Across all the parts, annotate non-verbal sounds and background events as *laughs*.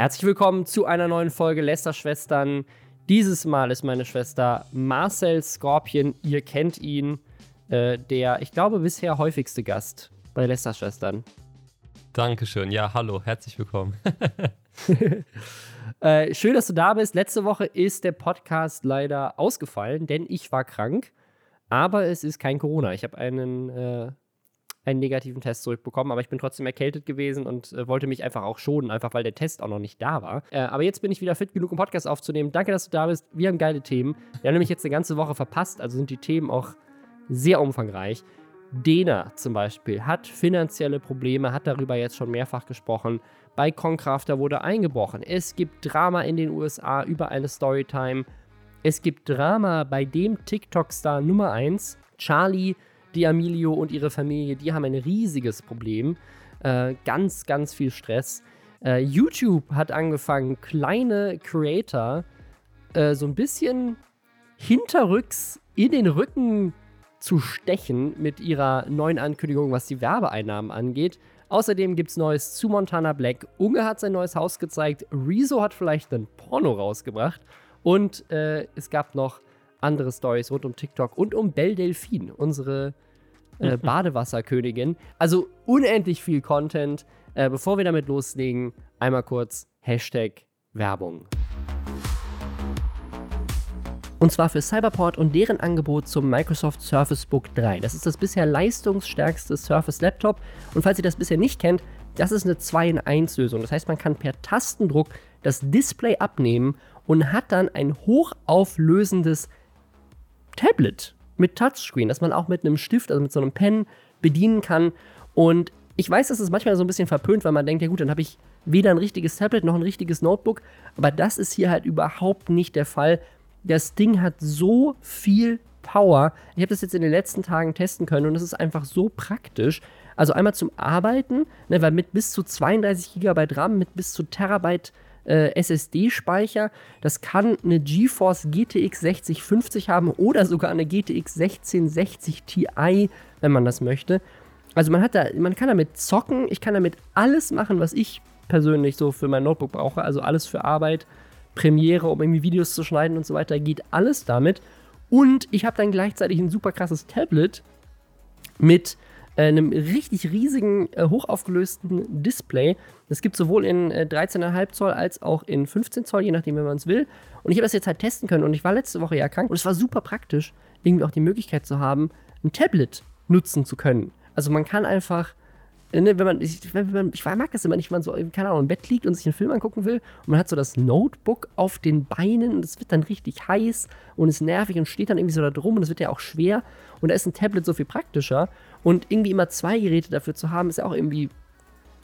Herzlich willkommen zu einer neuen Folge Lästerschwestern. Dieses Mal ist meine Schwester Marcel Scorpion. Ihr kennt ihn, äh, der, ich glaube, bisher häufigste Gast bei Lästerschwestern. Dankeschön. Ja, hallo, herzlich willkommen. *laughs* äh, schön, dass du da bist. Letzte Woche ist der Podcast leider ausgefallen, denn ich war krank. Aber es ist kein Corona. Ich habe einen äh, einen negativen Test zurückbekommen, aber ich bin trotzdem erkältet gewesen und äh, wollte mich einfach auch schonen, einfach weil der Test auch noch nicht da war. Äh, aber jetzt bin ich wieder fit genug, um Podcast aufzunehmen. Danke, dass du da bist. Wir haben geile Themen. Wir haben nämlich jetzt eine ganze Woche verpasst, also sind die Themen auch sehr umfangreich. Dena zum Beispiel hat finanzielle Probleme, hat darüber jetzt schon mehrfach gesprochen. Bei Concrafter wurde eingebrochen. Es gibt Drama in den USA über eine Storytime. Es gibt Drama bei dem TikTok-Star Nummer 1, Charlie die Emilio und ihre Familie, die haben ein riesiges Problem. Äh, ganz, ganz viel Stress. Äh, YouTube hat angefangen, kleine Creator äh, so ein bisschen hinterrücks in den Rücken zu stechen mit ihrer neuen Ankündigung, was die Werbeeinnahmen angeht. Außerdem gibt es Neues zu Montana Black. Unge hat sein neues Haus gezeigt. Rezo hat vielleicht ein Porno rausgebracht. Und äh, es gab noch andere Stories rund um TikTok und um Belle Delphine, unsere äh, *laughs* Badewasserkönigin. Also unendlich viel Content. Äh, bevor wir damit loslegen, einmal kurz Hashtag Werbung. Und zwar für Cyberport und deren Angebot zum Microsoft Surface Book 3. Das ist das bisher leistungsstärkste Surface Laptop. Und falls ihr das bisher nicht kennt, das ist eine 2 in 1 Lösung. Das heißt, man kann per Tastendruck das Display abnehmen und hat dann ein hochauflösendes Tablet mit Touchscreen, dass man auch mit einem Stift, also mit so einem Pen bedienen kann. Und ich weiß, das ist manchmal so ein bisschen verpönt, weil man denkt, ja gut, dann habe ich weder ein richtiges Tablet noch ein richtiges Notebook. Aber das ist hier halt überhaupt nicht der Fall. Das Ding hat so viel Power. Ich habe das jetzt in den letzten Tagen testen können und es ist einfach so praktisch. Also einmal zum Arbeiten, ne, weil mit bis zu 32 GB RAM, mit bis zu Terabyte äh, SSD-Speicher. Das kann eine GeForce GTX 6050 haben oder sogar eine GTX 1660 Ti, wenn man das möchte. Also man hat da, man kann damit zocken, ich kann damit alles machen, was ich persönlich so für mein Notebook brauche, also alles für Arbeit, Premiere, um irgendwie Videos zu schneiden und so weiter, geht alles damit. Und ich habe dann gleichzeitig ein super krasses Tablet mit einem richtig riesigen, äh, hochaufgelösten Display. Das gibt sowohl in äh, 13,5 Zoll als auch in 15 Zoll, je nachdem, wenn man es will. Und ich habe das jetzt halt testen können und ich war letzte Woche ja krank und es war super praktisch, irgendwie auch die Möglichkeit zu haben, ein Tablet nutzen zu können. Also man kann einfach Ne, wenn man, ich, wenn man, ich mag das immer nicht, wenn man so, keine Ahnung, im Bett liegt und sich einen Film angucken will und man hat so das Notebook auf den Beinen und es wird dann richtig heiß und ist nervig und steht dann irgendwie so da drum und es wird ja auch schwer und da ist ein Tablet so viel praktischer und irgendwie immer zwei Geräte dafür zu haben, ist ja auch irgendwie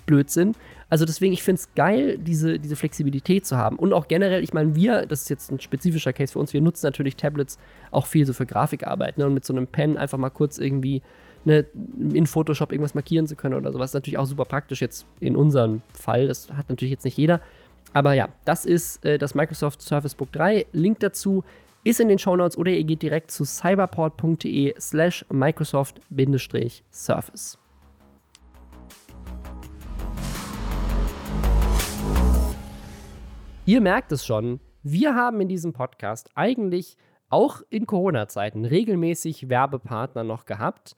Blödsinn. Also deswegen, ich finde es geil, diese, diese Flexibilität zu haben. Und auch generell, ich meine, wir, das ist jetzt ein spezifischer Case für uns, wir nutzen natürlich Tablets auch viel so für Grafikarbeit. Ne? Und mit so einem Pen einfach mal kurz irgendwie ne, in Photoshop irgendwas markieren zu können oder sowas. Natürlich auch super praktisch jetzt in unserem Fall. Das hat natürlich jetzt nicht jeder. Aber ja, das ist äh, das Microsoft Surface Book 3. Link dazu ist in den Show Notes oder ihr geht direkt zu cyberport.de slash Microsoft-Surface. Ihr merkt es schon, wir haben in diesem Podcast eigentlich auch in Corona-Zeiten regelmäßig Werbepartner noch gehabt.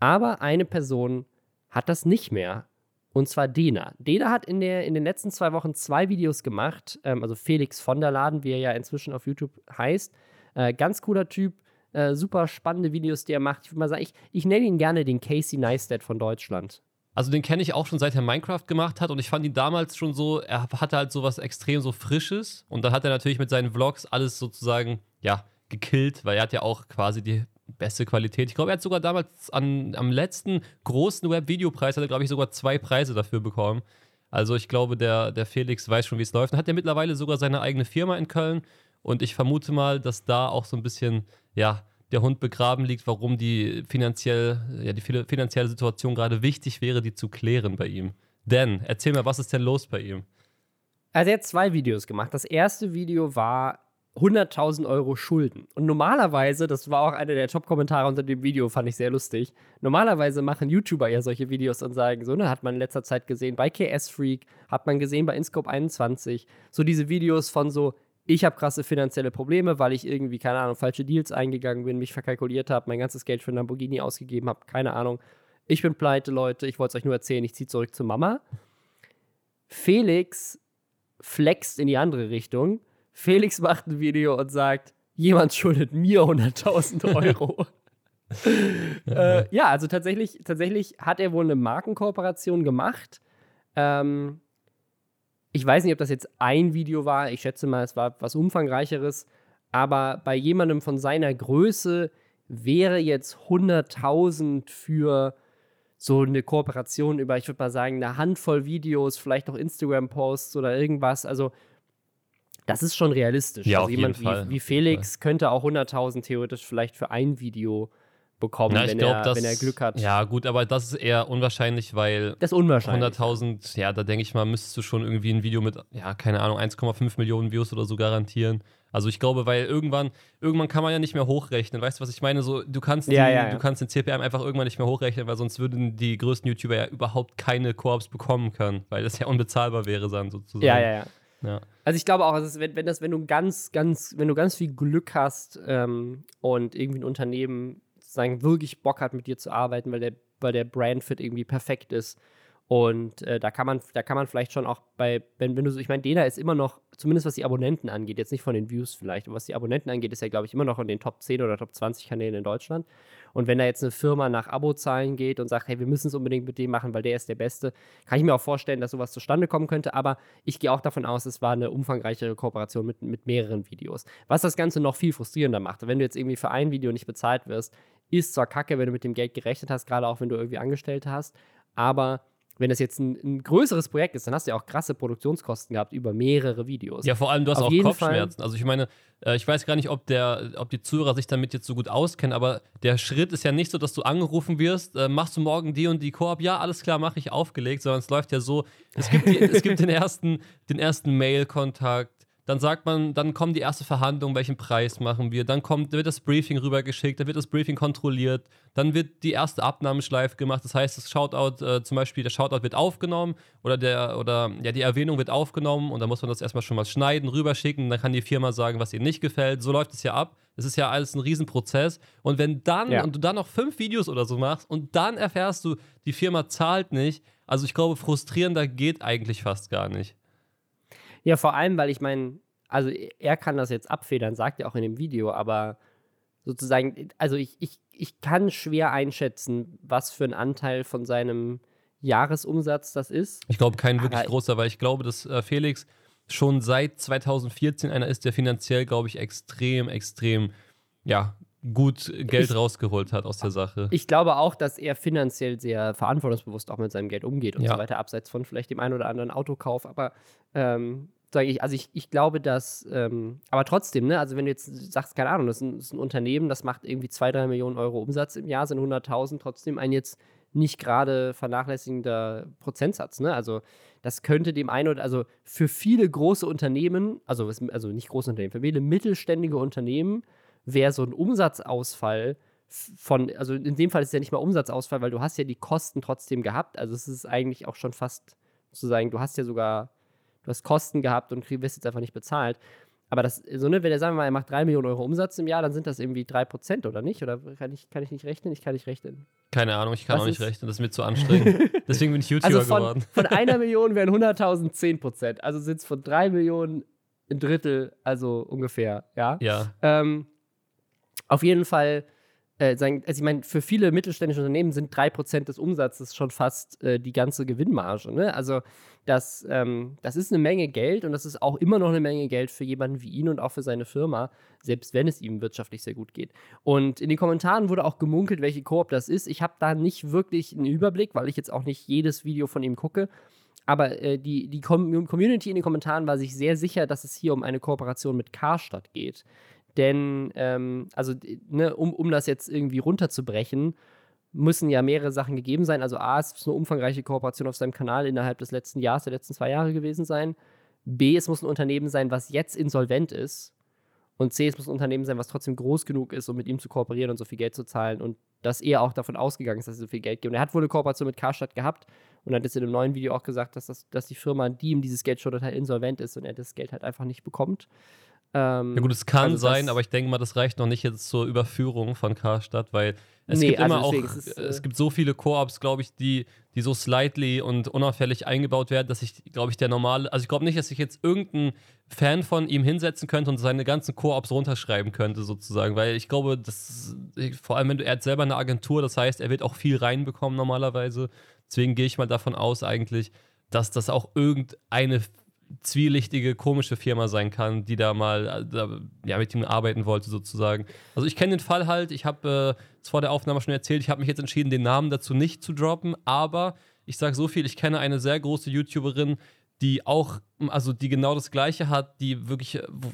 Aber eine Person hat das nicht mehr. Und zwar Dena. Dena hat in, der, in den letzten zwei Wochen zwei Videos gemacht. Ähm, also Felix von der Laden, wie er ja inzwischen auf YouTube heißt. Äh, ganz cooler Typ. Äh, super spannende Videos, die er macht. Ich würde mal sagen, ich, ich nenne ihn gerne den Casey Neistat von Deutschland. Also den kenne ich auch schon seit er Minecraft gemacht hat und ich fand ihn damals schon so, er hatte halt so was extrem so Frisches und dann hat er natürlich mit seinen Vlogs alles sozusagen, ja, gekillt, weil er hat ja auch quasi die beste Qualität. Ich glaube, er hat sogar damals an, am letzten großen Web-Videopreis, hat er, glaube ich, sogar zwei Preise dafür bekommen. Also ich glaube, der, der Felix weiß schon, wie es läuft. Und hat ja mittlerweile sogar seine eigene Firma in Köln. Und ich vermute mal, dass da auch so ein bisschen, ja, der Hund begraben liegt, warum die finanziell, ja, die finanzielle Situation gerade wichtig wäre, die zu klären bei ihm. Denn, erzähl mal, was ist denn los bei ihm? Also er hat zwei Videos gemacht. Das erste Video war 100.000 Euro Schulden. Und normalerweise, das war auch einer der Top-Kommentare unter dem Video, fand ich sehr lustig. Normalerweise machen YouTuber ja solche Videos und sagen so, ne, hat man in letzter Zeit gesehen bei KS Freak, hat man gesehen bei Inscope 21, so diese Videos von so, ich habe krasse finanzielle Probleme, weil ich irgendwie, keine Ahnung, falsche Deals eingegangen bin, mich verkalkuliert habe, mein ganzes Geld für einen Lamborghini ausgegeben habe, keine Ahnung. Ich bin pleite, Leute, ich wollte es euch nur erzählen, ich ziehe zurück zu Mama. Felix flext in die andere Richtung Felix macht ein Video und sagt, jemand schuldet mir 100.000 *laughs* Euro. äh, ja, also tatsächlich, tatsächlich hat er wohl eine Markenkooperation gemacht. Ähm, ich weiß nicht, ob das jetzt ein Video war. Ich schätze mal, es war was umfangreicheres. Aber bei jemandem von seiner Größe wäre jetzt 100.000 für so eine Kooperation über, ich würde mal sagen, eine Handvoll Videos, vielleicht noch Instagram-Posts oder irgendwas. Also das ist schon realistisch. Ja, also jemand wie, wie, Felix könnte auch 100.000 theoretisch vielleicht für ein Video bekommen, ja, wenn, glaub, er, das, wenn er Glück hat. Ja, gut, aber das ist eher unwahrscheinlich, weil das ist unwahrscheinlich. 100.000, ja, da denke ich mal, müsstest du schon irgendwie ein Video mit, ja, keine Ahnung, 1,5 Millionen Views oder so garantieren. Also ich glaube, weil irgendwann, irgendwann kann man ja nicht mehr hochrechnen. Weißt du, was ich meine? So, du kannst, die, ja, ja, ja. du kannst den CPM einfach irgendwann nicht mehr hochrechnen, weil sonst würden die größten YouTuber ja überhaupt keine Koops bekommen können, weil das ja unbezahlbar wäre dann sozusagen. Ja, ja, ja. Ja. Also ich glaube auch, also wenn, wenn, das, wenn du ganz, ganz, wenn du ganz viel Glück hast ähm, und irgendwie ein Unternehmen sozusagen wirklich Bock hat, mit dir zu arbeiten, weil der, weil der Brandfit irgendwie perfekt ist. Und äh, da kann man, da kann man vielleicht schon auch bei, wenn, wenn du so, ich meine, Dena ist immer noch, zumindest was die Abonnenten angeht, jetzt nicht von den Views vielleicht, aber was die Abonnenten angeht, ist er, glaube ich, immer noch in den Top 10 oder Top 20 Kanälen in Deutschland. Und wenn da jetzt eine Firma nach Abozahlen geht und sagt, hey, wir müssen es unbedingt mit dem machen, weil der ist der Beste, kann ich mir auch vorstellen, dass sowas zustande kommen könnte. Aber ich gehe auch davon aus, es war eine umfangreichere Kooperation mit, mit mehreren Videos. Was das Ganze noch viel frustrierender macht. Wenn du jetzt irgendwie für ein Video nicht bezahlt wirst, ist zwar kacke, wenn du mit dem Geld gerechnet hast, gerade auch wenn du irgendwie Angestellte hast, aber wenn das jetzt ein, ein, größeres Projekt ist, dann hast du ja auch krasse Produktionskosten gehabt über mehrere Videos. Ja, vor allem du hast Auf auch Kopfschmerzen. Fall. Also ich meine, äh, ich weiß gar nicht, ob der, ob die Zuhörer sich damit jetzt so gut auskennen, aber der Schritt ist ja nicht so, dass du angerufen wirst, äh, machst du morgen die und die Koop, ja, alles klar, mache ich aufgelegt, sondern es läuft ja so, es gibt, die, es gibt den ersten, den ersten Mail-Kontakt, dann sagt man, dann kommen die erste Verhandlung, welchen Preis machen wir. Dann kommt, wird das Briefing rübergeschickt, dann wird das Briefing kontrolliert, dann wird die erste Abnahmeschleife gemacht. Das heißt, das Shoutout, äh, zum Beispiel, der Shoutout wird aufgenommen oder der, oder ja, die Erwähnung wird aufgenommen und dann muss man das erstmal schon mal schneiden, rüberschicken, dann kann die Firma sagen, was ihr nicht gefällt. So läuft es ja ab. Es ist ja alles ein Riesenprozess. Und wenn dann, ja. und du dann noch fünf Videos oder so machst und dann erfährst du, die Firma zahlt nicht, also ich glaube, frustrierender geht eigentlich fast gar nicht. Ja, vor allem, weil ich meine, also er kann das jetzt abfedern, sagt er auch in dem Video, aber sozusagen, also ich, ich, ich kann schwer einschätzen, was für ein Anteil von seinem Jahresumsatz das ist. Ich glaube, kein wirklich aber großer, weil ich glaube, dass äh, Felix schon seit 2014 einer ist, der finanziell, glaube ich, extrem, extrem, ja, gut Geld ich, rausgeholt hat aus der Sache. Ich glaube auch, dass er finanziell sehr verantwortungsbewusst auch mit seinem Geld umgeht und ja. so weiter, abseits von vielleicht dem einen oder anderen Autokauf. Aber ähm, sage ich, also ich, ich glaube, dass, ähm, aber trotzdem, ne, also wenn du jetzt sagst, keine Ahnung, das ist, ein, das ist ein Unternehmen, das macht irgendwie zwei, drei Millionen Euro Umsatz im Jahr, sind 100.000, trotzdem ein jetzt nicht gerade vernachlässigender Prozentsatz, ne? Also das könnte dem einen oder also für viele große Unternehmen, also, also nicht große Unternehmen, für viele mittelständige Unternehmen wäre so ein Umsatzausfall von, also in dem Fall ist es ja nicht mal Umsatzausfall, weil du hast ja die Kosten trotzdem gehabt. Also es ist eigentlich auch schon fast zu sagen, du hast ja sogar, du hast Kosten gehabt und wirst jetzt einfach nicht bezahlt. Aber das, so, ne, wenn er sagen wir mal, er macht 3 Millionen Euro Umsatz im Jahr, dann sind das irgendwie 3 Prozent, oder nicht? Oder kann ich, kann ich nicht rechnen? Ich kann nicht rechnen. Keine Ahnung, ich kann Was auch nicht rechnen, das ist mir zu anstrengend. *laughs* Deswegen bin ich YouTuber also von, geworden. Von einer *laughs* Million wären 100.000 10 Prozent. Also sind es von 3 Millionen ein Drittel, also ungefähr, ja? Ja. Ähm, auf jeden Fall, äh, sagen, also ich meine, für viele mittelständische Unternehmen sind 3% des Umsatzes schon fast äh, die ganze Gewinnmarge. Ne? Also das, ähm, das ist eine Menge Geld und das ist auch immer noch eine Menge Geld für jemanden wie ihn und auch für seine Firma, selbst wenn es ihm wirtschaftlich sehr gut geht. Und in den Kommentaren wurde auch gemunkelt, welche Koop das ist. Ich habe da nicht wirklich einen Überblick, weil ich jetzt auch nicht jedes Video von ihm gucke. Aber äh, die, die Com Community in den Kommentaren war sich sehr sicher, dass es hier um eine Kooperation mit Karstadt geht. Denn, ähm, also, ne, um, um das jetzt irgendwie runterzubrechen, müssen ja mehrere Sachen gegeben sein. Also, A, es ist eine umfangreiche Kooperation auf seinem Kanal innerhalb des letzten Jahres, der letzten zwei Jahre gewesen sein. B, es muss ein Unternehmen sein, was jetzt insolvent ist. Und C, es muss ein Unternehmen sein, was trotzdem groß genug ist, um mit ihm zu kooperieren und so viel Geld zu zahlen. Und dass er auch davon ausgegangen ist, dass es so viel Geld gibt. Und er hat wohl eine Kooperation mit Karstadt gehabt und hat jetzt in einem neuen Video auch gesagt, dass, das, dass die Firma, die ihm dieses Geld schuldet, halt insolvent ist und er das Geld halt einfach nicht bekommt. Ähm, ja gut, es kann also sein, aber ich denke mal, das reicht noch nicht jetzt zur Überführung von Karstadt, weil es nee, gibt also immer auch, ist, äh, es gibt so viele Koops, glaube ich, die, die so slightly und unauffällig eingebaut werden, dass ich, glaube ich, der normale, also ich glaube nicht, dass ich jetzt irgendein Fan von ihm hinsetzen könnte und seine ganzen Koops runterschreiben könnte, sozusagen, weil ich glaube, das, vor allem, wenn du, er hat selber eine Agentur, das heißt, er wird auch viel reinbekommen normalerweise. Deswegen gehe ich mal davon aus, eigentlich, dass das auch irgendeine zwielichtige, komische Firma sein kann, die da mal äh, da, ja, mit ihm arbeiten wollte, sozusagen. Also ich kenne den Fall halt, ich habe äh, vor der Aufnahme schon erzählt, ich habe mich jetzt entschieden, den Namen dazu nicht zu droppen, aber ich sage so viel, ich kenne eine sehr große YouTuberin, die auch, also die genau das Gleiche hat, die wirklich, wo,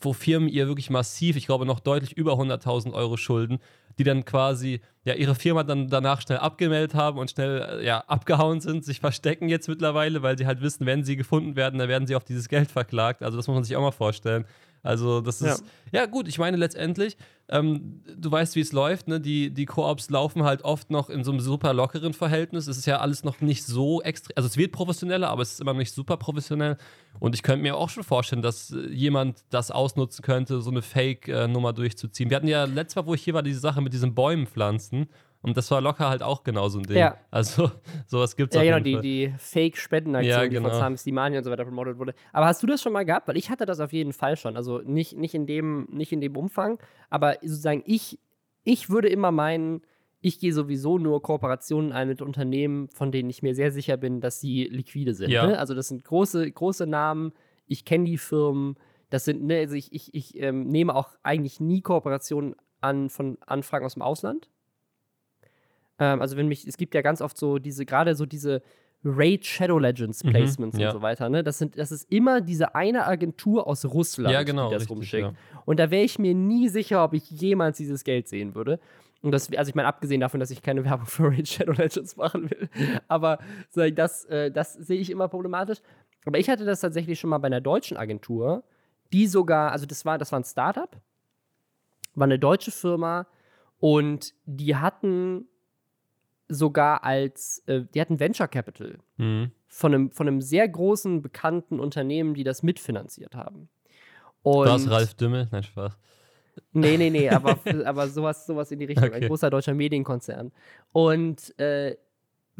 wo Firmen ihr wirklich massiv, ich glaube noch deutlich über 100.000 Euro schulden, die dann quasi ja ihre Firma dann danach schnell abgemeldet haben und schnell äh, ja abgehauen sind, sich verstecken jetzt mittlerweile, weil sie halt wissen, wenn sie gefunden werden, dann werden sie auf dieses Geld verklagt. Also das muss man sich auch mal vorstellen. Also, das ist. Ja, ja gut, ich meine, letztendlich, ähm, du weißt, wie es läuft, ne? Die, die Koops laufen halt oft noch in so einem super lockeren Verhältnis. Es ist ja alles noch nicht so extrem. Also, es wird professioneller, aber es ist immer noch nicht super professionell. Und ich könnte mir auch schon vorstellen, dass äh, jemand das ausnutzen könnte, so eine Fake-Nummer durchzuziehen. Wir hatten ja letztes Mal, wo ich hier war, diese Sache mit diesen Bäumen pflanzen. Und das war locker halt auch genau so ein Ding. Ja. Also, *laughs* sowas gibt es Ja, genau, die, die Fake-Spendenaktion, ja, genau. die von Sam Slimani und so weiter promotet wurde. Aber hast du das schon mal gehabt? Weil ich hatte das auf jeden Fall schon. Also nicht, nicht, in, dem, nicht in dem Umfang, aber sozusagen ich, ich würde immer meinen, ich gehe sowieso nur Kooperationen ein mit Unternehmen, von denen ich mir sehr sicher bin, dass sie liquide sind. Ja. Ne? Also das sind große, große Namen, ich kenne die Firmen. Das sind, ne, also ich, ich, ich ähm, nehme auch eigentlich nie Kooperationen an von Anfragen aus dem Ausland. Ähm, also wenn mich, es gibt ja ganz oft so diese, gerade so diese Raid Shadow Legends mhm, Placements mhm, ja. und so weiter, ne? Das sind, das ist immer diese eine Agentur aus Russland, ja, genau, die das richtig, rumschickt. Ja. Und da wäre ich mir nie sicher, ob ich jemals dieses Geld sehen würde. Und das, also ich meine, abgesehen davon, dass ich keine *laughs* Werbung für Raid Shadow Legends machen will, *laughs* aber das, äh, das sehe ich immer problematisch. Aber ich hatte das tatsächlich schon mal bei einer deutschen Agentur, die sogar, also das war, das war ein Startup, war eine deutsche Firma und die hatten sogar als, äh, die hatten Venture Capital mhm. von, einem, von einem sehr großen, bekannten Unternehmen, die das mitfinanziert haben. Und es Ralf Dümmel? Nein, Spaß. Nee, nee, nee, aber, *laughs* aber sowas, sowas in die Richtung. Okay. Ein großer deutscher Medienkonzern. Und äh,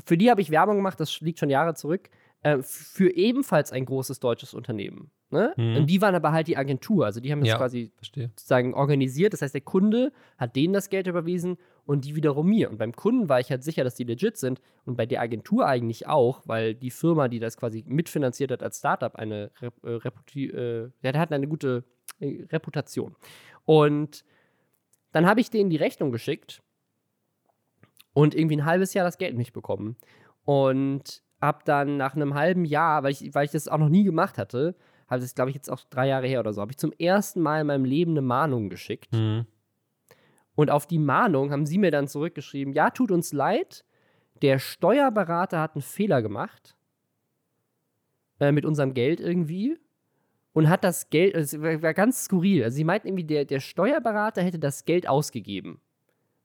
für die habe ich Werbung gemacht, das liegt schon Jahre zurück, äh, für ebenfalls ein großes deutsches Unternehmen. Ne? Mhm. Und die waren aber halt die Agentur. Also die haben das ja, quasi verstehe. sozusagen organisiert. Das heißt, der Kunde hat denen das Geld überwiesen und die wiederum mir. Und beim Kunden war ich halt sicher, dass die legit sind und bei der Agentur eigentlich auch, weil die Firma, die das quasi mitfinanziert hat als Startup, eine äh, äh, der hat eine gute äh, Reputation. Und dann habe ich denen die Rechnung geschickt und irgendwie ein halbes Jahr das Geld nicht bekommen. Und habe dann nach einem halben Jahr, weil ich, weil ich das auch noch nie gemacht hatte, habe das, glaube ich, jetzt auch drei Jahre her oder so, habe ich zum ersten Mal in meinem Leben eine Mahnung geschickt. Mhm. Und auf die Mahnung haben sie mir dann zurückgeschrieben: Ja, tut uns leid, der Steuerberater hat einen Fehler gemacht äh, mit unserem Geld irgendwie und hat das Geld, es war ganz skurril. Also sie meinten irgendwie, der, der Steuerberater hätte das Geld ausgegeben.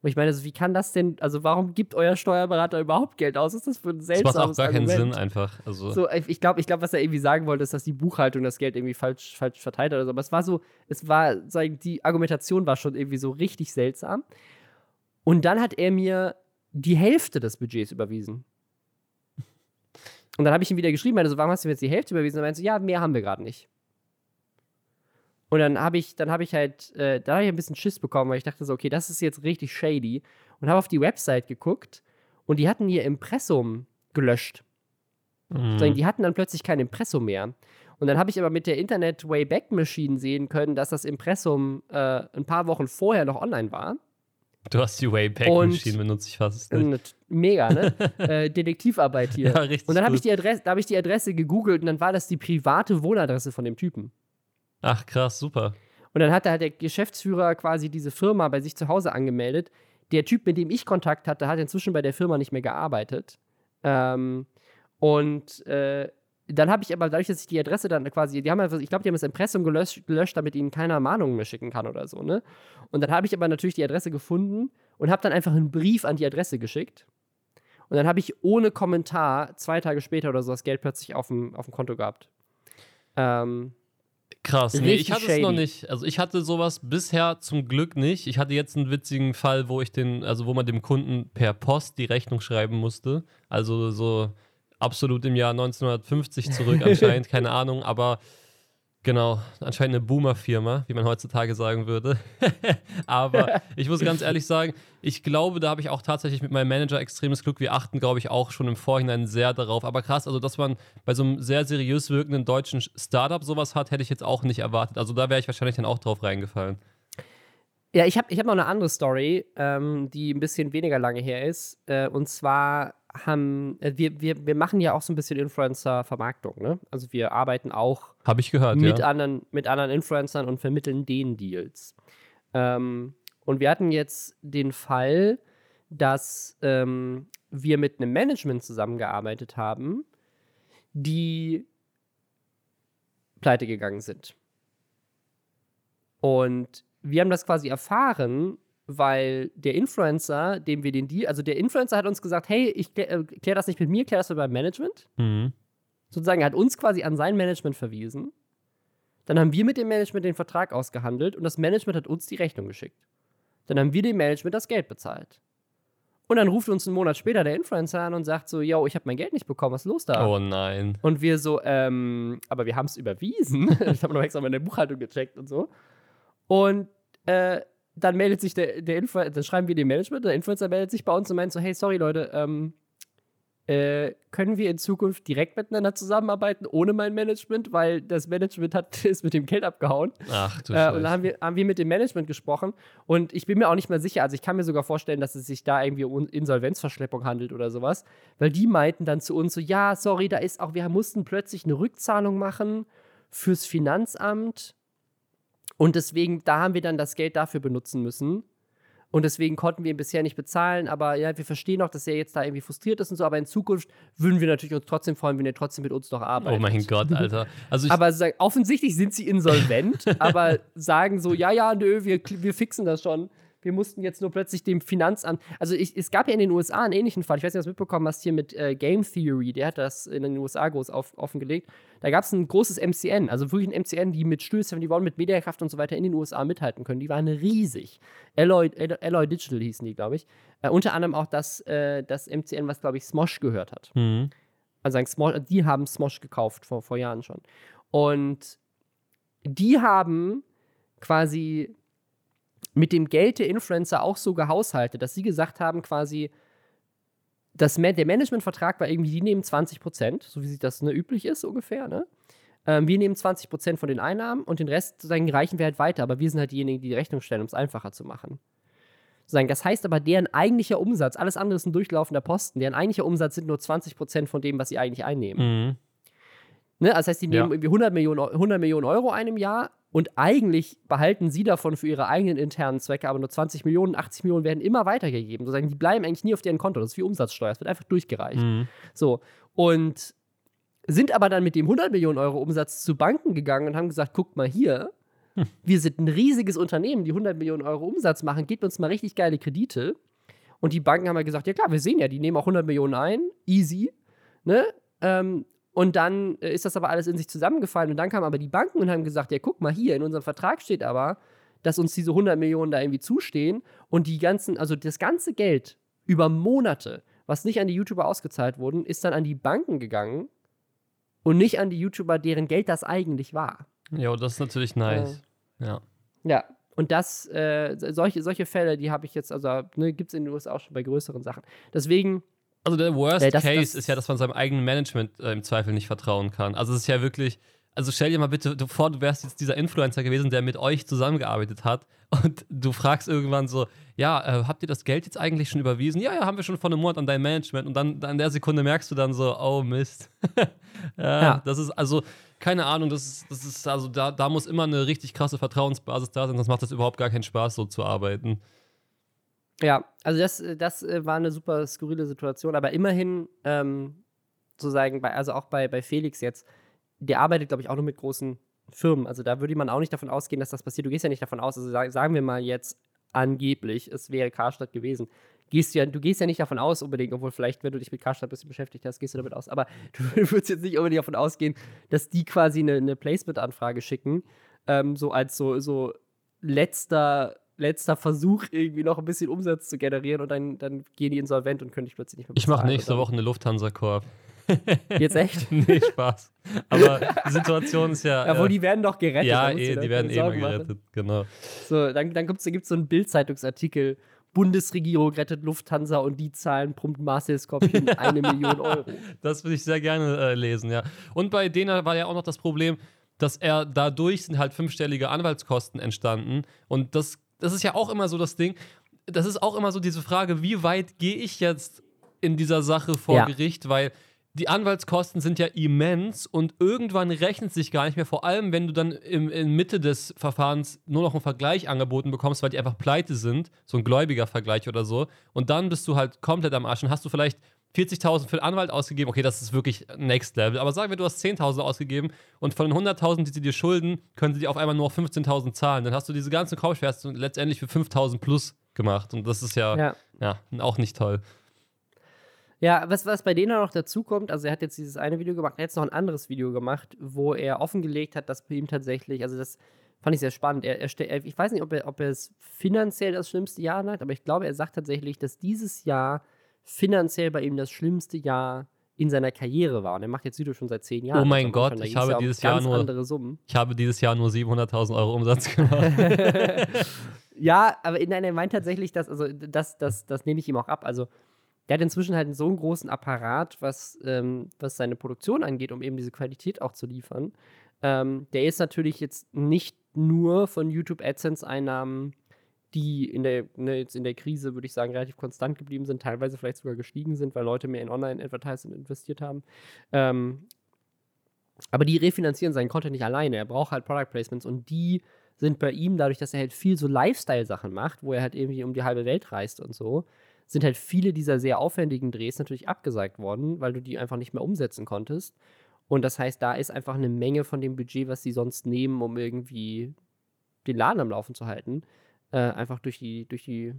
Und ich meine, also wie kann das denn, also warum gibt euer Steuerberater überhaupt Geld aus? Was ist das für ein seltsames Das macht auch gar Argument? keinen Sinn einfach. Also so, ich glaube, ich glaub, was er irgendwie sagen wollte, ist, dass die Buchhaltung das Geld irgendwie falsch, falsch verteilt hat oder so. Aber es war so, es war, sagen, die Argumentation war schon irgendwie so richtig seltsam. Und dann hat er mir die Hälfte des Budgets überwiesen. Und dann habe ich ihm wieder geschrieben, also warum hast du mir jetzt die Hälfte überwiesen? Und er meinte so, ja, mehr haben wir gerade nicht. Und dann habe ich, dann habe ich halt, äh, da habe ich ein bisschen Schiss bekommen, weil ich dachte so, okay, das ist jetzt richtig shady. Und habe auf die Website geguckt und die hatten ihr Impressum gelöscht. Mhm. Die hatten dann plötzlich kein Impressum mehr. Und dann habe ich aber mit der Internet Wayback Machine sehen können, dass das Impressum äh, ein paar Wochen vorher noch online war. Du hast die Wayback Machine benutzt, ich fasse es nicht. Mega, ne? *laughs* äh, Detektivarbeit hier. Ja, richtig. Und dann habe ich, die Adresse, hab ich die Adresse gegoogelt und dann war das die private Wohnadresse von dem Typen. Ach, krass, super. Und dann hat halt der Geschäftsführer quasi diese Firma bei sich zu Hause angemeldet. Der Typ, mit dem ich Kontakt hatte, hat inzwischen bei der Firma nicht mehr gearbeitet. Ähm, und äh, dann habe ich aber dadurch, dass ich die Adresse dann quasi, die haben einfach, ich glaube, die haben das Impressum gelöscht, gelöscht, damit ihnen keiner Mahnungen mehr schicken kann oder so, ne? Und dann habe ich aber natürlich die Adresse gefunden und habe dann einfach einen Brief an die Adresse geschickt. Und dann habe ich ohne Kommentar zwei Tage später oder so das Geld plötzlich auf dem, auf dem Konto gehabt. Ähm, Krass, nee, ich hatte shady. es noch nicht. Also ich hatte sowas bisher zum Glück nicht. Ich hatte jetzt einen witzigen Fall, wo ich den, also wo man dem Kunden per Post die Rechnung schreiben musste. Also so absolut im Jahr 1950 zurück *laughs* anscheinend, keine Ahnung, aber Genau, anscheinend eine Boomer-Firma, wie man heutzutage sagen würde. *laughs* Aber ich muss ganz ehrlich sagen, ich glaube, da habe ich auch tatsächlich mit meinem Manager extremes Glück. Wir achten, glaube ich, auch schon im Vorhinein sehr darauf. Aber krass, also dass man bei so einem sehr seriös wirkenden deutschen Startup sowas hat, hätte ich jetzt auch nicht erwartet. Also da wäre ich wahrscheinlich dann auch drauf reingefallen. Ja, ich habe ich hab noch eine andere Story, ähm, die ein bisschen weniger lange her ist. Äh, und zwar haben, äh, wir, wir, wir machen ja auch so ein bisschen Influencer-Vermarktung, ne? Also wir arbeiten auch Habe ich gehört, mit, ja. anderen, mit anderen Influencern und vermitteln denen Deals. Ähm, und wir hatten jetzt den Fall, dass ähm, wir mit einem Management zusammengearbeitet haben, die pleite gegangen sind. Und wir haben das quasi erfahren weil der Influencer, dem wir den Deal, also der Influencer hat uns gesagt, hey, ich klär, äh, klär das nicht mit mir, klär das mit meinem Management. Mhm. Sozusagen, er hat uns quasi an sein Management verwiesen. Dann haben wir mit dem Management den Vertrag ausgehandelt und das Management hat uns die Rechnung geschickt. Dann haben wir dem Management das Geld bezahlt. Und dann ruft uns einen Monat später der Influencer an und sagt so, yo, ich habe mein Geld nicht bekommen, was ist los da? Oh nein. Und wir so, ähm, aber wir haben es überwiesen. *laughs* ich habe noch extra meine Buchhaltung gecheckt und so. Und äh, dann meldet sich der, der Influencer, dann schreiben wir dem Management, der Influencer meldet sich bei uns und meint so, hey, sorry Leute, ähm, äh, können wir in Zukunft direkt miteinander zusammenarbeiten, ohne mein Management, weil das Management hat, *laughs* ist mit dem Geld abgehauen. Ach du äh, Und dann haben wir, haben wir mit dem Management gesprochen und ich bin mir auch nicht mehr sicher, also ich kann mir sogar vorstellen, dass es sich da irgendwie um Insolvenzverschleppung handelt oder sowas, weil die meinten dann zu uns so, ja, sorry, da ist auch, wir mussten plötzlich eine Rückzahlung machen fürs Finanzamt und deswegen, da haben wir dann das Geld dafür benutzen müssen. Und deswegen konnten wir ihn bisher nicht bezahlen. Aber ja, wir verstehen auch, dass er jetzt da irgendwie frustriert ist und so. Aber in Zukunft würden wir natürlich uns trotzdem freuen, wenn er trotzdem mit uns noch arbeitet. Oh mein Gott, *laughs* Alter. Also aber sagen, offensichtlich sind sie insolvent, *laughs* aber sagen so, ja, ja, nö, wir, wir fixen das schon wir mussten jetzt nur plötzlich dem Finanzamt. Also ich, es gab ja in den USA einen ähnlichen Fall. Ich weiß nicht, ob du mitbekommen hast hier mit äh, Game Theory. Der hat das in den USA groß auf, offengelegt. Da gab es ein großes MCN, also wirklich ein MCN, die mit Stößen, die wollen mit Mediakraft und so weiter in den USA mithalten können. Die waren riesig. Alloy, Alloy Digital hießen die, glaube ich. Äh, unter anderem auch das, äh, das MCN, was, glaube ich, Smosh gehört hat. Mhm. Also Smosh, die haben Smosh gekauft vor, vor Jahren schon. Und die haben quasi mit dem Geld der Influencer auch so gehaushaltet, dass sie gesagt haben, quasi, das, der Managementvertrag war irgendwie, die nehmen 20 Prozent, so wie das ne, üblich ist ungefähr, ne? Ähm, wir nehmen 20 Prozent von den Einnahmen und den Rest sozusagen reichen wir halt weiter, aber wir sind halt diejenigen, die die Rechnung stellen, um es einfacher zu machen. Das heißt aber, deren eigentlicher Umsatz, alles andere ist ein durchlaufender Posten, deren eigentlicher Umsatz sind nur 20 Prozent von dem, was sie eigentlich einnehmen. Mhm. Ne? Das heißt, die nehmen ja. irgendwie 100 Millionen, 100 Millionen Euro einem Jahr und eigentlich behalten sie davon für ihre eigenen internen Zwecke aber nur 20 Millionen, 80 Millionen werden immer weitergegeben. Sozusagen, die bleiben eigentlich nie auf deren Konto. Das ist wie Umsatzsteuer. Es wird einfach durchgereicht. Mhm. So. Und sind aber dann mit dem 100 Millionen Euro Umsatz zu Banken gegangen und haben gesagt: guckt mal hier, hm. wir sind ein riesiges Unternehmen, die 100 Millionen Euro Umsatz machen, gebt uns mal richtig geile Kredite. Und die Banken haben ja gesagt: ja klar, wir sehen ja, die nehmen auch 100 Millionen ein, easy. Ne? Ähm, und dann äh, ist das aber alles in sich zusammengefallen. Und dann kamen aber die Banken und haben gesagt: Ja, guck mal hier, in unserem Vertrag steht aber, dass uns diese 100 Millionen da irgendwie zustehen. Und die ganzen, also das ganze Geld über Monate, was nicht an die YouTuber ausgezahlt wurden, ist dann an die Banken gegangen und nicht an die YouTuber, deren Geld das eigentlich war. Ja, das ist natürlich nice. Äh, ja. Ja, und das, äh, solche, solche Fälle, die habe ich jetzt, also ne, gibt es in den USA auch schon bei größeren Sachen. Deswegen also der Worst das, Case das, ist ja, dass man seinem eigenen Management äh, im Zweifel nicht vertrauen kann. Also es ist ja wirklich, also stell dir mal bitte vor, du wärst jetzt dieser Influencer gewesen, der mit euch zusammengearbeitet hat *laughs* und du fragst irgendwann so, ja, äh, habt ihr das Geld jetzt eigentlich schon überwiesen? Ja, ja, haben wir schon vor einem Monat an dein Management und dann in der Sekunde merkst du dann so, oh Mist. *laughs* ja, ja, das ist also, keine Ahnung, das ist, das ist also, da, da muss immer eine richtig krasse Vertrauensbasis da sein, sonst macht das überhaupt gar keinen Spaß, so zu arbeiten. Ja, also das, das äh, war eine super skurrile Situation, aber immerhin ähm, sozusagen, bei, also auch bei, bei Felix jetzt, der arbeitet, glaube ich, auch nur mit großen Firmen. Also da würde man auch nicht davon ausgehen, dass das passiert. Du gehst ja nicht davon aus, also sagen wir mal jetzt angeblich, es wäre Karstadt gewesen. Gehst ja, du gehst ja nicht davon aus unbedingt, obwohl vielleicht, wenn du dich mit Karstadt ein bisschen beschäftigt hast, gehst du damit aus. Aber *laughs* du würdest jetzt nicht unbedingt davon ausgehen, dass die quasi eine, eine Placement-Anfrage schicken, ähm, so als so, so letzter letzter Versuch, irgendwie noch ein bisschen Umsatz zu generieren und dann, dann gehen die insolvent und können dich plötzlich nicht mehr Ich mache nächste Woche eine Lufthansa-Korb. Jetzt echt? *laughs* nee, Spaß. Aber die Situation ist ja. Ja, wo äh, die werden doch gerettet. Ja, eh, die werden eh mal gerettet, machen. genau. So, dann, dann gibt es so einen Bild-Zeitungsartikel. Bundesregierung rettet Lufthansa und die zahlen prompt Marcel Skorpion *laughs* eine Million Euro. Das würde ich sehr gerne äh, lesen, ja. Und bei denen war ja auch noch das Problem, dass er dadurch sind halt fünfstellige Anwaltskosten entstanden. Und das, das ist ja auch immer so das Ding. Das ist auch immer so diese Frage, wie weit gehe ich jetzt in dieser Sache vor ja. Gericht, weil die Anwaltskosten sind ja immens und irgendwann rechnet sich gar nicht mehr, vor allem wenn du dann im, in Mitte des Verfahrens nur noch einen Vergleich angeboten bekommst, weil die einfach pleite sind, so ein gläubiger Vergleich oder so, und dann bist du halt komplett am Arsch. Und hast du vielleicht 40.000 für den Anwalt ausgegeben, okay, das ist wirklich Next Level, aber sagen wir, du hast 10.000 ausgegeben und von den 100.000, die sie dir schulden, können sie dir auf einmal nur 15.000 zahlen, dann hast du diese ganzen Kaufschmerzen letztendlich für 5.000 plus gemacht und das ist ja, ja. ja auch nicht toll. Ja, was, was bei denen auch noch dazu kommt, also er hat jetzt dieses eine Video gemacht, er hat jetzt noch ein anderes Video gemacht, wo er offengelegt hat, dass bei ihm tatsächlich, also das fand ich sehr spannend. Er, er, ich weiß nicht, ob er, ob er es finanziell das schlimmste Jahr hat, aber ich glaube, er sagt tatsächlich, dass dieses Jahr finanziell bei ihm das schlimmste Jahr in seiner Karriere war. Und er macht jetzt Video schon seit zehn Jahren. Oh mein Gott, ich habe dieses Jahr nur Ich habe dieses Jahr nur 700.000 Euro Umsatz *laughs* gemacht. *laughs* ja, aber nein, er meint tatsächlich, dass also das, das, das nehme ich ihm auch ab. Also der hat inzwischen halt so einen großen Apparat, was, ähm, was seine Produktion angeht, um eben diese Qualität auch zu liefern. Ähm, der ist natürlich jetzt nicht nur von YouTube AdSense-Einnahmen, die in der, ne, jetzt in der Krise, würde ich sagen, relativ konstant geblieben sind, teilweise vielleicht sogar gestiegen sind, weil Leute mehr in Online-Advertising investiert haben. Ähm, aber die refinanzieren seinen Content nicht alleine. Er braucht halt Product Placements und die sind bei ihm, dadurch, dass er halt viel so Lifestyle-Sachen macht, wo er halt irgendwie um die halbe Welt reist und so, sind halt viele dieser sehr aufwendigen Drehs natürlich abgesagt worden, weil du die einfach nicht mehr umsetzen konntest. Und das heißt, da ist einfach eine Menge von dem Budget, was sie sonst nehmen, um irgendwie den Laden am Laufen zu halten, äh, einfach durch die, durch die,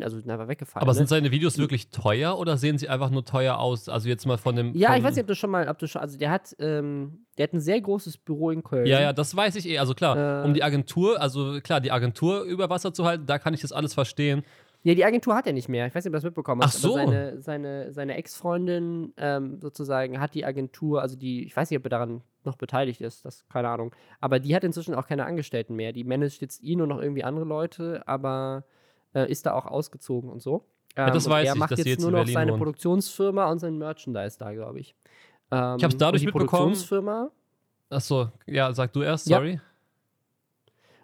also einfach weggefallen. Aber ne? sind seine Videos wirklich teuer oder sehen sie einfach nur teuer aus? Also jetzt mal von dem. Ja, von ich weiß nicht, ob du schon mal, ob du schon, also der hat, ähm, der hat ein sehr großes Büro in Köln. Ja, ja, das weiß ich eh. Also klar, äh, um die Agentur, also klar, die Agentur über Wasser zu halten, da kann ich das alles verstehen. Ja, die Agentur hat er nicht mehr. Ich weiß nicht, ob du das mitbekommen hast. Ach so. Aber seine, seine, seine Ex-Freundin ähm, sozusagen hat die Agentur, also die, ich weiß nicht, ob er daran noch beteiligt ist, das keine Ahnung. Aber die hat inzwischen auch keine Angestellten mehr. Die managt jetzt ihn und noch irgendwie andere Leute, aber äh, ist da auch ausgezogen und so. Ähm, ja, das ähm, weiß er ich, macht jetzt, jetzt nur noch seine wohnt. Produktionsfirma und sein Merchandise da, glaube ich. Ähm, ich habe es dadurch die mitbekommen. Produktionsfirma. Achso, ja, sag du erst, sorry. Ja.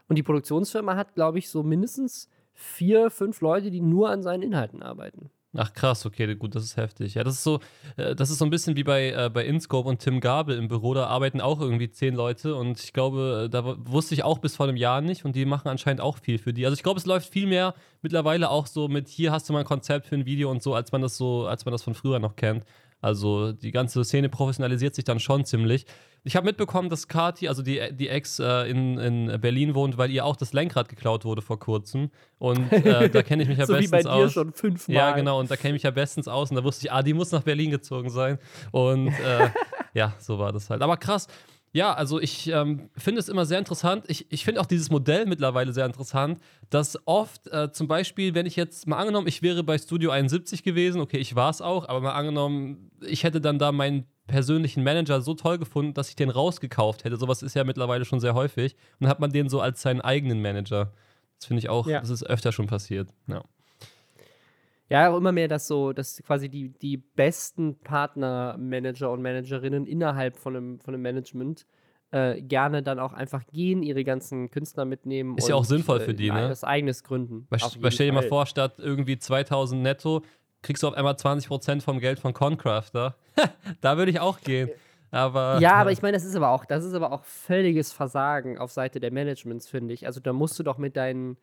Und die Produktionsfirma hat, glaube ich, so mindestens vier, fünf Leute, die nur an seinen Inhalten arbeiten. Ach krass, okay, gut, das ist heftig. Ja, das ist so, äh, das ist so ein bisschen wie bei, äh, bei Inscope und Tim Gabel im Büro, da arbeiten auch irgendwie zehn Leute und ich glaube, äh, da wusste ich auch bis vor einem Jahr nicht und die machen anscheinend auch viel für die. Also ich glaube, es läuft viel mehr mittlerweile auch so mit hier hast du mal ein Konzept für ein Video und so, als man das so, als man das von früher noch kennt. Also die ganze Szene professionalisiert sich dann schon ziemlich. Ich habe mitbekommen, dass Kati, also die, die Ex, äh, in, in Berlin wohnt, weil ihr auch das Lenkrad geklaut wurde vor kurzem. Und äh, *laughs* da kenne ich mich ja so bestens aus. wie bei dir aus. schon fünfmal. Ja, genau. Und da kenne ich mich ja bestens aus. Und da wusste ich, ah, die muss nach Berlin gezogen sein. Und äh, *laughs* ja, so war das halt. Aber krass. Ja, also ich ähm, finde es immer sehr interessant. Ich, ich finde auch dieses Modell mittlerweile sehr interessant, dass oft äh, zum Beispiel, wenn ich jetzt mal angenommen, ich wäre bei Studio 71 gewesen, okay, ich war es auch, aber mal angenommen, ich hätte dann da meinen persönlichen Manager so toll gefunden, dass ich den rausgekauft hätte. Sowas ist ja mittlerweile schon sehr häufig. Und dann hat man den so als seinen eigenen Manager. Das finde ich auch, ja. das ist öfter schon passiert. Ja. Ja, auch immer mehr, dass so, dass quasi die, die besten Partner, Manager und Managerinnen innerhalb von einem, von einem Management äh, gerne dann auch einfach gehen, ihre ganzen Künstler mitnehmen. Ist und, ja auch sinnvoll für die, äh, ne? Das eigenes gründen. Weil, weil stell dir mal vor, statt irgendwie 2000 netto kriegst du auf einmal 20% vom Geld von Concrafter. *laughs* da würde ich auch gehen. Aber, ja, aber ich meine, das ist aber auch, das ist aber auch völliges Versagen auf Seite der Managements, finde ich. Also da musst du doch mit deinen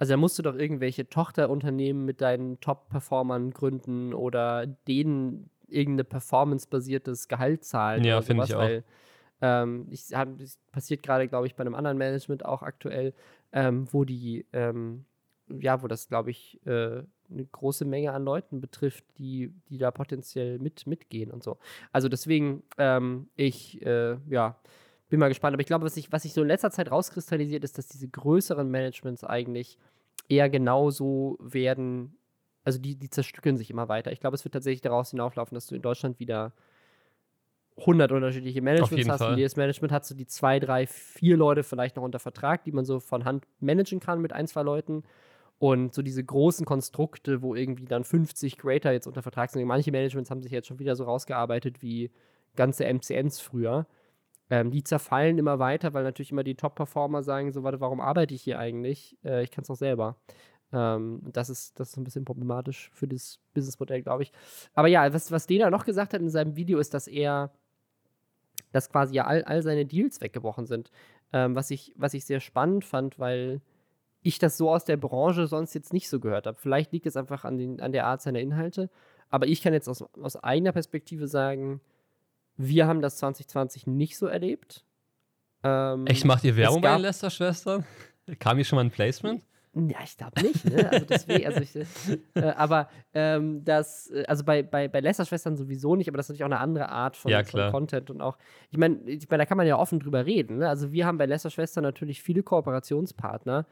also da musst du doch irgendwelche Tochterunternehmen mit deinen Top-Performern gründen oder denen irgendeine performance-basiertes Gehalt zahlen. Ja, finde ich auch. Weil, ähm, ich hab, das passiert gerade, glaube ich, bei einem anderen Management auch aktuell, ähm, wo die, ähm, ja, wo das, glaube ich, äh, eine große Menge an Leuten betrifft, die, die da potenziell mit, mitgehen und so. Also deswegen, ähm, ich, äh, ja, bin mal gespannt. Aber ich glaube, was sich was sich so in letzter Zeit rauskristallisiert, ist, dass diese größeren Managements eigentlich eher genauso werden. Also die, die zerstückeln sich immer weiter. Ich glaube, es wird tatsächlich daraus hinauflaufen, dass du in Deutschland wieder 100 unterschiedliche Managements hast. Fall. Und jedes Management hat so die zwei, drei, vier Leute vielleicht noch unter Vertrag, die man so von Hand managen kann mit ein, zwei Leuten. Und so diese großen Konstrukte, wo irgendwie dann 50 Creator jetzt unter Vertrag sind. Manche Managements haben sich jetzt schon wieder so rausgearbeitet wie ganze MCNs früher. Ähm, die zerfallen immer weiter, weil natürlich immer die Top-Performer sagen: So, warte, warum arbeite ich hier eigentlich? Äh, ich kann es doch selber. Ähm, das ist, das ist ein bisschen problematisch für das Businessmodell, glaube ich. Aber ja, was, was Dena noch gesagt hat in seinem Video, ist, dass er, dass quasi ja all, all seine Deals weggebrochen sind. Ähm, was, ich, was ich sehr spannend fand, weil ich das so aus der Branche sonst jetzt nicht so gehört habe. Vielleicht liegt es einfach an, den, an der Art seiner Inhalte. Aber ich kann jetzt aus, aus eigener Perspektive sagen, wir haben das 2020 nicht so erlebt. Ähm, Echt, macht ihr Werbung bei den Lester-Schwestern? *laughs* Kam hier schon mal ein Placement? Ja, ich glaube nicht. Ne? Also deswegen, also ich, äh, aber ähm, das, äh, also bei, bei, bei Lester-Schwestern sowieso nicht, aber das ist natürlich auch eine andere Art von, Ja, von. Content und auch, ich meine, ich mein, da kann man ja offen drüber reden. Ne? Also wir haben bei Lester-Schwestern natürlich viele Kooperationspartner,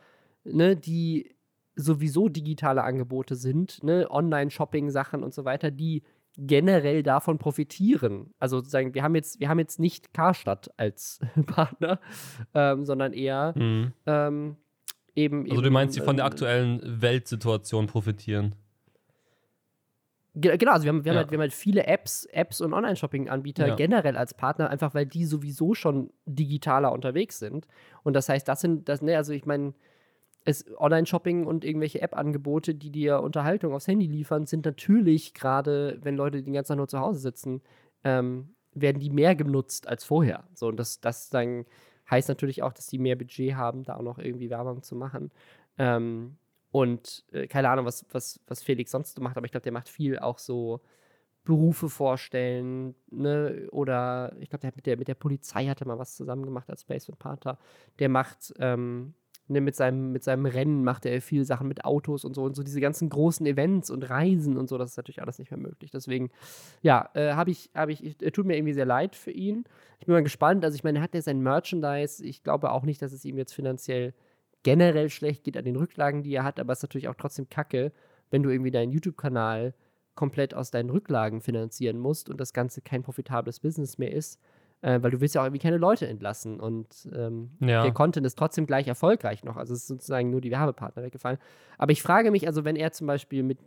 ne, die sowieso digitale Angebote sind, ne, Online-Shopping-Sachen und so weiter, die generell davon profitieren. Also sozusagen, wir haben jetzt, wir haben jetzt nicht Karstadt als *laughs* Partner, ähm, sondern eher Mhm. ähm, eben. Also du meinst, die von der ähm, aktuellen Weltsituation profitieren? Ge- Genau, also wir haben, wir, haben Ja. halt, wir haben halt viele Apps, Apps und Online-Shopping-Anbieter Ja. generell als Partner, einfach weil die sowieso schon digitaler unterwegs sind. Und das heißt, das sind, das, ne, also ich meine, es Online-Shopping und irgendwelche App-Angebote, die dir Unterhaltung aufs Handy liefern, sind natürlich gerade, wenn Leute den ganzen Tag nur zu Hause sitzen, ähm, werden die mehr genutzt als vorher. So, und das, das dann heißt natürlich auch, dass die mehr Budget haben, da auch noch irgendwie Werbung zu machen. Ähm, und äh, keine Ahnung, was, was, was Felix sonst so macht, aber ich glaube, der macht viel auch so Berufe vorstellen, ne? Oder ich glaube, der hat mit der, mit der Polizei hatte mal was zusammen gemacht als Placement Partner. Der macht, ähm, ne, mit seinem, mit seinem Rennen macht er viel Sachen mit Autos und so und so diese ganzen großen Events und Reisen und so, das ist natürlich alles nicht mehr möglich. Deswegen, ja, äh, habe ich, habe ich, ich, äh, tut mir irgendwie sehr leid für ihn. Ich bin mal gespannt. Also, ich meine, er hat ja sein Merchandise. Ich glaube auch nicht, dass es ihm jetzt finanziell generell schlecht geht an den Rücklagen, die er hat, aber es ist natürlich auch trotzdem kacke, wenn du irgendwie deinen YouTube-Kanal komplett aus deinen Rücklagen finanzieren musst und das Ganze kein profitables Business mehr ist, äh, weil du willst ja auch irgendwie keine Leute entlassen und ähm, Ja. der Content ist trotzdem gleich erfolgreich noch. Also es ist sozusagen nur die Werbepartner weggefallen. Aber ich frage mich, also wenn er zum Beispiel mit,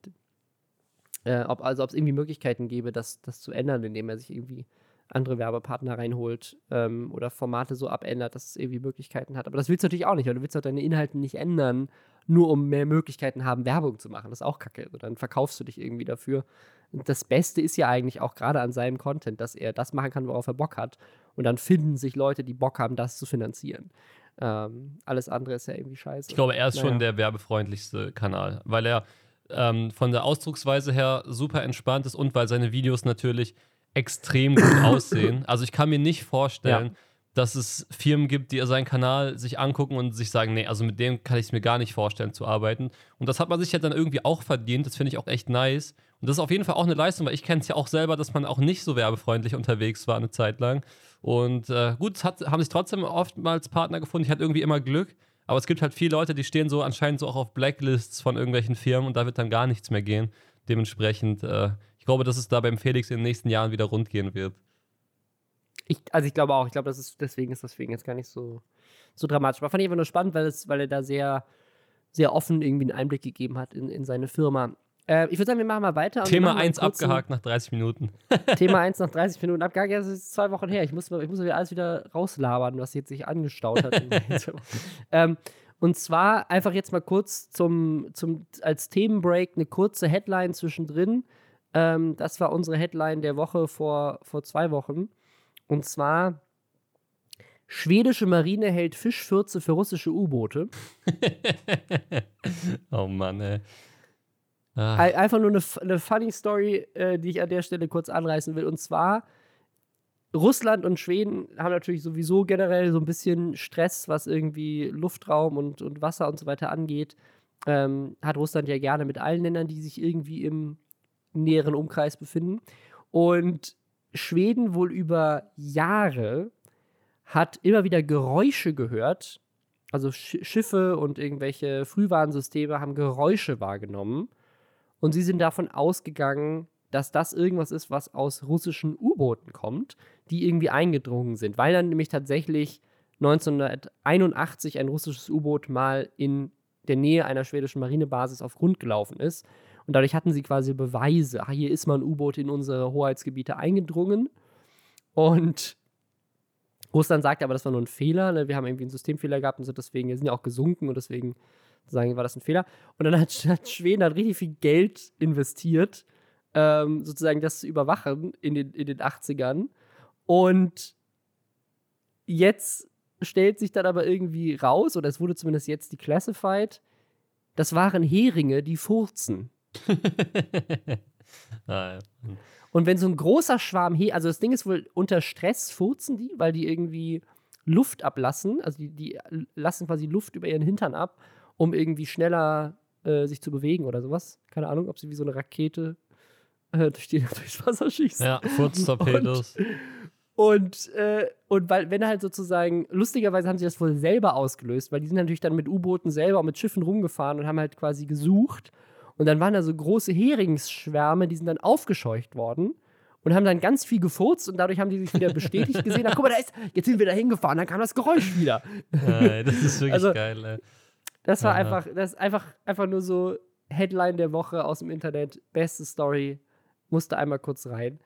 äh, ob also ob es irgendwie Möglichkeiten gäbe, das, das zu ändern, indem er sich irgendwie andere Werbepartner reinholt ähm, oder Formate so abändert, dass es irgendwie Möglichkeiten hat. Aber das willst du natürlich auch nicht, weil du willst doch deine Inhalte nicht ändern, nur um mehr Möglichkeiten haben, Werbung zu machen. Das ist auch kacke. Also dann verkaufst du dich irgendwie dafür. Und das Beste ist ja eigentlich auch gerade an seinem Content, dass er das machen kann, worauf er Bock hat. Und dann finden sich Leute, die Bock haben, das zu finanzieren. Ähm, alles andere ist ja irgendwie scheiße. Ich glaube, er ist Naja. schon der werbefreundlichste Kanal, weil er ähm, von der Ausdrucksweise her super entspannt ist und weil seine Videos natürlich extrem gut aussehen. Also ich kann mir nicht vorstellen, Ja. dass es Firmen gibt, die seinen Kanal sich angucken und sich sagen, nee, also mit dem kann ich es mir gar nicht vorstellen zu arbeiten. Und das hat man sich ja dann irgendwie auch verdient. Das finde ich auch echt nice. Und das ist auf jeden Fall auch eine Leistung, weil ich kenne es ja auch selber, dass man auch nicht so werbefreundlich unterwegs war eine Zeit lang. Und äh, gut, es hat, haben sich trotzdem oftmals Partner gefunden. Ich hatte irgendwie immer Glück. Aber es gibt halt viele Leute, die stehen so anscheinend so auch auf Blacklists von irgendwelchen Firmen und da wird dann gar nichts mehr gehen. Dementsprechend, äh, glaube, dass es da beim Felix in den nächsten Jahren wieder rund gehen wird. Ich, also ich glaube auch, ich glaube, das ist, deswegen ist das jetzt gar nicht so, so dramatisch. Aber fand ich einfach nur spannend, weil, es, weil er da sehr, sehr offen irgendwie einen Einblick gegeben hat in, in seine Firma. Äh, ich würde sagen, wir machen mal weiter. Thema machen mal einen 1 kurzen- abgehakt nach 30 Minuten. *laughs* Thema 1 nach *laughs* 30 Minuten abgehakt. Ja, das ist zwei Wochen her. Ich muss, ich muss wieder alles wieder rauslabern, was jetzt sich angestaut hat. *laughs* ähm, und zwar einfach jetzt mal kurz zum, zum, als Themenbreak eine kurze Headline zwischendrin. Ähm, das war unsere Headline der Woche vor, vor zwei Wochen. Und zwar: Schwedische Marine hält Fischfürze für russische U-Boote. *laughs* oh Mann, ey. Ah. Einfach nur eine, eine funny Story, äh, die ich an der Stelle kurz anreißen will. Und zwar, Russland und Schweden haben natürlich sowieso generell so ein bisschen Stress, was irgendwie Luftraum und, und Wasser und so weiter angeht. Ähm, hat Russland ja gerne mit allen Ländern, die sich irgendwie im näheren Umkreis befinden. Und Schweden wohl über Jahre hat immer wieder Geräusche gehört. Also Sch Schiffe und irgendwelche Frühwarnsysteme haben Geräusche wahrgenommen. Und sie sind davon ausgegangen, dass das irgendwas ist, was aus russischen U-Booten kommt, die irgendwie eingedrungen sind. Weil dann nämlich tatsächlich 1981 ein russisches U-Boot mal in der Nähe einer schwedischen Marinebasis auf Grund gelaufen ist. Und dadurch hatten sie quasi Beweise. Ah, hier ist mal ein U-Boot in unsere Hoheitsgebiete eingedrungen. Und Russland sagt aber, das war nur ein Fehler. Ne? Wir haben irgendwie einen Systemfehler gehabt und sind deswegen, wir sind ja auch gesunken und deswegen sagen, war das ein Fehler. Und dann hat, hat Schweden hat richtig viel Geld investiert, ähm, sozusagen das zu überwachen in den, in den 80ern. Und jetzt stellt sich dann aber irgendwie raus, oder es wurde zumindest jetzt declassified, das waren Heringe, die furzen. *laughs* ah, ja. Und wenn so ein großer Schwarm Heringe, also das Ding ist wohl, unter Stress furzen die, weil die irgendwie Luft ablassen, also die, die lassen quasi Luft über ihren Hintern ab, um irgendwie schneller äh, sich zu bewegen oder sowas. Keine Ahnung, ob sie wie so eine Rakete äh, durch die, *laughs* durchs Wasser schießen. Ja, Furztorpedos. Und, äh, und weil, wenn halt sozusagen, lustigerweise haben sie das wohl selber ausgelöst, weil die sind natürlich dann mit U-Booten selber und mit Schiffen rumgefahren und haben halt quasi gesucht. Und dann waren da so große Heringsschwärme, die sind dann aufgescheucht worden und haben dann ganz viel gefurzt und dadurch haben die sich wieder *laughs* bestätigt gesehen. Ach, guck mal, da ist, jetzt sind wir da hingefahren, dann kam das Geräusch wieder. Nein, das ist wirklich also, geil, ey. Das war Aha. einfach, das ist einfach, einfach nur so Headline der Woche aus dem Internet. Beste Story. Musste einmal kurz rein.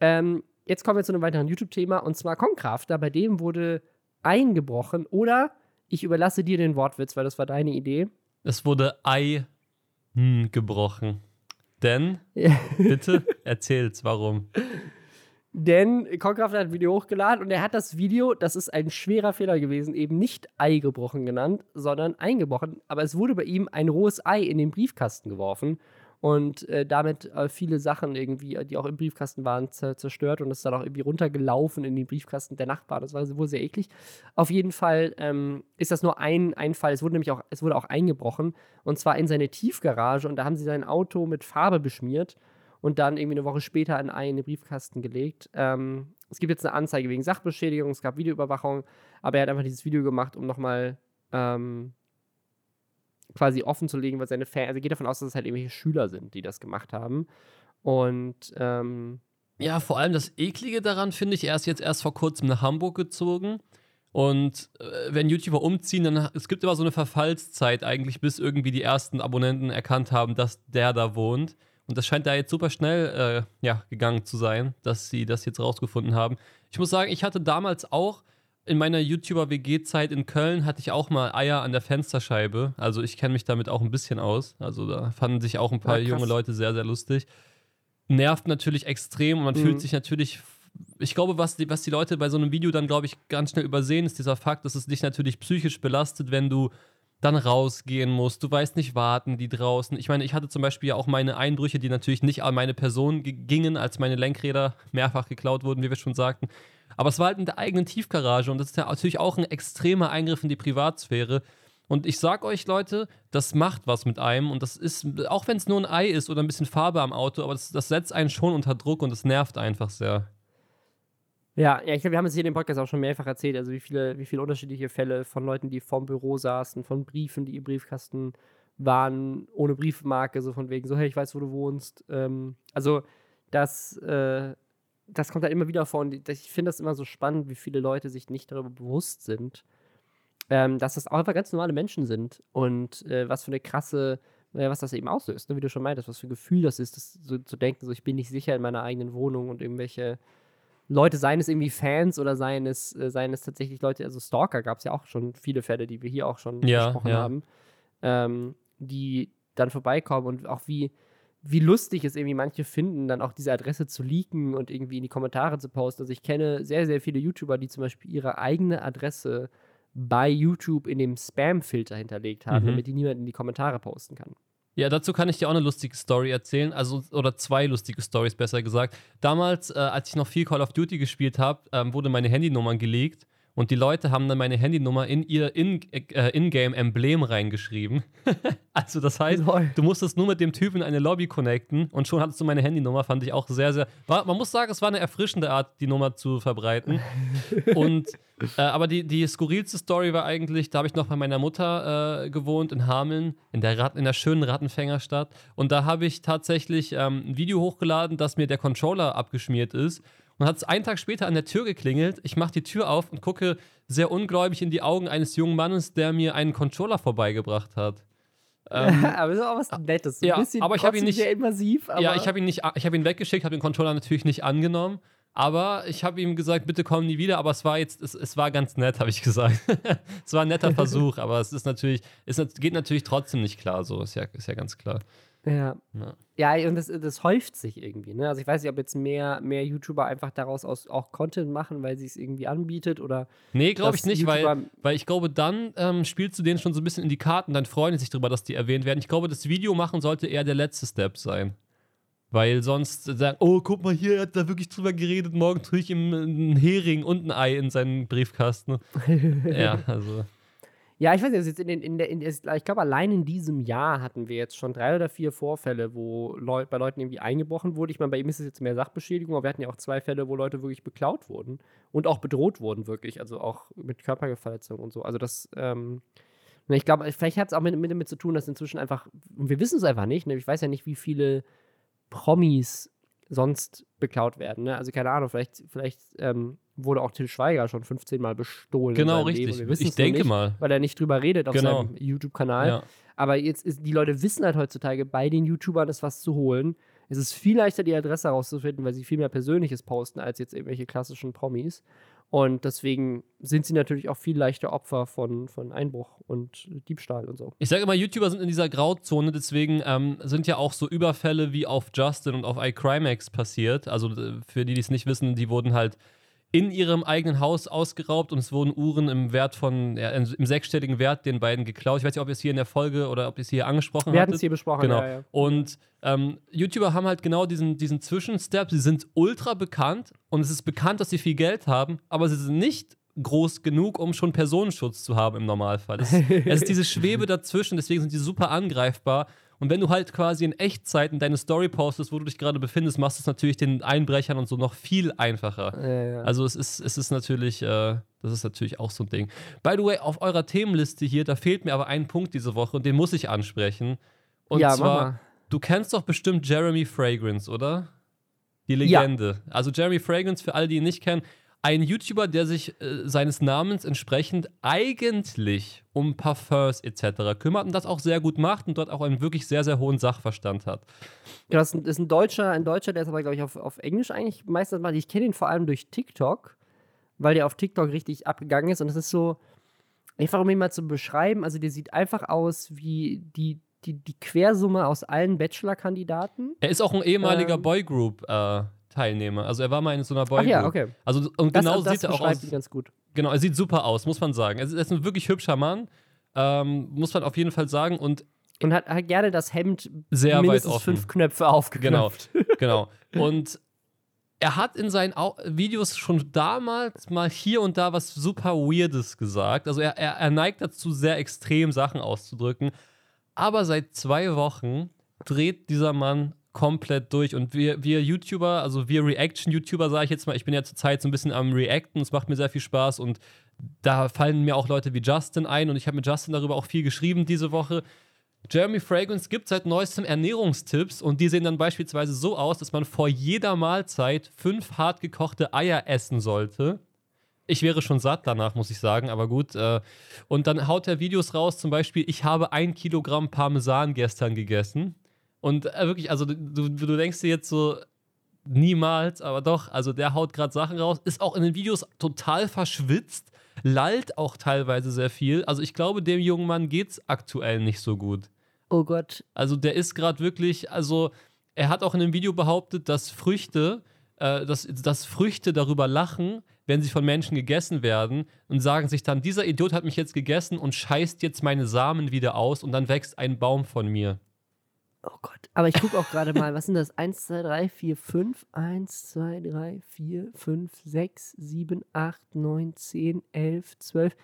Ähm, jetzt kommen wir zu einem weiteren YouTube-Thema und zwar Concrafter. Bei dem wurde eingebrochen oder ich überlasse dir den Wortwitz, weil das war deine Idee. Es wurde Ei hm, gebrochen. Denn, bitte erzähl's, warum. Denn Concraft hat ein Video hochgeladen und er hat das Video, das ist ein schwerer Fehler gewesen, eben nicht Ei gebrochen genannt, sondern eingebrochen. Aber es wurde bei ihm ein rohes Ei in den Briefkasten geworfen und äh, damit äh, viele Sachen irgendwie, äh, die auch im Briefkasten waren, zerstört und ist dann auch irgendwie runtergelaufen in den Briefkasten der Nachbarn. Das war wohl sehr eklig. Auf jeden Fall ähm, ist das nur ein, ein Fall. Es wurde nämlich auch, es wurde auch eingebrochen und zwar in seine Tiefgarage und da haben sie sein Auto mit Farbe beschmiert und dann irgendwie eine Woche später in den Briefkasten gelegt. Ähm, es gibt jetzt eine Anzeige wegen Sachbeschädigung, es gab Videoüberwachung, aber er hat einfach dieses Video gemacht, um nochmal ähm, quasi offen zu legen, weil seine Fans, also geht davon aus, dass es halt irgendwelche Schüler sind, die das gemacht haben. Und ähm, ja, vor allem das Eklige daran finde ich, er ist jetzt erst vor kurzem nach Hamburg gezogen. Und äh, wenn YouTuber umziehen, dann es gibt immer so eine Verfallszeit eigentlich, bis irgendwie die ersten Abonnenten erkannt haben, dass der da wohnt. Und das scheint da jetzt super schnell äh, ja, gegangen zu sein, dass sie das jetzt rausgefunden haben. Ich muss sagen, ich hatte damals auch in meiner YouTuber-WG-Zeit in Köln hatte ich auch mal Eier an der Fensterscheibe. Also ich kenne mich damit auch ein bisschen aus. Also da fanden sich auch ein paar ja, junge Leute sehr, sehr lustig. Nervt natürlich extrem und man mhm. fühlt sich natürlich. Ich glaube, was die, was die Leute bei so einem Video dann, glaube ich, ganz schnell übersehen, ist dieser Fakt, dass es dich natürlich psychisch belastet, wenn du dann rausgehen musst. Du weißt nicht, warten die draußen. Ich meine, ich hatte zum Beispiel ja auch meine Einbrüche, die natürlich nicht an meine Person gingen, als meine Lenkräder *laughs* mehrfach geklaut wurden, wie wir schon sagten. Aber es war halt in der eigenen Tiefgarage und das ist ja natürlich auch ein extremer Eingriff in die Privatsphäre. Und ich sag euch, Leute, das macht was mit einem und das ist, auch wenn es nur ein Ei ist oder ein bisschen Farbe am Auto, aber das, das setzt einen schon unter Druck und das nervt einfach sehr. Ja, ja, ich glaube, wir haben es hier in dem Podcast auch schon mehrfach erzählt, also wie viele, wie viele unterschiedliche Fälle von Leuten, die vorm Büro saßen, von Briefen, die im Briefkasten waren, ohne Briefmarke, so von wegen, so, hey, ich weiß, wo du wohnst. Ähm, also, das, äh, das kommt halt immer wieder vor und ich finde das immer so spannend, wie viele Leute sich nicht darüber bewusst sind, ähm, dass das auch einfach ganz normale Menschen sind und äh, was für eine krasse, äh, was das eben auslöst, ne? wie du schon meintest, was für ein Gefühl das ist, das so zu denken, so ich bin nicht sicher in meiner eigenen Wohnung und irgendwelche Leute, seien es irgendwie Fans oder seien es, äh, seien es tatsächlich Leute, also Stalker gab es ja auch schon viele Fälle, die wir hier auch schon ja, besprochen ja. haben, ähm, die dann vorbeikommen und auch wie, wie lustig es irgendwie manche finden, dann auch diese Adresse zu leaken und irgendwie in die Kommentare zu posten. Also ich kenne sehr, sehr viele YouTuber, die zum Beispiel ihre eigene Adresse bei YouTube in dem Spam-Filter hinterlegt haben, mhm. damit die niemand in die Kommentare posten kann. Ja, dazu kann ich dir auch eine lustige Story erzählen, also oder zwei lustige Stories besser gesagt. Damals, äh, als ich noch viel Call of Duty gespielt habe, ähm, wurde meine Handynummer gelegt und die Leute haben dann meine Handynummer in ihr äh, In-Game-Emblem reingeschrieben. *laughs* also das heißt, Lol. du musstest nur mit dem Typen in eine Lobby connecten und schon hattest du meine Handynummer, fand ich auch sehr, sehr. War, man muss sagen, es war eine erfrischende Art, die Nummer zu verbreiten. *laughs* und äh, aber die, die skurrilste Story war eigentlich, da habe ich noch bei meiner Mutter äh, gewohnt in Hameln, in der, Rat, in der schönen Rattenfängerstadt. Und da habe ich tatsächlich ähm, ein Video hochgeladen, dass mir der Controller abgeschmiert ist und hat es einen Tag später an der Tür geklingelt. Ich mache die Tür auf und gucke sehr ungläubig in die Augen eines jungen Mannes, der mir einen Controller vorbeigebracht hat. Ähm, *laughs* aber ist auch was Nettes. So ja, aber ich habe ihn nicht. Invasiv, ja, ich habe ihn nicht. Ich habe ihn weggeschickt, habe den Controller natürlich nicht angenommen. Aber ich habe ihm gesagt, bitte komm nie wieder. Aber es war jetzt, es, es war ganz nett, habe ich gesagt. *laughs* es war ein netter *laughs* Versuch, aber es ist natürlich, es geht natürlich trotzdem nicht klar. So ist ja, ist ja ganz klar. Ja. Ja, ja und das, das häuft sich irgendwie. Ne? Also ich weiß nicht, ob jetzt mehr, mehr YouTuber einfach daraus aus, auch Content machen, weil sie es irgendwie anbietet oder. Nee, glaube ich nicht, weil, weil ich glaube, dann ähm, spielst du denen schon so ein bisschen in die Karten, dann freuen sie sich darüber, dass die erwähnt werden. Ich glaube, das Video machen sollte eher der letzte Step sein. Weil sonst sagen, oh, guck mal hier, er hat da wirklich drüber geredet, morgen tue ich ihm einen Hering und ein Ei in seinen Briefkasten. *laughs* ja, also. Ja, ich weiß nicht, jetzt in den, in der, in ich glaube, allein in diesem Jahr hatten wir jetzt schon drei oder vier Vorfälle, wo Leut, bei Leuten irgendwie eingebrochen wurde. Ich meine, bei ihm ist es jetzt mehr Sachbeschädigung, aber wir hatten ja auch zwei Fälle, wo Leute wirklich beklaut wurden und auch bedroht wurden, wirklich. Also auch mit Körperverletzungen und so. Also das, ähm, ich glaube, vielleicht hat es auch mit, mit damit zu tun, dass inzwischen einfach, und wir wissen es einfach nicht, ne? ich weiß ja nicht, wie viele Promis sonst beklaut werden. Ne? Also keine Ahnung, vielleicht, vielleicht ähm, wurde auch Till Schweiger schon 15 Mal bestohlen. Genau, richtig. ich denke nicht, mal. Weil er nicht drüber redet auf genau. seinem YouTube-Kanal. Ja. Aber jetzt ist, die Leute wissen halt heutzutage, bei den YouTubern ist was zu holen. Es ist viel leichter, die Adresse herauszufinden, weil sie viel mehr Persönliches posten als jetzt irgendwelche klassischen Promis. Und deswegen sind sie natürlich auch viel leichter Opfer von, von Einbruch und Diebstahl und so. Ich sage immer, YouTuber sind in dieser Grauzone, deswegen ähm, sind ja auch so Überfälle wie auf Justin und auf iCrimex passiert. Also äh, für die, die es nicht wissen, die wurden halt in ihrem eigenen Haus ausgeraubt und es wurden Uhren im Wert von, ja, im sechsstelligen Wert den beiden geklaut. Ich weiß nicht, ob ihr es hier in der Folge oder ob ihr es hier angesprochen habt. Wir hatten es hier besprochen, genau. Ja, ja. Und ähm, YouTuber haben halt genau diesen, diesen Zwischenstep. Sie sind ultra bekannt und es ist bekannt, dass sie viel Geld haben, aber sie sind nicht groß genug, um schon Personenschutz zu haben im Normalfall. Es, *laughs* es ist diese Schwebe dazwischen, deswegen sind die super angreifbar und wenn du halt quasi in Echtzeit in deine Story postest, wo du dich gerade befindest, machst du es natürlich den Einbrechern und so noch viel einfacher. Ja, ja. Also es ist, es ist natürlich, äh, das ist natürlich auch so ein Ding. By the way, auf eurer Themenliste hier, da fehlt mir aber ein Punkt diese Woche und den muss ich ansprechen. Und ja, zwar, du kennst doch bestimmt Jeremy Fragrance, oder? Die Legende. Also Jeremy Fragrance, für alle, die ihn nicht kennen, ein YouTuber, der sich äh, seines Namens entsprechend eigentlich um Parfums etc. kümmert und das auch sehr gut macht und dort auch einen wirklich sehr, sehr hohen Sachverstand hat. Ja, das ist ein Deutscher, ein Deutscher, der ist aber, glaube ich, auf, auf Englisch eigentlich meistens mal. Ich kenne ihn vor allem durch TikTok, weil der auf TikTok richtig abgegangen ist und es ist so, einfach um ihn mal zu beschreiben, also der sieht einfach aus wie die, die, die Quersumme aus allen Bachelor-Kandidaten. Er ist auch ein ehemaliger ähm, Boygroup. Äh Teilnehmer. Also er war mal in so einer Boygroup. Ja, okay. Also und das, genau das sieht er auch aus. ganz gut. Genau, er sieht super aus, muss man sagen. Er ist ein wirklich hübscher Mann, ähm, muss man auf jeden Fall sagen und und hat, hat gerne das Hemd sehr mindestens weit offen. fünf Knöpfe aufgeknöpft. Genau, *laughs* genau. Und er hat in seinen Videos schon damals mal hier und da was super Weirdes gesagt. Also er, er, er neigt dazu, sehr extrem Sachen auszudrücken. Aber seit zwei Wochen dreht dieser Mann komplett durch. Und wir, wir YouTuber, also wir Reaction-YouTuber, sage ich jetzt mal, ich bin ja zurzeit so ein bisschen am Reacten, es macht mir sehr viel Spaß und da fallen mir auch Leute wie Justin ein und ich habe mit Justin darüber auch viel geschrieben diese Woche. Jeremy Fragrance gibt seit neuestem Ernährungstipps und die sehen dann beispielsweise so aus, dass man vor jeder Mahlzeit fünf hart gekochte Eier essen sollte. Ich wäre schon satt danach, muss ich sagen, aber gut. Äh, und dann haut er Videos raus, zum Beispiel, ich habe ein Kilogramm Parmesan gestern gegessen. Und äh, wirklich, also du, du denkst dir jetzt so, niemals, aber doch, also der haut gerade Sachen raus, ist auch in den Videos total verschwitzt, lallt auch teilweise sehr viel. Also ich glaube, dem jungen Mann geht's aktuell nicht so gut. Oh Gott. Also der ist gerade wirklich, also er hat auch in dem Video behauptet, dass Früchte, äh, dass, dass Früchte darüber lachen, wenn sie von Menschen gegessen werden und sagen sich dann, dieser Idiot hat mich jetzt gegessen und scheißt jetzt meine Samen wieder aus und dann wächst ein Baum von mir. Oh Gott. Aber ich gucke auch gerade mal, was sind das? 1, 2, 3, 4, 5. 1, 2, 3, 4, 5, 6, 7, 8, 9, 10, 11, 12.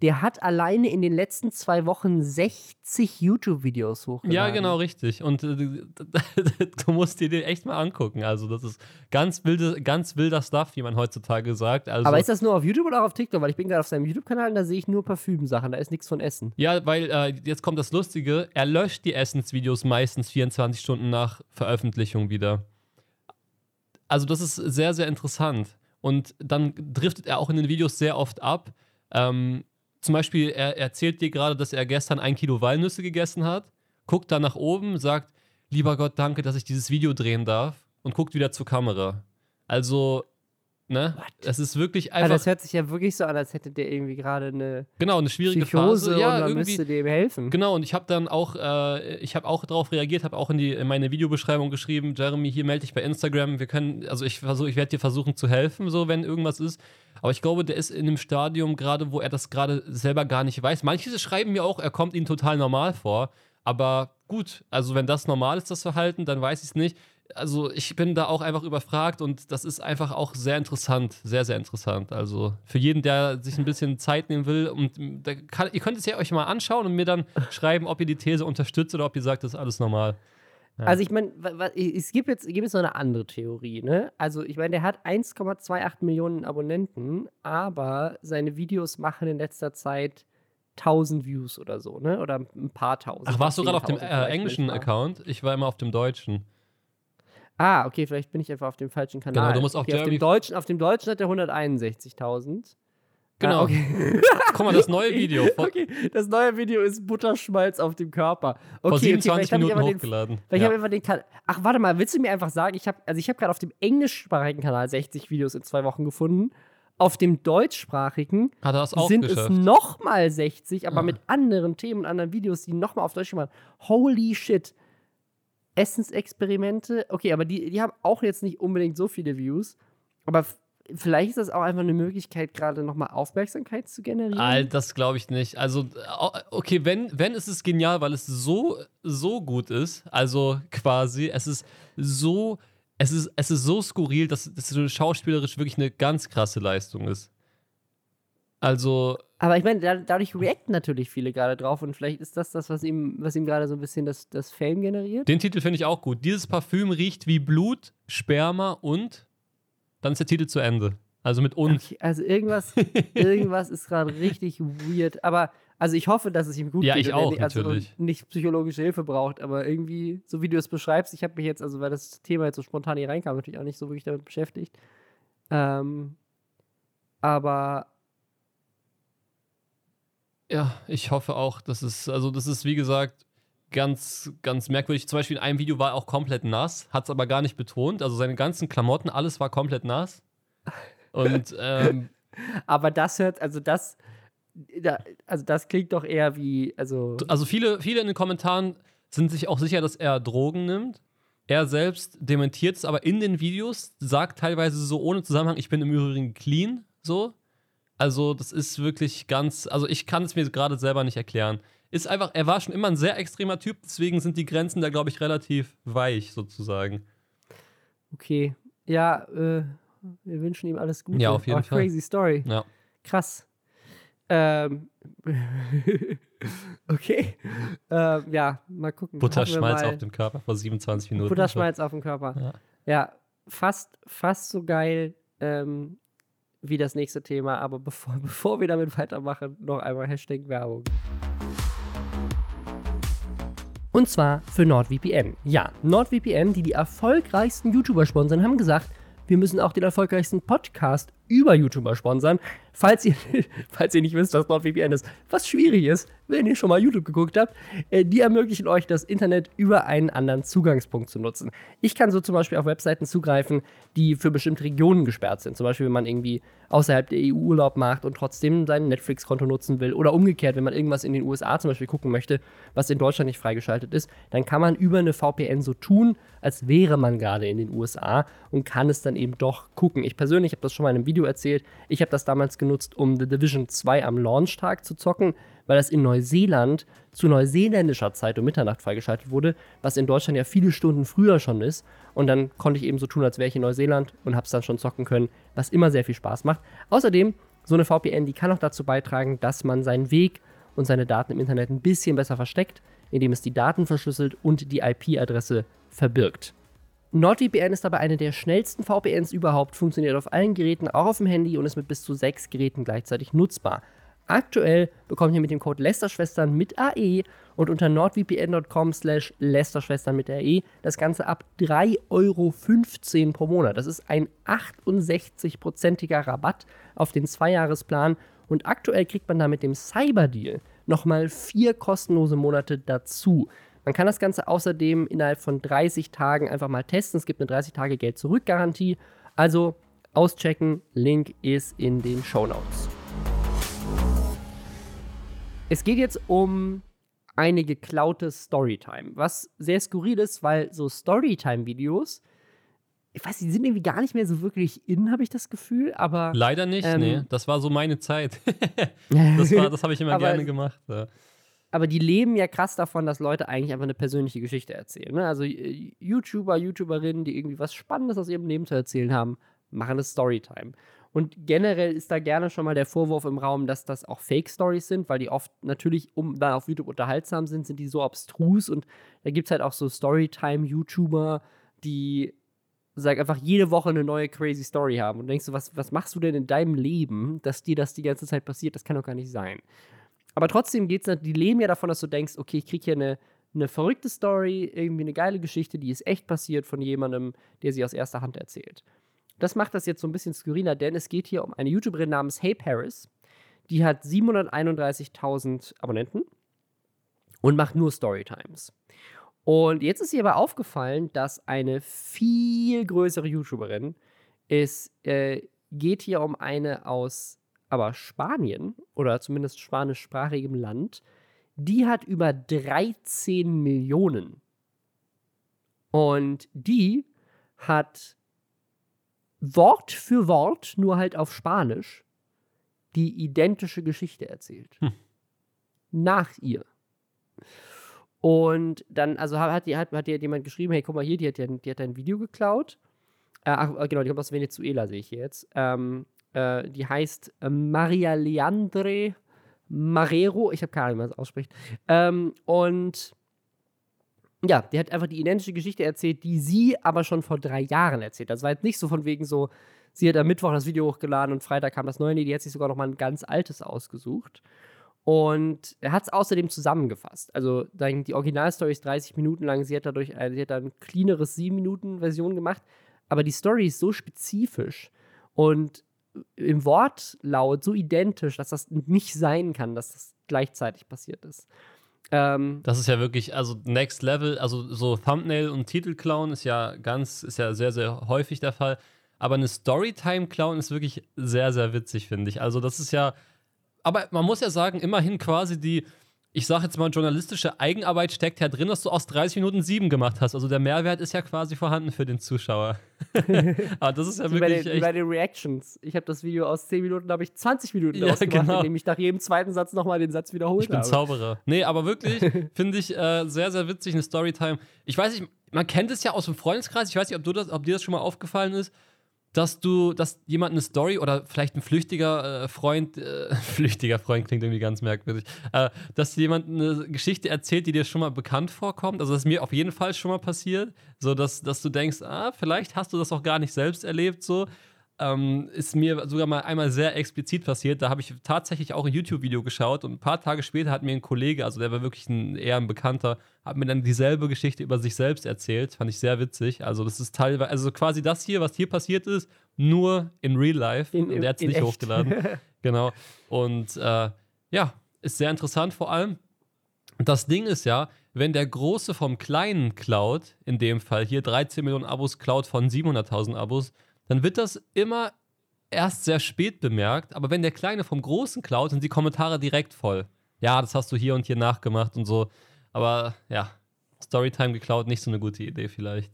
Der hat alleine in den letzten zwei Wochen 60 YouTube-Videos hochgeladen. Ja, genau, richtig. Und äh, *laughs* du musst dir den echt mal angucken. Also, das ist ganz, wilde, ganz wilder Stuff, wie man heutzutage sagt. Also, Aber ist das nur auf YouTube oder auch auf TikTok? Weil ich bin gerade auf seinem YouTube-Kanal und da sehe ich nur Parfümsachen. Da ist nichts von Essen. Ja, weil äh, jetzt kommt das Lustige. Er löscht die Essensvideos meistens 24 Stunden nach Veröffentlichung wieder. Also, das ist sehr, sehr interessant. Und dann driftet er auch in den Videos sehr oft ab. Ähm, zum Beispiel, er erzählt dir gerade, dass er gestern ein Kilo Walnüsse gegessen hat, guckt dann nach oben, sagt, lieber Gott, danke, dass ich dieses Video drehen darf und guckt wieder zur Kamera. Also, ne? What? Es ist wirklich Also einfach. das hört sich ja wirklich so an, als hätte der irgendwie gerade eine genau, eine schwierige Psychose Phase. Ja, und man irgendwie. müsste dem helfen. Genau, und ich habe dann auch, äh, ich habe auch darauf reagiert, habe auch in, die, in meine Videobeschreibung geschrieben, Jeremy, hier melde dich bei Instagram. Wir können, also ich versuche, ich werde dir versuchen zu helfen, so wenn irgendwas ist. Aber ich glaube, der ist in einem Stadium gerade, wo er das gerade selber gar nicht weiß. Manche schreiben mir auch, er kommt ihnen total normal vor. Aber gut, also wenn das normal ist, das Verhalten, dann weiß ich es nicht. Also ich bin da auch einfach überfragt und das ist einfach auch sehr interessant, sehr, sehr interessant. Also für jeden, der sich ein bisschen Zeit nehmen will und kann, ihr könnt es ja euch mal anschauen und mir dann *laughs* schreiben, ob ihr die These unterstützt oder ob ihr sagt, das ist alles normal. Ja. Also ich meine, es gibt jetzt, gibt jetzt noch eine andere Theorie, ne? Also ich meine, der hat 1,28 Millionen Abonnenten, aber seine Videos machen in letzter Zeit 1000 Views oder so, ne? Oder ein paar tausend. Ach, warst du gerade auf dem 10.000 äh, englischen. Account? Ich war immer auf dem deutschen. Ah, okay, vielleicht bin ich einfach auf dem falschen Kanal. Genau, du musst auf okay, auf dem deutschen, auf dem deutschen hat er 161.000. Genau. Ah, okay. *laughs* Guck mal, das neue *laughs* Video okay, das neue Video ist Butterschmalz auf dem Körper. Okay, vor okay, 27 vielleicht hab ich Minuten den hochgeladen. Weil ich Ja. habe einfach den Kanal. Ach, warte mal, willst du mir einfach sagen, ich habe also ich habe gerade auf dem englischsprachigen Kanal 60 Videos in zwei Wochen gefunden. Auf dem deutschsprachigen auch sind geschafft? es nochmal 60, aber Ah. mit anderen Themen und anderen Videos, die nochmal auf Deutsch waren. Holy shit. Essensexperimente, okay, aber die, die haben auch jetzt nicht unbedingt so viele Views. Aber vielleicht ist das auch einfach eine Möglichkeit, gerade nochmal Aufmerksamkeit zu generieren. All das glaube ich nicht. Also, okay, wenn, wenn ist es genial, weil es so, so gut ist. Also quasi, es ist so, es ist, es ist so skurril, dass das so schauspielerisch wirklich eine ganz krasse Leistung ist. Also, Aber ich meine, da, dadurch reacten natürlich viele gerade drauf und vielleicht ist das das, was ihm, was ihm gerade so ein bisschen das, das Fame generiert. den Titel finde ich auch gut. Dieses Parfüm riecht wie Blut, Sperma und dann ist der Titel zu Ende. Also mit und. Okay, also irgendwas, *laughs* irgendwas ist gerade richtig weird. Aber also ich hoffe, dass es ihm gut Ja, geht ich und er auch, ni- also natürlich. nicht psychologische Hilfe braucht. Aber irgendwie, so wie du es beschreibst, ich habe mich jetzt, also weil das Thema jetzt so spontan hier reinkam, natürlich auch nicht so wirklich damit beschäftigt. Ähm, aber Ja, ich hoffe auch, dass es, also das ist wie gesagt ganz, ganz merkwürdig. Zum Beispiel in einem Video war er auch komplett nass, hat es aber gar nicht betont. Also seine ganzen Klamotten, alles war komplett nass. Und *laughs* ähm, Aber das hört, also das, da, also das klingt doch eher wie, also. also viele, viele in den Kommentaren sind sich auch sicher, dass er Drogen nimmt. Er selbst dementiert es, aber in den Videos sagt teilweise so ohne Zusammenhang, ich bin im Übrigen clean, so. Also, das ist wirklich ganz, also ich kann es mir gerade selber nicht erklären. Ist einfach, er war schon immer ein sehr extremer Typ, deswegen sind die Grenzen da, glaube ich, relativ weich, sozusagen. Okay. Ja, äh, wir wünschen ihm alles Gute. Ja, auf jeden Aber Fall. Crazy Story. Ja. Krass. Ähm. *laughs* okay. Ähm, ja, mal gucken. Butterschmalz mal. auf dem Körper vor 27 Minuten. Butterschmalz auf dem Körper. Ja. Ja, fast, fast so geil ähm, wie das nächste Thema. Aber bevor, *laughs* bevor wir damit weitermachen, noch einmal Hashtag Werbung. Und zwar für NordVPN. Ja, NordVPN, die die erfolgreichsten YouTuber sponsern, haben gesagt, wir müssen auch den erfolgreichsten Podcast über YouTuber sponsern. Falls ihr, *laughs* falls ihr nicht wisst, was NordVPN ist, was schwierig ist, wenn ihr schon mal YouTube geguckt habt, äh, die ermöglichen euch das Internet über einen anderen Zugangspunkt zu nutzen. Ich kann so zum Beispiel auf Webseiten zugreifen, die für bestimmte Regionen gesperrt sind. Zum Beispiel, wenn man irgendwie außerhalb der EU Urlaub macht und trotzdem sein Netflix-Konto nutzen will. Oder umgekehrt, wenn man irgendwas in den USA zum Beispiel gucken möchte, was in Deutschland nicht freigeschaltet ist, dann kann man über eine VPN so tun, als wäre man gerade in den USA und kann es dann eben doch gucken. Ich persönlich habe das schon mal in einem Video Video erzählt. Ich habe das damals genutzt, um The Division 2 am Launchtag zu zocken, weil das in Neuseeland zu neuseeländischer Zeit um Mitternacht freigeschaltet wurde, was in Deutschland ja viele Stunden früher schon ist. Und dann konnte ich eben so tun, als wäre ich in Neuseeland und habe es dann schon zocken können, was immer sehr viel Spaß macht. Außerdem, so eine VPN, die kann auch dazu beitragen, dass man seinen Weg und seine Daten im Internet ein bisschen besser versteckt, indem es die Daten verschlüsselt und die IP-Adresse verbirgt. NordVPN ist dabei eine der schnellsten VPNs überhaupt, funktioniert auf allen Geräten, auch auf dem Handy und ist mit bis zu sechs Geräten gleichzeitig nutzbar. Aktuell bekommt ihr mit dem Code Lästerschwestern mit AE und unter nordvpn.com slash Lästerschwestern mit AE das Ganze ab 3,15 Euro pro Monat. Das ist ein 68-prozentiger Rabatt auf den Zweijahresplan und aktuell kriegt man da mit dem Cyberdeal nochmal vier kostenlose Monate dazu. Man kann das Ganze außerdem innerhalb von 30 Tagen einfach mal testen. Es gibt eine 30-Tage-Geld-Zurück-Garantie. Also auschecken. Link ist in den Show Notes. Es geht jetzt um eine geklaute Storytime, was sehr skurril ist, weil so Storytime-Videos, ich weiß, die sind irgendwie gar nicht mehr so wirklich in, habe ich das Gefühl, aber. Leider nicht, ähm, nee. Das war so meine Zeit. *laughs* das das habe ich immer *laughs* gerne gemacht. Ja aber die leben ja krass davon, dass Leute eigentlich einfach eine persönliche Geschichte erzählen. Ne? Also äh, YouTuber, YouTuberinnen, die irgendwie was Spannendes aus ihrem Leben zu erzählen haben, machen eine Storytime. Und generell ist da gerne schon mal der Vorwurf im Raum, dass das auch Fake-Stories sind, weil die oft natürlich, um da auf YouTube unterhaltsam sind, sind die so abstrus. Und da gibt es halt auch so Storytime-YouTuber, die sag einfach jede Woche eine neue crazy Story haben. Und denkst du, was, was machst du denn in deinem Leben, dass dir das die ganze Zeit passiert? Das kann doch gar nicht sein. Aber trotzdem geht es, die leben ja davon, dass du denkst, okay, ich kriege hier eine, eine verrückte Story, irgendwie eine geile Geschichte, die ist echt passiert von jemandem, der sie aus erster Hand erzählt. Das macht das jetzt so ein bisschen skurriler, denn es geht hier um eine YouTuberin namens Hey Paris. Die hat 731.000 Abonnenten und macht nur Storytimes. Und jetzt ist ihr aber aufgefallen, dass eine viel größere YouTuberin, es äh, geht hier um eine aus aber Spanien oder zumindest spanischsprachigem Land, die hat über 13 Millionen. Und die hat Wort für Wort, nur halt auf Spanisch, die identische Geschichte erzählt. Hm. Nach ihr. Und dann, also hat, die, hat, hat jemand geschrieben, hey, guck mal hier, die hat, die hat ein Video geklaut. Äh, ach, genau, die kommt aus Venezuela, sehe ich jetzt. Ähm, äh, die heißt äh, Maria Leandre Marrero. Ich habe keine Ahnung, wie man das ausspricht. Ähm, und ja, die hat einfach die identische Geschichte erzählt, die sie aber schon vor drei Jahren erzählt. Das war jetzt nicht so von wegen so, sie hat am Mittwoch das Video hochgeladen und Freitag kam das neue. Nee, die hat sich sogar noch mal ein ganz altes ausgesucht. Und er hat es außerdem zusammengefasst. Also die Originalstory ist 30 Minuten lang. Sie hat dadurch äh, sie hat ein cleaneres 7-Minuten-Version gemacht. Aber die Story ist so spezifisch und im Wortlaut so identisch, dass das nicht sein kann, dass das gleichzeitig passiert ist. Ähm, das ist ja wirklich, also Next Level, also so Thumbnail und Titel klauen ist ja ganz, ist ja sehr, sehr häufig der Fall. Aber eine Storytime klauen ist wirklich sehr, sehr witzig, finde ich. Also, das ist ja, aber man muss ja sagen, immerhin quasi die, ich sage jetzt mal, journalistische Eigenarbeit steckt ja drin, dass du aus 30 Minuten sieben gemacht hast. Also der Mehrwert ist ja quasi vorhanden für den Zuschauer. *laughs* Aber das ist ja wirklich. Bei den, echt bei den Reactions. Ich habe das Video aus 10 Minuten, da habe ich 20 Minuten ja, ausgemacht, genau. indem ich nach jedem zweiten Satz nochmal den Satz wiederholt. Ich bin habe. Zauberer. Nee, aber wirklich *laughs* finde ich äh, sehr, sehr witzig, eine Storytime. Ich weiß nicht, man kennt es ja aus dem Freundeskreis. Ich weiß nicht, ob, du das, ob dir das schon mal aufgefallen ist dass du, dass jemand eine Story oder vielleicht ein flüchtiger äh, Freund, äh, *laughs* flüchtiger Freund klingt irgendwie ganz merkwürdig, äh, dass jemand eine Geschichte erzählt, die dir schon mal bekannt vorkommt. Also das ist mir auf jeden Fall schon mal passiert, so dass, dass du denkst, ah, vielleicht hast du das auch gar nicht selbst erlebt, so ähm, ist mir sogar mal einmal sehr explizit passiert. Da habe ich tatsächlich auch ein YouTube-Video geschaut und ein paar Tage später hat mir ein Kollege, also der war wirklich ein, eher ein Bekannter, hat mir dann dieselbe Geschichte über sich selbst erzählt. Fand ich sehr witzig. Also, das ist teilweise, also quasi das hier, was hier passiert ist, nur in Real Life. In, und er hat es nicht echt. hochgeladen. *laughs* genau. Und äh, ja, ist sehr interessant vor allem. Das Ding ist ja, wenn der Große vom Kleinen klaut, in dem Fall hier 13 Millionen Abos klaut von 700.000 Abos, dann wird das immer erst sehr spät bemerkt. Aber wenn der Kleine vom Großen klaut, sind die Kommentare direkt voll. Ja, das hast du hier und hier nachgemacht und so. Aber ja, Storytime geklaut, nicht so eine gute Idee vielleicht.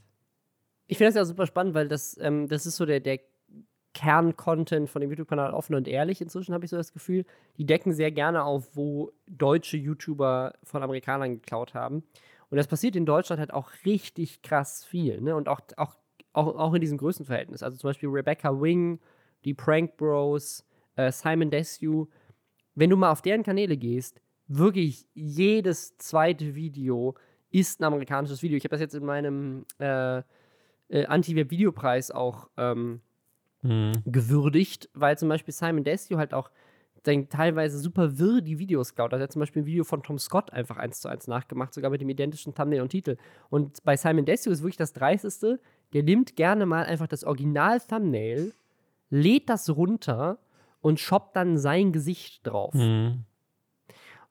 Ich finde das ja super spannend, weil das, ähm, das ist so der, der Kerncontent von dem YouTube-Kanal offen und ehrlich inzwischen, habe ich so das Gefühl. Die decken sehr gerne auf, wo deutsche YouTuber von Amerikanern geklaut haben. Und das passiert in Deutschland halt auch richtig krass viel. Ne? Und auch, auch, auch, auch in diesem Größenverhältnis. Also zum Beispiel Rebecca Wing, die Prank Bros, äh, Simon Desue. Wenn du mal auf deren Kanäle gehst, wirklich jedes zweite Video ist ein amerikanisches Video. Ich habe das jetzt in meinem äh, äh, Anti-Web-Videopreis auch ähm, mhm. gewürdigt, weil zum Beispiel Simon Desue halt auch dann teilweise super wirr die Videos klaut. Also er hat zum Beispiel ein Video von Tom Scott einfach eins zu eins nachgemacht, sogar mit dem identischen Thumbnail und Titel. Und bei Simon Desue ist wirklich das Dreisteste, der nimmt gerne mal einfach das Original-Thumbnail, lädt das runter und shoppt dann sein Gesicht drauf. Mhm.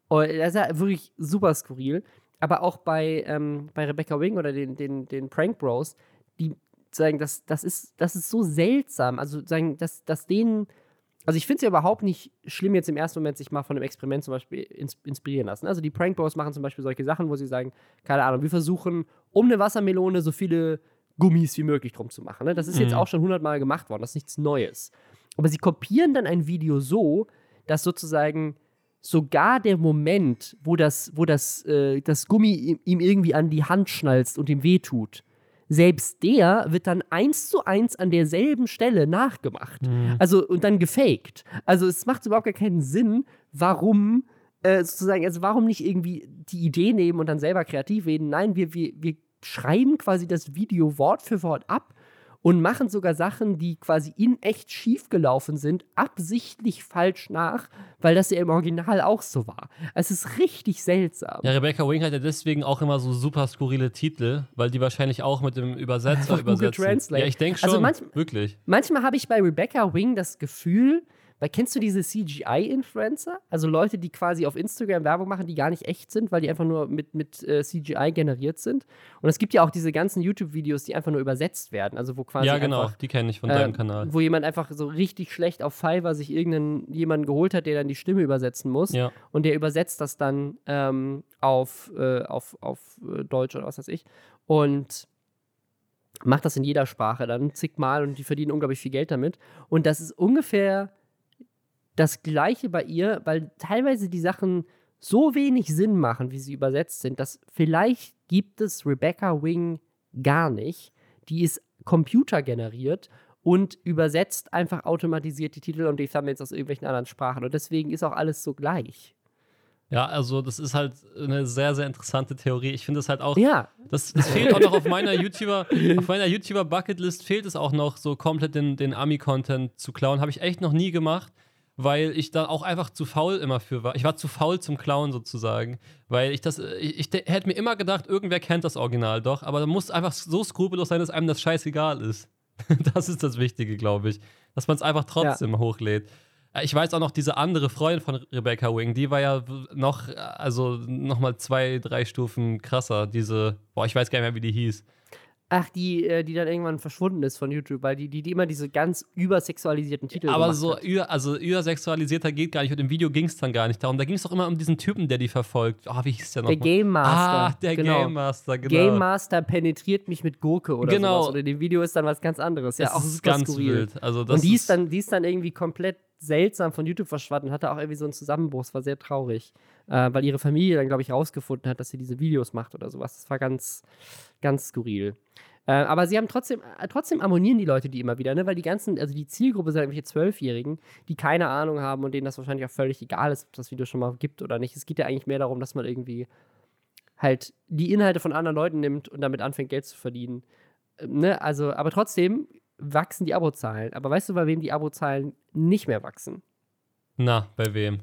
Und das ist ja wirklich super skurril. Aber auch bei, ähm, bei Rebecca Wing oder den, den, den Prank Bros, die sagen, das, das, ist, das ist so seltsam. Also sagen, dass, dass denen also ich finde es ja überhaupt nicht schlimm, jetzt im ersten Moment sich mal von einem Experiment zum Beispiel ins inspirieren lassen. Also die Prank Bros machen zum Beispiel solche Sachen, wo sie sagen, keine Ahnung, wir versuchen um eine Wassermelone so viele Gummis wie möglich drum zu machen. Ne? Das ist mhm. jetzt auch schon hundertmal gemacht worden, das ist nichts Neues. Aber sie kopieren dann ein Video so, dass sozusagen sogar der Moment, wo das, wo das, äh, das Gummi ihm irgendwie an die Hand schnalzt und ihm wehtut, selbst der wird dann eins zu eins an derselben Stelle nachgemacht. Mhm. Also und dann gefaked. Also es macht überhaupt gar keinen Sinn, warum äh, sozusagen, also warum nicht irgendwie die Idee nehmen und dann selber kreativ reden. Nein, wir, wir, wir schreiben quasi das Video Wort für Wort ab und machen sogar Sachen, die quasi in echt schief gelaufen sind, absichtlich falsch nach, weil das ja im Original auch so war. Es ist richtig seltsam. Ja, Rebecca Wing hat ja deswegen auch immer so super skurrile Titel, weil die wahrscheinlich auch mit dem Übersetzer übersetzen. Translate. Ja, ich denke also schon, also manch, wirklich. Manchmal habe ich bei Rebecca Wing das Gefühl, weil kennst du diese CGI-Influencer? Also Leute, die quasi auf Instagram Werbung machen, die gar nicht echt sind, weil die einfach nur mit, mit äh, CGI generiert sind. Und es gibt ja auch diese ganzen YouTube-Videos, die einfach nur übersetzt werden. Also wo quasi. Ja, genau, einfach, die kenne ich von äh, deinem Kanal. Wo jemand einfach so richtig schlecht auf Fiverr sich irgendeinen jemanden geholt hat, der dann die Stimme übersetzen muss. Ja. Und der übersetzt das dann ähm, auf, äh, auf, auf äh, Deutsch oder was weiß ich. Und macht das in jeder Sprache dann zigmal und die verdienen unglaublich viel Geld damit. Und das ist ungefähr das Gleiche bei ihr, weil teilweise die Sachen so wenig Sinn machen, wie sie übersetzt sind, dass vielleicht gibt es Rebecca Wing gar nicht. Die ist computergeneriert und übersetzt einfach automatisiert die Titel und die Thumbnails aus irgendwelchen anderen Sprachen. Und deswegen ist auch alles so gleich. Ja, also das ist halt eine sehr, sehr interessante Theorie. Ich finde es halt auch. Ja. Das, das fehlt auch noch auf meiner YouTuber, auf meiner YouTuber-Bucketlist fehlt es auch noch, so komplett den, den Ami-Content zu klauen. Habe ich echt noch nie gemacht weil ich da auch einfach zu faul immer für war. Ich war zu faul zum Klauen sozusagen, weil ich das, ich, ich hätte mir immer gedacht, irgendwer kennt das Original doch, aber da muss einfach so skrupellos sein, dass einem das scheißegal ist. *laughs* das ist das Wichtige, glaube ich, dass man es einfach trotzdem ja. hochlädt. Äh, ich weiß auch noch, diese andere Freundin von Rebecca Wing, die war ja noch, also nochmal zwei, drei Stufen krasser. Diese, boah, ich weiß gar nicht mehr, wie die hieß. Ach, die, äh, die dann irgendwann verschwunden ist von YouTube, weil die, die, die immer diese ganz übersexualisierten Titel Aber so, über, also übersexualisierter geht gar nicht. Und im Video ging es dann gar nicht darum. Da ging es doch immer um diesen Typen, der die verfolgt. Oh, wie hieß der noch? Der Game Master. Ah, der genau. Game Master, genau. Game Master penetriert mich mit Gurke oder genau. sowas. Und in dem Video ist dann was ganz anderes. Ja, das auch ist ganz skurril. wild. Also und die ist, dann, die ist dann irgendwie komplett seltsam von YouTube verschwunden, hatte auch irgendwie so einen Zusammenbruch. Es war sehr traurig, äh, weil ihre Familie dann, glaube ich, rausgefunden hat, dass sie diese Videos macht oder sowas. Das war ganz, ganz skurril. Äh, aber sie haben trotzdem, äh, trotzdem harmonieren die Leute die immer wieder, ne? weil die ganzen, also die Zielgruppe sind irgendwelche Zwölfjährigen, die keine Ahnung haben und denen das wahrscheinlich auch völlig egal ist, ob das Video schon mal gibt oder nicht. Es geht ja eigentlich mehr darum, dass man irgendwie halt die Inhalte von anderen Leuten nimmt und damit anfängt, Geld zu verdienen. Äh, ne? Also, aber trotzdem wachsen die Abozahlen. Aber weißt du, bei wem die Abozahlen nicht mehr wachsen? Na, bei wem?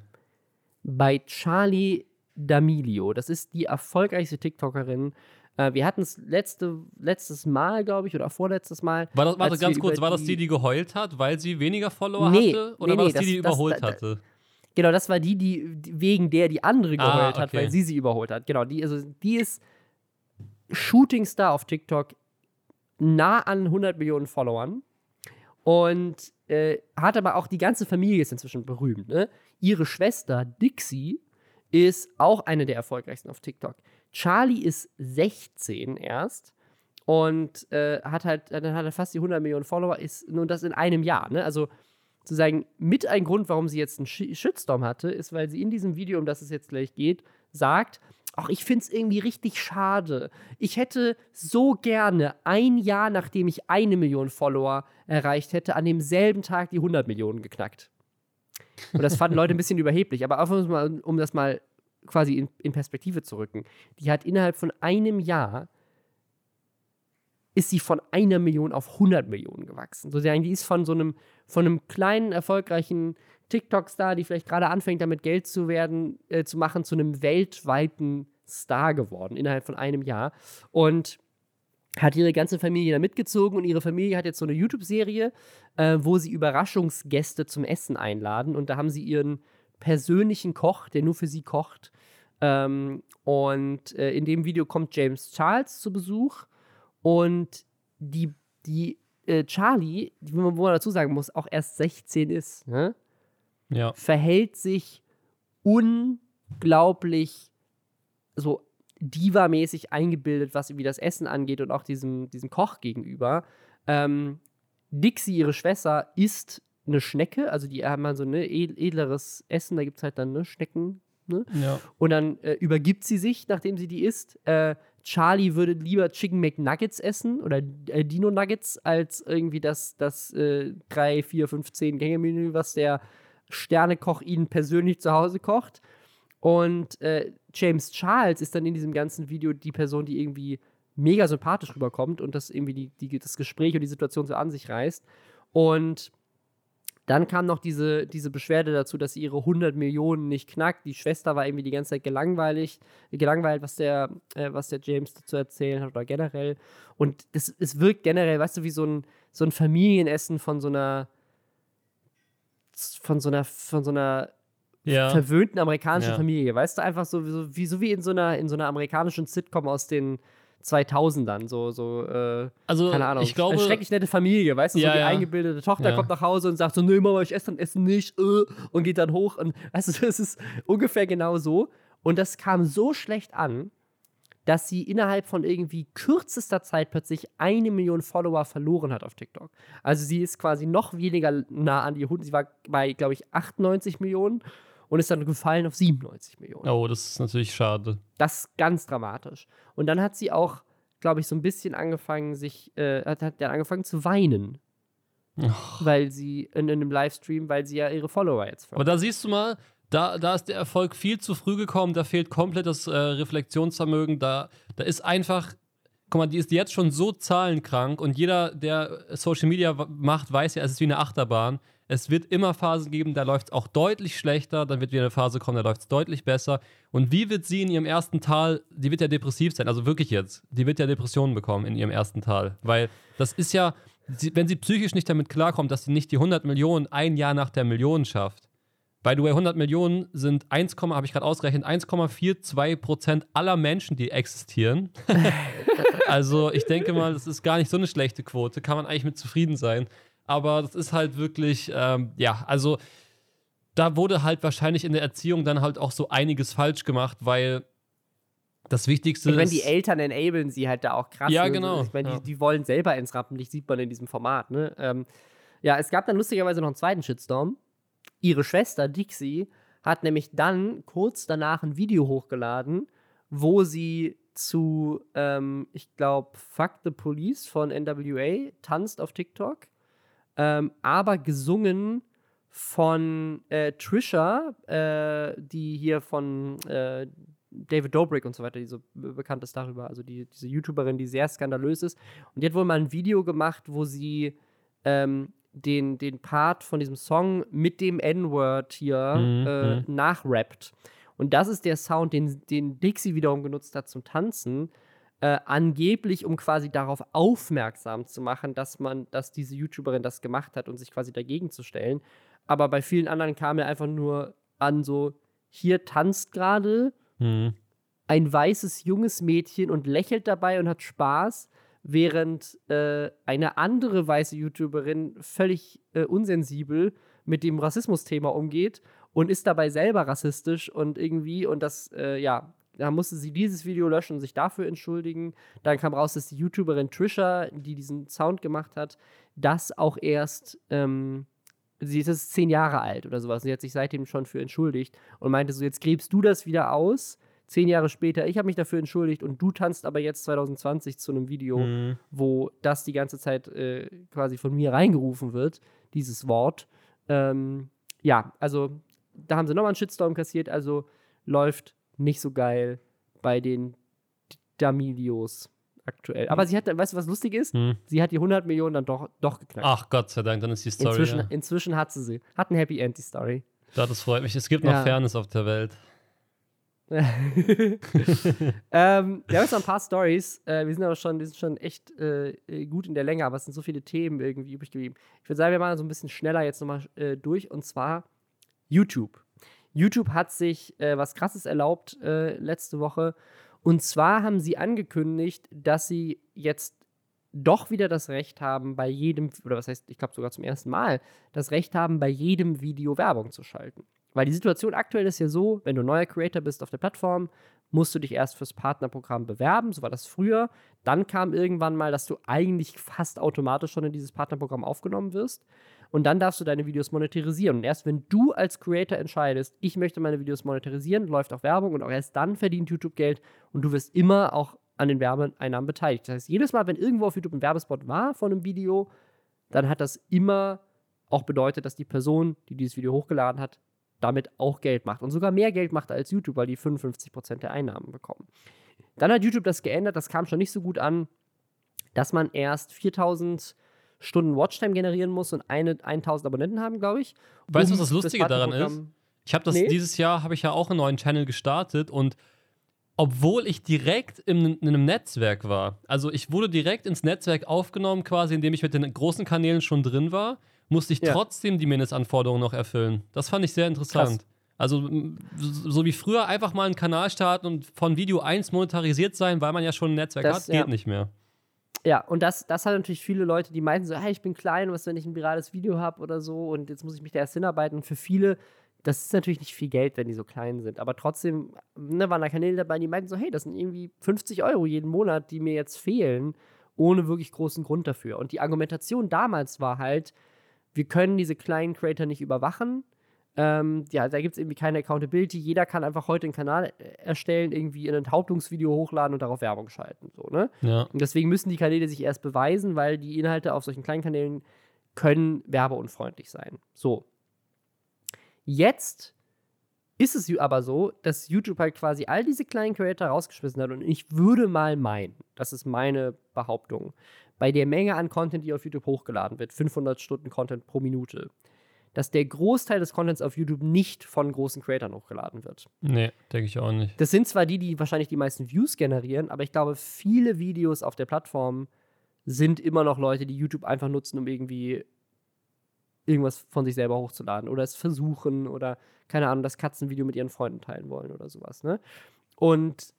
Bei Charlie D'Amelio. Das ist die erfolgreichste TikTokerin äh, wir hatten es letzte, letztes Mal, glaube ich, oder vorletztes Mal. War das, warte, ganz kurz, war das die, die geheult hat, weil sie weniger Follower nee, hatte? Oder nee, war das, das die, die überholt das, hatte? Genau, das war die, die wegen der die andere ah, geheult ah, okay. hat, weil sie sie überholt hat. Genau, die, also, die ist Shootingstar auf TikTok, nah an 100 Millionen Followern und äh, hat aber auch die ganze Familie ist inzwischen berühmt. Ne? Ihre Schwester Dixie ist auch eine der erfolgreichsten auf TikTok. Charlie ist 16 erst und äh, hat halt, dann hat er fast die 100 Millionen Follower, ist nun das in einem Jahr, ne? Also sozusagen mit ein Grund, warum sie jetzt einen Shitstorm hatte, ist, weil sie in diesem Video, um das es jetzt gleich geht, sagt, ach, ich finde es irgendwie richtig schade. Ich hätte so gerne ein Jahr, nachdem ich eine Million Follower erreicht hätte, an demselben Tag die 100 Millionen geknackt. Und das fanden Leute ein bisschen *laughs* überheblich. Aber auch um, um das mal quasi in, in Perspektive zu rücken, die hat innerhalb von einem Jahr ist sie von einer Million auf 100 Millionen gewachsen. Sozusagen, die ist von so einem, von einem kleinen, erfolgreichen TikTok-Star, die vielleicht gerade anfängt, damit Geld zu werden, äh, zu machen, zu einem weltweiten Star geworden innerhalb von einem Jahr. Und hat ihre ganze Familie da mitgezogen und ihre Familie hat jetzt so eine YouTube-Serie, äh, wo sie Überraschungsgäste zum Essen einladen. Und da haben sie ihren persönlichen Koch, der nur für sie kocht. Ähm, und äh, in dem Video kommt James Charles zu Besuch. Und die, die äh, Charlie, man, wo man dazu sagen muss, auch erst 16 ist, ne? Ja. verhält sich unglaublich so diva-mäßig eingebildet, was irgendwie das Essen angeht und auch diesem, diesem Koch gegenüber. Ähm, Dixie, ihre Schwester, isst eine Schnecke, also die haben mal so ein ne, edleres Essen, da gibt es halt dann ne, Schnecken. Ne? Ja. Und dann äh, übergibt sie sich, nachdem sie die isst. Äh, Charlie würde lieber Chicken McNuggets essen oder äh, Dino Nuggets als irgendwie das, das äh, 3, 4, 5, 10 Gänge-Menü, was der Sternekoch ihnen persönlich zu Hause kocht. Und äh, James Charles ist dann in diesem ganzen Video die Person, die irgendwie mega sympathisch rüberkommt und das irgendwie die, die, das Gespräch und die Situation so an sich reißt. Und dann kam noch diese, diese Beschwerde dazu, dass sie ihre 100 Millionen nicht knackt. Die Schwester war irgendwie die ganze Zeit gelangweilig, gelangweilt, was der, äh, was der James dazu erzählen hat oder generell. Und das, es wirkt generell, weißt du, wie so ein, so ein Familienessen von so einer von so einer, von so einer ja. verwöhnten amerikanischen Ja. Familie. Weißt du, einfach so, so, wie, so wie in so einer, in so einer amerikanischen Sitcom aus den 2000ern. So, so äh, Also, keine Ahnung. ich glaube, Eine schrecklich nette Familie, weißt du, Ja, so die ja. eingebildete Tochter Ja. kommt nach Hause und sagt so, nee, Mama, ich esse dann Essen nicht äh, und geht dann hoch. Und *laughs* weißt du, das ist ungefähr genau so. Und das kam so schlecht an, dass sie innerhalb von irgendwie kürzester Zeit plötzlich eine Million Follower verloren hat auf TikTok. Also sie ist quasi noch weniger nah an die 100. Sie war bei, glaube ich, 98 Millionen und ist dann gefallen auf 97 Millionen. oh, das ist natürlich schade. Das ist ganz dramatisch. Und dann hat sie auch, glaube ich, so ein bisschen angefangen, sich, äh, hat, hat dann angefangen zu weinen. Weil sie in, in einem Livestream, weil sie ja ihre Follower jetzt Aber da siehst du mal, da, da ist der Erfolg viel zu früh gekommen, da fehlt komplett das äh, Reflexionsvermögen, da, da ist einfach, guck mal, die ist jetzt schon so zahlenkrank und jeder, der Social Media macht, weiß ja, es ist wie eine Achterbahn. Es wird immer Phasen geben, da läuft es auch deutlich schlechter, dann wird wieder eine Phase kommen, da läuft es deutlich besser. Und wie wird sie in ihrem ersten Tal, die wird ja depressiv sein, also wirklich jetzt, die wird ja Depressionen bekommen in ihrem ersten Tal, weil das ist ja, wenn sie psychisch nicht damit klarkommt, dass sie nicht die 100 Millionen ein Jahr nach der Million schafft, By the way, 100 Millionen sind 1, habe ich gerade ausgerechnet, 1,42 Prozent aller Menschen, die existieren. *laughs* also ich denke mal, das ist gar nicht so eine schlechte Quote, kann man eigentlich mit zufrieden sein. Aber das ist halt wirklich, ähm, ja, also da wurde halt wahrscheinlich in der Erziehung dann halt auch so einiges falsch gemacht, weil das Wichtigste Ich meine, ist. die Eltern enablen sie halt da auch krass. Ja, ne? genau, Ich meine, ja. die, die wollen selber ins Rampenlicht, sieht man in diesem Format. Ne? Ähm, ja, es gab dann lustigerweise noch einen zweiten Shitstorm. Ihre Schwester Dixie hat nämlich dann kurz danach ein Video hochgeladen, wo sie zu, ähm, ich glaube, Fuck the Police von NWA tanzt auf TikTok, ähm, aber gesungen von äh, Trisha, äh, die hier von äh, David Dobrik und so weiter, die so be- bekannt ist darüber, also die, diese YouTuberin, die sehr skandalös ist. Und die hat wohl mal ein Video gemacht, wo sie ähm, den, den Part von diesem Song mit dem N-Word hier Mhm, äh, mhm. nachrappt. Und das ist der Sound, den, den Dixie wiederum genutzt hat zum Tanzen. Äh, angeblich, um quasi darauf aufmerksam zu machen, dass man, dass diese YouTuberin das gemacht hat und sich quasi dagegen zu stellen. Aber bei vielen anderen kam er einfach nur an, so, hier tanzt gerade Hm. ein weißes junges Mädchen und lächelt dabei und hat Spaß, während äh, eine andere weiße YouTuberin völlig äh, unsensibel mit dem Rassismusthema umgeht und ist dabei selber rassistisch und irgendwie und das äh, ja Da musste sie dieses Video löschen und sich dafür entschuldigen. Dann kam raus, dass die YouTuberin Trisha, die diesen Sound gemacht hat, das auch erst, ähm, sie ist zehn Jahre alt oder sowas. Sie hat sich seitdem schon für entschuldigt und meinte so, jetzt gräbst du das wieder aus. Zehn Jahre später, ich habe mich dafür entschuldigt und du tanzt aber jetzt 2020 zu einem Video, Mhm. wo das die ganze Zeit äh, quasi von mir reingerufen wird, dieses Wort. Ähm, ja, also da haben sie nochmal einen Shitstorm kassiert, also läuft nicht so geil bei den Damilios aktuell. Aber sie hat, weißt du, was lustig ist? Hm. Sie hat die 100 Millionen dann doch, doch geknackt. Ach Gott sei Dank, dann ist die Story. inzwischen, ja. inzwischen hat sie sie. Hat ein Happy End, die Story. Ja, das freut mich. Es gibt noch Ja. Fairness auf der Welt. *laughs* ähm, wir haben jetzt noch ein paar Stories. Äh, wir sind aber schon, wir sind schon echt äh, äh, gut in der Länge, aber es sind so viele Themen irgendwie übrig geblieben. Ich würde sagen, wir machen so ein bisschen schneller jetzt nochmal äh, durch und zwar YouTube. YouTube hat sich äh, was Krasses erlaubt äh, letzte Woche. Und zwar haben sie angekündigt, dass sie jetzt doch wieder das Recht haben, bei jedem, oder was heißt, ich glaube sogar zum ersten Mal, das Recht haben, bei jedem Video Werbung zu schalten. Weil die Situation aktuell ist ja so, wenn du neuer Creator bist auf der Plattform, musst du dich erst fürs Partnerprogramm bewerben, so war das früher. Dann kam irgendwann mal, dass du eigentlich fast automatisch schon in dieses Partnerprogramm aufgenommen wirst. Und dann darfst du deine Videos monetarisieren. Und erst wenn du als Creator entscheidest, ich möchte meine Videos monetarisieren, läuft auch Werbung und auch erst dann verdient YouTube Geld und du wirst immer auch an den Werbeeinnahmen beteiligt. Das heißt, jedes Mal, wenn irgendwo auf YouTube ein Werbespot war von einem Video, dann hat das immer auch bedeutet, dass die Person, die dieses Video hochgeladen hat, damit auch Geld macht und sogar mehr Geld macht als YouTube, weil die 55% der Einnahmen bekommen. Dann hat YouTube das geändert, das kam schon nicht so gut an, dass man erst 4000 Stunden Watchtime generieren muss und eine, 1000 Abonnenten haben, glaube ich. Weißt du, was das Lustige daran Partnerprogramm- Ich habe das Nee. dieses Jahr habe ich ja auch einen neuen Channel gestartet und obwohl ich direkt in, in einem Netzwerk war, also ich wurde direkt ins Netzwerk aufgenommen, quasi indem ich mit den großen Kanälen schon drin war, musste ich Ja. trotzdem die Mindestanforderungen noch erfüllen. Das fand ich sehr interessant. Krass. Also so so wie früher einfach mal einen Kanal starten und von Video 1 monetarisiert sein, weil man ja schon ein Netzwerk Das- hat, geht ja. nicht mehr. Ja, und das, das hat natürlich viele Leute, die meinten so, hey, ich bin klein, was, wenn ich ein virales Video habe oder so und jetzt muss ich mich da erst hinarbeiten. Und für viele, das ist natürlich nicht viel Geld, wenn die so klein sind. Aber trotzdem ne, waren da Kanäle dabei, die meinten so, hey, das sind irgendwie 50 Euro jeden Monat, die mir jetzt fehlen, ohne wirklich großen Grund dafür. Und die Argumentation damals war halt, wir können diese kleinen Creator nicht überwachen. Ähm, ja, da gibt es irgendwie keine Accountability. Jeder kann einfach heute einen Kanal äh, erstellen, irgendwie ein Enthauptungsvideo hochladen und darauf Werbung schalten. So, ne? Ja. Und deswegen müssen die Kanäle sich erst beweisen, weil die Inhalte auf solchen kleinen Kanälen können werbeunfreundlich sein. So. Jetzt ist es aber so, dass YouTube halt quasi all diese kleinen Creator rausgeschmissen hat. Und ich würde mal meinen, das ist meine Behauptung, bei der Menge an Content, die auf YouTube hochgeladen wird, 500 Stunden Content pro Minute, dass der Großteil des Contents auf YouTube nicht von großen Creatoren hochgeladen wird. Nee, denke ich auch nicht. Das sind zwar die, die wahrscheinlich die meisten Views generieren, aber ich glaube, viele Videos auf der Plattform sind immer noch Leute, die YouTube einfach nutzen, um irgendwie irgendwas von sich selber hochzuladen oder es versuchen oder keine Ahnung, das Katzenvideo mit ihren Freunden teilen wollen oder sowas, ne? Und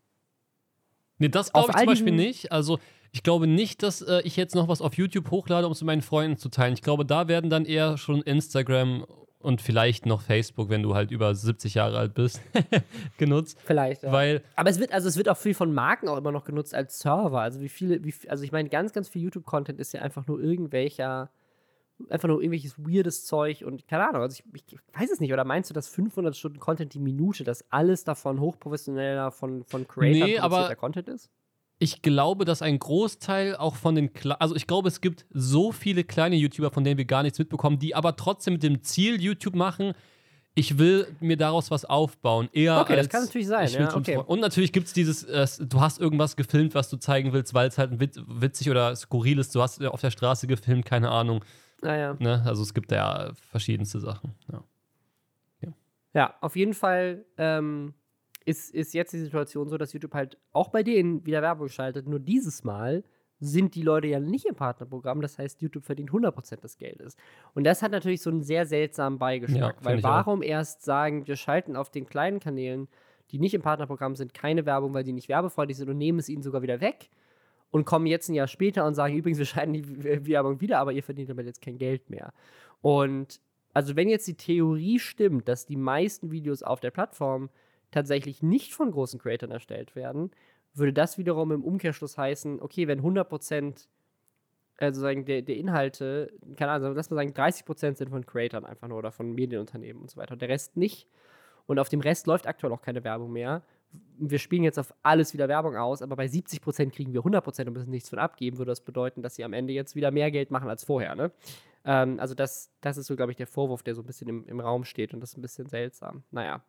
Nee, das glaube ich zum Beispiel nicht. Also, ich glaube nicht, dass äh, ich jetzt noch was auf YouTube hochlade, um es mit meinen Freunden zu teilen. Ich glaube, da werden dann eher schon Instagram und vielleicht noch Facebook, wenn du halt über 70 Jahre alt bist, *laughs* genutzt. vielleicht, ja. Weil, Aber es wird, also es wird auch viel von Marken auch immer noch genutzt als Server. Also wie viele, wie, also ich meine, ganz, ganz viel YouTube-Content ist ja einfach nur irgendwelcher, einfach nur irgendwelches weirdes Zeug und keine Ahnung, also ich, ich weiß es nicht. Oder meinst du, dass 500 Stunden Content die Minute, dass alles davon hochprofessioneller, von, von Creators Nee, produzierter Content ist? Ich glaube, dass ein Großteil auch von den, Kle also ich glaube, es gibt so viele kleine YouTuber, von denen wir gar nichts mitbekommen, die aber trotzdem mit dem Ziel YouTube machen, ich will mir daraus was aufbauen. Eher Okay, das als, kann natürlich sein, ja, okay. Und natürlich gibt es dieses, äh, du hast irgendwas gefilmt, was du zeigen willst, weil es halt witz, witzig oder skurril ist. Du hast auf der Straße gefilmt, keine Ahnung. Naja. Ne? Also es gibt ja verschiedenste Sachen. Ja. Ja, auf jeden Fall ähm, ist, ist jetzt die Situation so, dass YouTube halt auch bei denen wieder Werbung schaltet. Nur dieses Mal sind die Leute ja nicht im Partnerprogramm. Das heißt, YouTube verdient 100% des Geldes. Und das hat natürlich so einen sehr seltsamen Beigeschmack. Ja, weil ich auch. warum erst sagen, wir schalten auf den kleinen Kanälen, die nicht im Partnerprogramm sind, keine Werbung, weil die nicht werbefreundlich sind und nehmen es ihnen sogar wieder weg und kommen jetzt ein Jahr später und sagen, übrigens, wir schalten die Werbung wieder, aber ihr verdient damit jetzt kein Geld mehr. Und also wenn jetzt die Theorie stimmt, dass die meisten Videos auf der Plattform tatsächlich nicht von großen Creatoren erstellt werden, würde das wiederum im Umkehrschluss heißen, okay, wenn 100% also sagen, der, der Inhalte, keine Ahnung, lass mal sagen, 30% sind von Creatoren einfach nur oder von Medienunternehmen und so weiter. Der Rest nicht. Und auf dem Rest läuft aktuell auch keine Werbung mehr. Wir spielen jetzt auf alles wieder Werbung aus, aber bei 70% kriegen wir 100% und müssen nichts von abgeben, würde das bedeuten, dass sie am Ende jetzt wieder mehr Geld machen als vorher. Ne? Ähm, also das, das ist so, glaube ich, der Vorwurf, der so ein bisschen im, im Raum steht und das ist ein bisschen seltsam. Naja.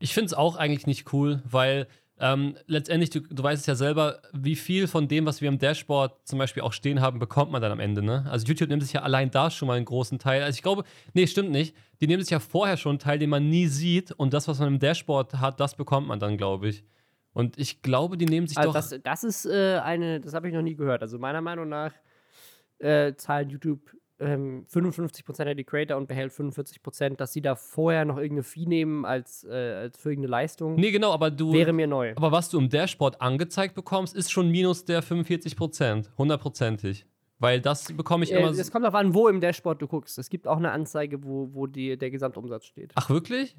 Ich finde es auch eigentlich nicht cool, weil ähm, letztendlich, du, du weißt es ja selber, wie viel von dem, was wir im Dashboard zum Beispiel auch stehen haben, bekommt man dann am Ende. Ne? Also YouTube nimmt sich ja allein da schon mal einen großen Teil. Also ich glaube, nee, stimmt nicht. Die nehmen sich ja vorher schon einen Teil, den man nie sieht. Und das, was man im Dashboard hat, das bekommt man dann, glaube ich. Und ich glaube, die nehmen sich also doch. Das, das ist äh, eine, das habe ich noch nie gehört. Also meiner Meinung nach äh, zahlen YouTube ähm, 55% der die Creator und behält 45%, dass sie da vorher noch irgendeine Fee nehmen als, äh, als für irgendeine Leistung. Nee, genau, aber du. Wäre mir neu. Aber was du im Dashboard angezeigt bekommst, ist schon minus der 45%. Hundertprozentig. Weil das bekomme ich äh, immer. Es kommt darauf an, wo im Dashboard du guckst. Es gibt auch eine Anzeige, wo, wo die, der Gesamtumsatz steht. Ach, wirklich?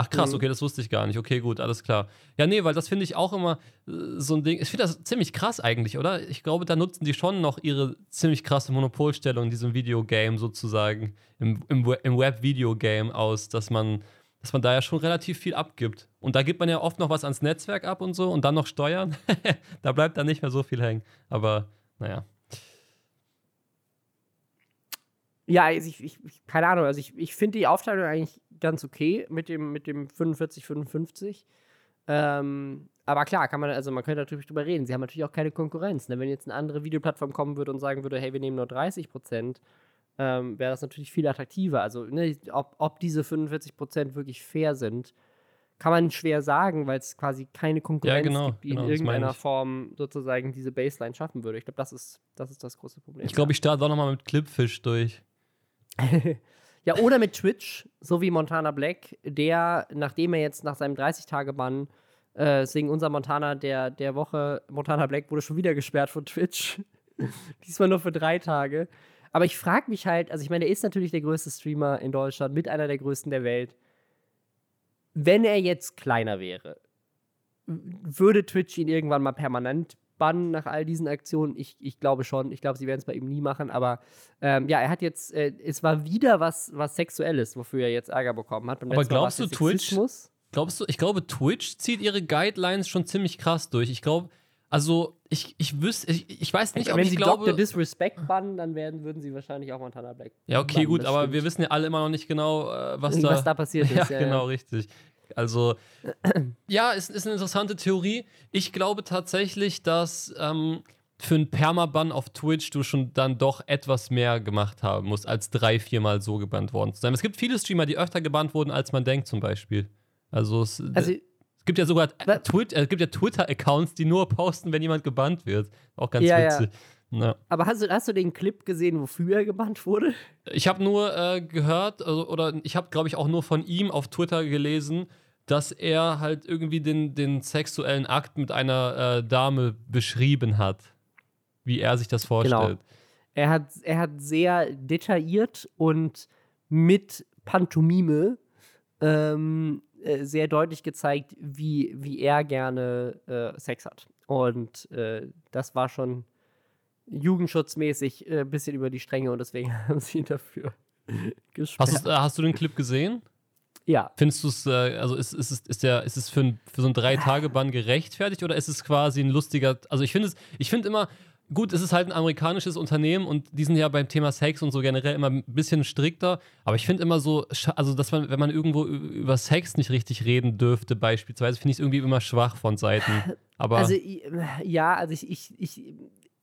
Ach krass, Mhm. okay, das wusste ich gar nicht. Okay, gut, alles klar. Ja, nee, weil das finde ich auch immer äh, so ein Ding. Ich finde das ziemlich krass eigentlich, oder? Ich glaube, da nutzen die schon noch ihre ziemlich krasse Monopolstellung in diesem Videogame sozusagen, im, im, im Web-Videogame aus, dass man, dass man da ja schon relativ viel abgibt. Und da gibt man ja oft noch was ans Netzwerk ab und so und dann noch Steuern. *laughs* da bleibt dann nicht mehr so viel hängen. Aber naja. Ja, also ich, ich, keine Ahnung, also ich, ich finde die Aufteilung eigentlich ganz okay mit dem, mit dem 45, 55. Ähm, aber klar, kann man, also man könnte natürlich drüber reden. Sie haben natürlich auch keine Konkurrenz. Ne? Wenn jetzt eine andere Videoplattform kommen würde und sagen würde, hey, wir nehmen nur 30 Prozent, ähm, wäre das natürlich viel attraktiver. Also, ne, ob, ob diese 45 Prozent wirklich fair sind, kann man schwer sagen, weil es quasi keine Konkurrenz genau, gibt, die genau, in irgendeiner. Form sozusagen diese Baseline schaffen würde. Ich glaube, das ist, das ist das große Problem. Ich glaube, ich starte auch nochmal mit Clipfish durch. *laughs* Ja, oder mit Twitch, so wie Montana Black, der, nachdem er jetzt nach seinem 30-Tage-Bann, äh, deswegen unser Montana der, der Woche, Montana Black wurde schon wieder gesperrt von Twitch. *laughs* Diesmal nur für drei Tage. Aber ich frage mich halt, also ich meine, er ist natürlich der größte Streamer in Deutschland, mit einer der größten der Welt. Wenn er jetzt kleiner wäre, würde Twitch ihn irgendwann mal permanent bannen nach all diesen Aktionen? Ich, ich glaube schon. Ich glaube, sie werden es bei ihm nie machen. Aber ähm, ja, er hat jetzt, äh, es war wieder was, was Sexuelles, wofür er jetzt Ärger bekommen hat. Beim Aber glaubst du, Twitch-. Glaubst du, ich glaube, Twitch zieht ihre Guidelines schon ziemlich krass durch. Ich glaube, also ich, ich wüsste, ich, ich weiß nicht, ob Wenn ich sie glaube. Dr. Disrespect bannen, dann werden, würden sie wahrscheinlich auch Montana Black. ja, okay, bannen, gut, aber stimmt. wir wissen ja alle immer noch nicht genau, äh, was, da, was da passiert *laughs* ja, ist. genau, richtig. Also, ja, ist, ist eine interessante Theorie. Ich glaube tatsächlich, dass ähm, für einen Permaban auf Twitch du schon dann doch etwas mehr gemacht haben musst, als drei, viermal so gebannt worden zu sein. Es gibt viele Streamer, die öfter gebannt wurden, als man denkt, zum Beispiel. Also, es, Also, es gibt ja sogar? Twit äh, es gibt ja Twitter-Accounts, die nur posten, wenn jemand gebannt wird. Auch ganz ja. witzig. Ja. Aber hast du, hast du den Clip gesehen, wofür er gebannt wurde? Ich habe nur äh, gehört, also, oder ich habe, glaube ich, auch nur von ihm auf Twitter gelesen, dass er halt irgendwie den, den sexuellen Akt mit einer äh, Dame beschrieben hat. Wie er sich das vorstellt. Er hat, er hat sehr detailliert und mit Pantomime ähm, äh, sehr deutlich gezeigt, wie, wie er gerne äh, Sex hat. Und äh, das war schon jugendschutzmäßig ein bisschen über die Stränge und deswegen *laughs* haben sie ihn dafür *laughs* gesperrt. Hast, äh, hast du den Clip gesehen? ja, Findest du es, äh, also ist, ist, es- ist, der, ist es für, ein, für so einen Drei-Tage-Bann gerechtfertigt oder ist es quasi ein lustiger, also ich finde es, ich finde immer, gut, es ist halt ein amerikanisches Unternehmen und die sind ja beim Thema Sex und so generell immer ein bisschen strikter, aber ich finde immer so, also dass man, wenn man irgendwo über Sex nicht richtig reden dürfte beispielsweise, finde ich es irgendwie immer schwach von Seiten. *laughs* Aber Also ja, also ich, ich, ich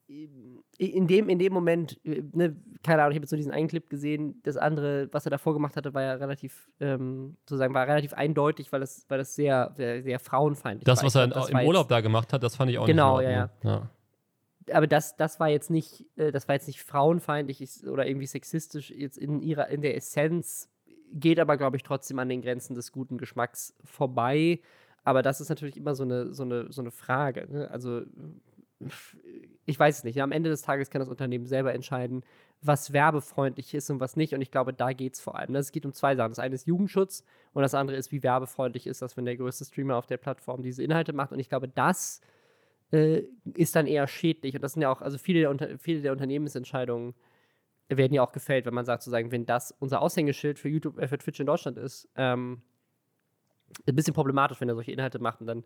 in dem, in dem Moment, äh, ne, keine Ahnung, ich habe jetzt nur diesen einen Clip gesehen. Das andere, was er davor gemacht hatte, war ja relativ, ähm, sozusagen, war relativ eindeutig, weil das, weil das sehr, sehr, sehr frauenfeindlich das, war. was er glaub, das im war jetzt- Urlaub da gemacht hat, das fand ich auch Genau, nicht in ja, ja. aber das, das war jetzt nicht, äh, das war jetzt nicht frauenfeindlich oder irgendwie sexistisch jetzt in ihrer, in der Essenz, geht aber, glaube ich, trotzdem an den Grenzen des guten Geschmacks vorbei. Aber das ist natürlich immer so eine, so eine, so eine Frage. Ne? Also, ich weiß es nicht. Am Ende des Tages kann das Unternehmen selber entscheiden, was werbefreundlich ist und was nicht. Und ich glaube, da geht es vor allem. Es geht um zwei Sachen. Das eine ist Jugendschutz und das andere ist, wie werbefreundlich ist das, wenn der größte Streamer auf der Plattform diese Inhalte macht. Und ich glaube, das äh, ist dann eher schädlich. Und das sind ja auch, also viele der, Unter viele der Unternehmensentscheidungen werden ja auch gefällt, wenn man sagt, sozusagen, wenn das unser Aushängeschild für YouTube, äh, für Twitch in Deutschland ist, ähm, ein bisschen problematisch, wenn er solche Inhalte macht. Und dann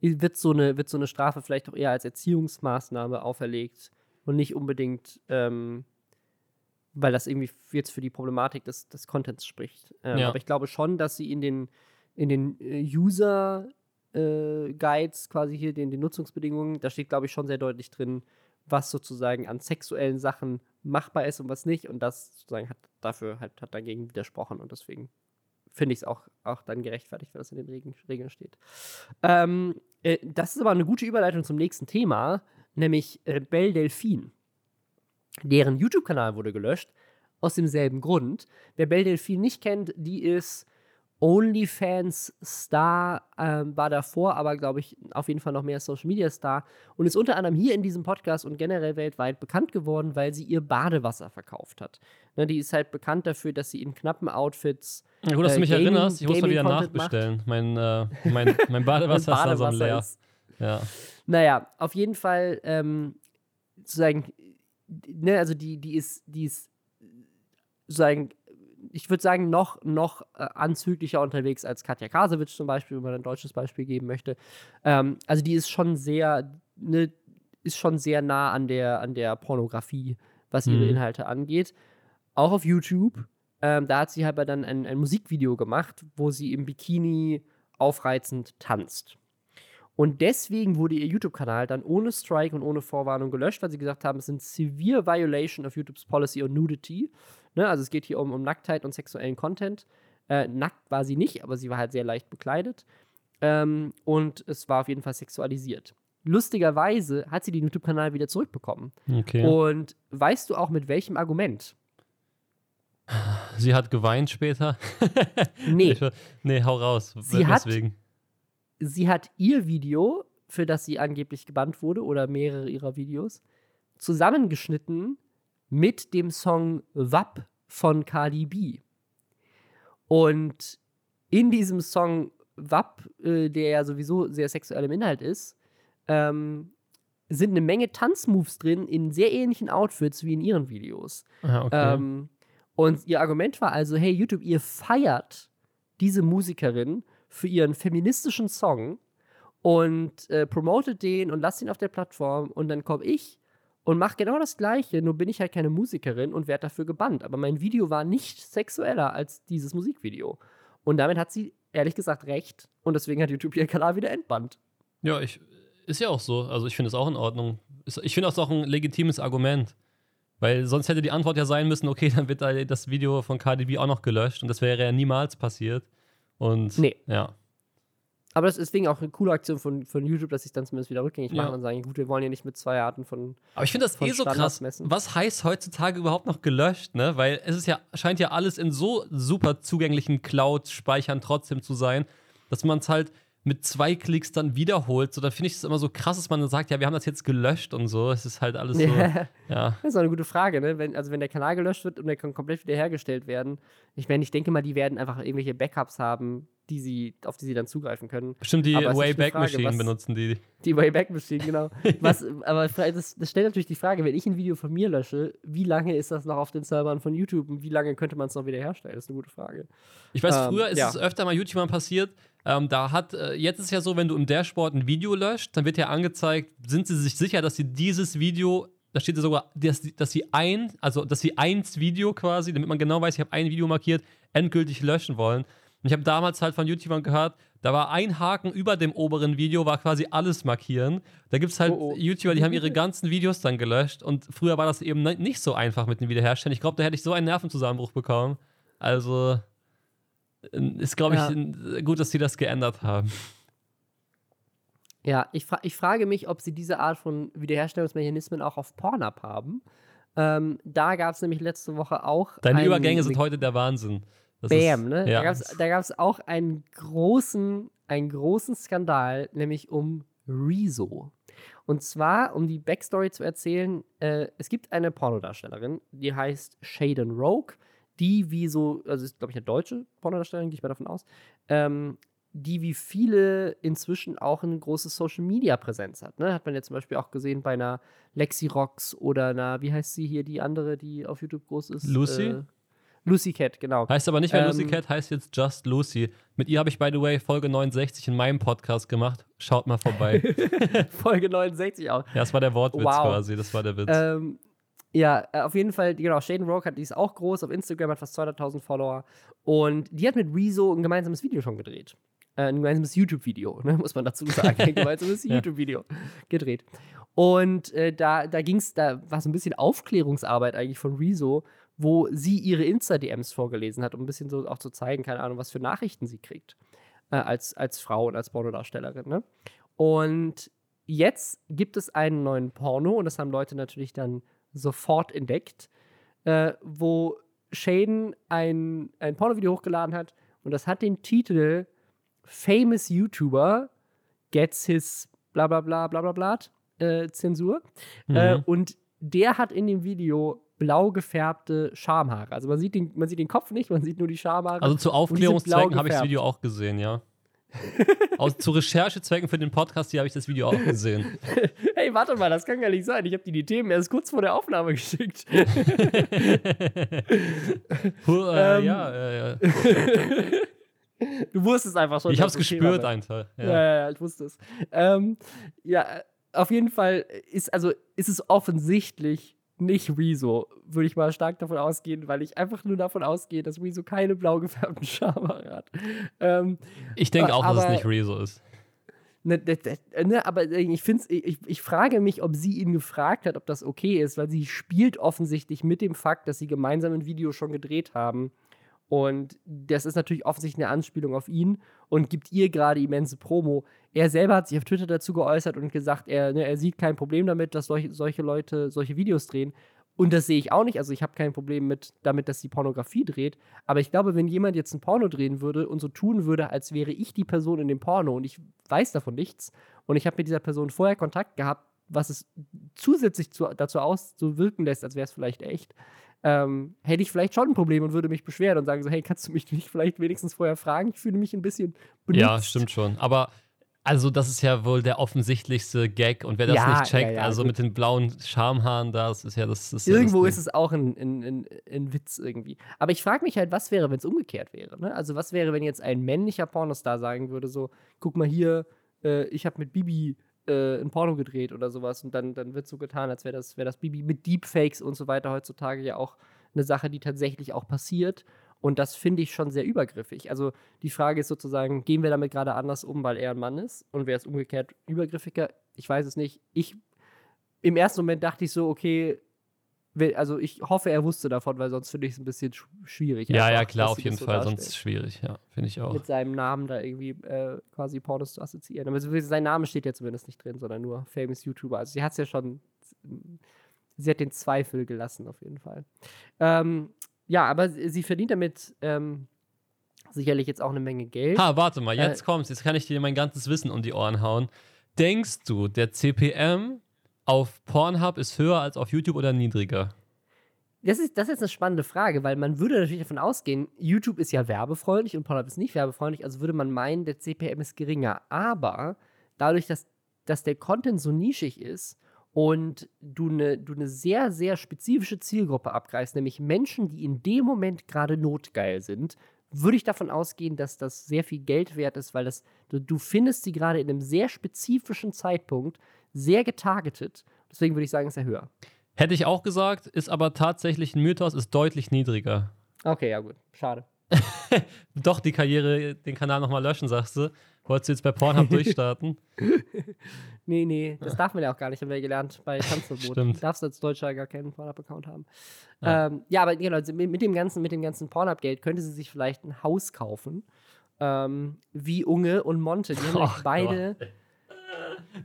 wird so eine, wird so eine Strafe vielleicht auch eher als Erziehungsmaßnahme auferlegt und nicht unbedingt, ähm, weil das irgendwie jetzt für die Problematik des, des Contents spricht. Ähm, ja. Aber ich glaube schon, dass sie in den, in den äh, User äh, Guides, quasi hier den, den Nutzungsbedingungen, da steht, glaube ich, schon sehr deutlich drin, was sozusagen an sexuellen Sachen machbar ist und was nicht. Und das sozusagen hat dafür halt hat dagegen widersprochen und deswegen finde ich es auch, auch dann gerechtfertigt, wenn das in den Regeln, Regeln steht. Ähm, äh, das ist aber eine gute Überleitung zum nächsten Thema, nämlich äh, Belle Delphine. Deren YouTube-Kanal wurde gelöscht, aus demselben Grund. Wer Belle Delphine nicht kennt, die ist OnlyFans-Star, ähm, war davor, aber glaube ich auf jeden Fall noch mehr Social-Media-Star und ist unter anderem hier in diesem Podcast und generell weltweit bekannt geworden, weil sie ihr Badewasser verkauft hat. Ne, die ist halt bekannt dafür, dass sie in knappen Outfits. Ja, gut, dass äh, du mich Gaming, erinnerst, ich muss mal wieder nachbestellen. Mein, äh, *laughs* mein, mein Badewasser, Badewasser ist da so leer. Ist. Ja. Naja, auf jeden Fall ähm, sozusagen, ne, also die, die ist, die ist sozusagen ich würde sagen, noch, noch äh, anzüglicher unterwegs als Katja Kasewitsch zum Beispiel, wenn man ein deutsches Beispiel geben möchte. Ähm, also die ist schon sehr, ne, ist schon sehr nah an der, an der Pornografie, was ihre mhm. Inhalte angeht. Auch auf YouTube. Ähm, da hat sie halt dann ein, ein Musikvideo gemacht, wo sie im Bikini aufreizend tanzt. Und deswegen wurde ihr YouTube-Kanal dann ohne Strike und ohne Vorwarnung gelöscht, weil sie gesagt haben, es sind severe Violation of YouTube's Policy on Nudity. Ne? Also es geht hier um, um Nacktheit und sexuellen Content. Äh, nackt war sie nicht, aber sie war halt sehr leicht bekleidet. Ähm, und es war auf jeden Fall sexualisiert. Lustigerweise hat sie den YouTube-Kanal wieder zurückbekommen. Okay. Und weißt du auch mit welchem Argument? Sie hat geweint später. *laughs* nee. nee, hau raus. Sie Deswegen. hat, sie hat ihr Video, für das sie angeblich gebannt wurde, oder mehrere ihrer Videos, zusammengeschnitten mit dem Song WAP von Cardi B. Und in diesem Song WAP, äh, der ja sowieso sehr sexuell im Inhalt ist, ähm, sind eine Menge Tanzmoves drin in sehr ähnlichen Outfits wie in ihren Videos. Ah, okay. ähm, und ihr Argument war also, hey YouTube, ihr feiert diese Musikerin für ihren feministischen Song und äh, promotet den und lasst ihn auf der Plattform und dann komme ich und mache genau das Gleiche, nur bin ich halt keine Musikerin und werde dafür gebannt. Aber mein Video war nicht sexueller als dieses Musikvideo. Und damit hat sie ehrlich gesagt recht und deswegen hat YouTube ihren Kanal wieder entbannt. Ja, ich, ist ja auch so. Also ich finde es auch in Ordnung. Ich finde das auch ein legitimes Argument. Weil sonst hätte die Antwort ja sein müssen, okay, *laughs* dann wird das Video von KDB auch noch gelöscht und das wäre ja niemals passiert. Und nee. ja. Aber das ist deswegen auch eine coole Aktion von, von YouTube, dass sie es dann zumindest wieder rückgängig machen ja. und sagen, gut, wir wollen ja nicht mit zwei Arten von. Aber ich finde das eh so krass. Messen. Was heißt heutzutage überhaupt noch gelöscht, ne? Weil es ist ja, scheint ja alles in so super zugänglichen Cloud-Speichern trotzdem zu sein, dass man es halt mit zwei Klicks dann wiederholt. So, da finde ich es immer so krass, dass man dann sagt, ja, wir haben das jetzt gelöscht und so. Es ist halt alles so. ja. Das ist auch eine gute Frage, ne? Wenn, also wenn der Kanal gelöscht wird und der kann komplett wiederhergestellt werden. Ich meine, ich denke mal, die werden einfach irgendwelche Backups haben, die sie, auf die sie dann zugreifen können. Bestimmt die Wayback Machine benutzen die. Die Wayback Machine, genau. *laughs* was, aber das, das, stellt natürlich die Frage, wenn ich ein Video von mir lösche, wie lange ist das noch auf den Servern von YouTube und wie lange könnte man es noch wieder herstellen? Das ist eine gute Frage. Ich weiß, ähm, früher ist ja. es öfter mal YouTubern passiert. Ähm, da hat, äh, jetzt ist ja so, wenn du im Dashboard ein Video löscht, dann wird ja angezeigt, sind sie sich sicher, dass sie dieses Video da steht ja sogar, dass, dass sie ein, also dass sie eins Video quasi, damit man genau weiß, ich habe ein Video markiert, endgültig löschen wollen. Und ich habe damals halt von YouTubern gehört, da war ein Haken über dem oberen Video, war quasi alles markieren. Da gibt es halt oh, oh. YouTuber, die haben ihre *laughs* ganzen Videos dann gelöscht. Und früher war das eben nicht so einfach mit dem Wiederherstellen. Ich glaube, da hätte ich so einen Nervenzusammenbruch bekommen. Also ist, glaube ich, ja. gut, dass sie das geändert haben. Ja, ich, fra ich frage mich, ob sie diese Art von Wiederherstellungsmechanismen auch auf Pornhub haben. Ähm, da gab es nämlich letzte Woche auch. Deine Übergänge sind heute der Wahnsinn. Das Bam, ist, ne? Ja. Da gab es auch einen großen, einen großen Skandal, nämlich um Rezo. Und zwar, um die Backstory zu erzählen, äh, es gibt eine Pornodarstellerin, die heißt Shaden Rogue, die wie so, also ist, glaube ich, eine deutsche Pornodarstellerin, gehe ich mal davon aus, ähm, die wie viele inzwischen auch eine große Social Media Präsenz hat. Ne? Hat man ja zum Beispiel auch gesehen bei einer Lexi Rocks oder einer, wie heißt sie hier, die andere, die auf YouTube groß ist? Lucy? Äh, Lucy Cat, genau. Heißt aber nicht mehr Ähm, Lucy Cat, heißt jetzt Just Lucy. Mit ihr habe ich, by the way, Folge 69 in meinem Podcast gemacht. Schaut mal vorbei. *laughs* Folge 69 auch. ja, das war der Wortwitz Wow. quasi, das war der Witz. Ähm, ja, äh, auf jeden Fall, genau, Shaden Rogue hat, die ist auch groß, auf Instagram hat fast 200.000 Follower und die hat mit Rezo ein gemeinsames Video schon gedreht. Äh, ein gemeinsames YouTube-Video, *laughs* ne, muss man dazu sagen. Ein *laughs* gemeinsames Ja. YouTube-Video gedreht. Und äh, da, da ging es, da war so ein bisschen Aufklärungsarbeit eigentlich von Rezo, wo sie ihre Insta-DMs vorgelesen hat, um ein bisschen so auch zu zeigen, keine Ahnung, was für Nachrichten sie kriegt. Äh, als, als Frau und als Pornodarstellerin. Ne? Und jetzt gibt es einen neuen Porno und das haben Leute natürlich dann sofort entdeckt, äh, wo Shaden ein, ein Pornovideo hochgeladen hat und das hat den Titel Famous YouTuber gets his bla bla bla bla bla bla äh, Zensur. Äh, Mhm. und der hat in dem Video blau gefärbte Schamhaare. Also man sieht den, man sieht den Kopf nicht, man sieht nur die Schamhaare. Also zu Aufklärungszwecken habe ich das. Video auch gesehen, ja. Aus, zu Recherchezwecken für den Podcast hier habe ich das Video auch gesehen. *laughs* Hey, warte mal, das kann gar nicht sein. Ich habe dir die Themen erst kurz vor der Aufnahme geschickt. *laughs* Puh, äh, Ähm, ja, äh, ja. Du wusstest einfach schon. Ich habe es gespürt wird. einfach. Ja. Ja. ja, ich wusste es. Ähm, ja, auf jeden Fall ist, also, ist es offensichtlich nicht Rezo, würde ich mal stark davon ausgehen, weil ich einfach nur davon ausgehe, dass Rezo keine blau gefärbten *laughs* Schamhaare hat. Ähm, Ich denke auch, dass es Aber- nicht Rezo ist. Ne, ne, ne, ne, aber ich, find's, ich, ich frage mich, ob sie ihn gefragt hat, ob das okay ist, weil sie spielt offensichtlich mit dem Fakt, dass sie gemeinsam ein Video schon gedreht haben. Und das ist natürlich offensichtlich eine Anspielung auf ihn und gibt ihr gerade immense Promo. Er selber hat sich auf Twitter dazu geäußert und gesagt, er, ne, er sieht kein Problem damit, dass solche, solche Leute solche Videos drehen. Und das sehe ich auch nicht. Also ich habe kein Problem mit, damit, dass sie Pornografie dreht. Aber ich glaube, wenn jemand jetzt ein Porno drehen würde und so tun würde, als wäre ich die Person in dem Porno und ich weiß davon nichts und ich habe mit dieser Person vorher Kontakt gehabt, was es zusätzlich zu, dazu auszuwirken lässt, als wäre es vielleicht echt, ähm, hätte ich vielleicht schon ein Problem und würde mich beschweren und sagen so, hey, kannst du mich nicht vielleicht wenigstens vorher fragen? Ich fühle mich ein bisschen benutzt. Ja, stimmt schon. Aber also das ist ja wohl der offensichtlichste Gag und wer das Ja, nicht checkt, ja, ja, also gut. mit den blauen Schamhaaren da, das ist ja das. das ist Irgendwo ja ist es auch ein, ein, ein, ein Witz irgendwie. Aber ich frage mich halt, was wäre, wenn es umgekehrt wäre? Ne? Also, was wäre, wenn jetzt ein männlicher Pornostar sagen würde: so, guck mal hier, äh, ich habe mit Bibi äh, ein Porno gedreht oder sowas. Und dann, dann wird so getan, als wäre das, wär das Bibi mit Deepfakes und so weiter heutzutage ja auch eine Sache, die tatsächlich auch passiert. Und das finde ich schon sehr übergriffig. Also die Frage ist sozusagen, gehen wir damit gerade anders um, weil er ein Mann ist? Und wäre es umgekehrt übergriffiger? Ich weiß es nicht. Ich, im ersten Moment dachte ich so, okay, will- also ich hoffe, er wusste davon, weil sonst finde ich es ein bisschen sch schwierig. Ja, einfach, ja, klar, auf jeden so Fall, darstellen. sonst schwierig, ja, finde ich auch. Mit seinem Namen da irgendwie äh, quasi Pornos zu assoziieren. Aber sein Name steht ja zumindest nicht drin, sondern nur Famous YouTuber. Also sie hat es ja schon, sie hat den Zweifel gelassen auf jeden Fall. Ähm, ja, aber sie verdient damit ähm, sicherlich jetzt auch eine Menge Geld. Ha, warte mal, jetzt Äh, kommt's, jetzt kann ich dir mein ganzes Wissen um die Ohren hauen. Denkst du, der CPM auf Pornhub ist höher als auf YouTube oder niedriger? Das ist, das ist jetzt eine spannende Frage, weil man würde natürlich davon ausgehen, YouTube ist ja werbefreundlich und Pornhub ist nicht werbefreundlich, also würde man meinen, der CPM ist geringer. Aber dadurch, dass, dass der Content so nischig ist und du eine du ne sehr, sehr spezifische Zielgruppe abgreifst, nämlich Menschen, die in dem Moment gerade notgeil sind, würde ich davon ausgehen, dass das sehr viel Geld wert ist, weil das, du, du findest sie gerade in einem sehr spezifischen Zeitpunkt, sehr getargetet. Deswegen würde ich sagen, ist er höher. Hätte ich auch gesagt, ist aber tatsächlich ein Mythos, ist deutlich niedriger. Okay, ja gut. Schade. *laughs* Doch die Karriere, den Kanal nochmal löschen, sagst du. Wolltest du jetzt bei Pornhub *laughs* durchstarten? *laughs* Nee, nee, das darf man ja auch gar nicht, haben wir ja gelernt bei Tanzverbot. Stimmt. Du darfst als Deutscher gar keinen Pornhub-Account haben. Ja. Ja. Ähm, ja, aber genau, mit, mit dem ganzen, mit dem ganzen Pornhub-Geld könnte sie sich vielleicht ein Haus kaufen. Ähm, wie Unge und Monte. Die haben Oh beide.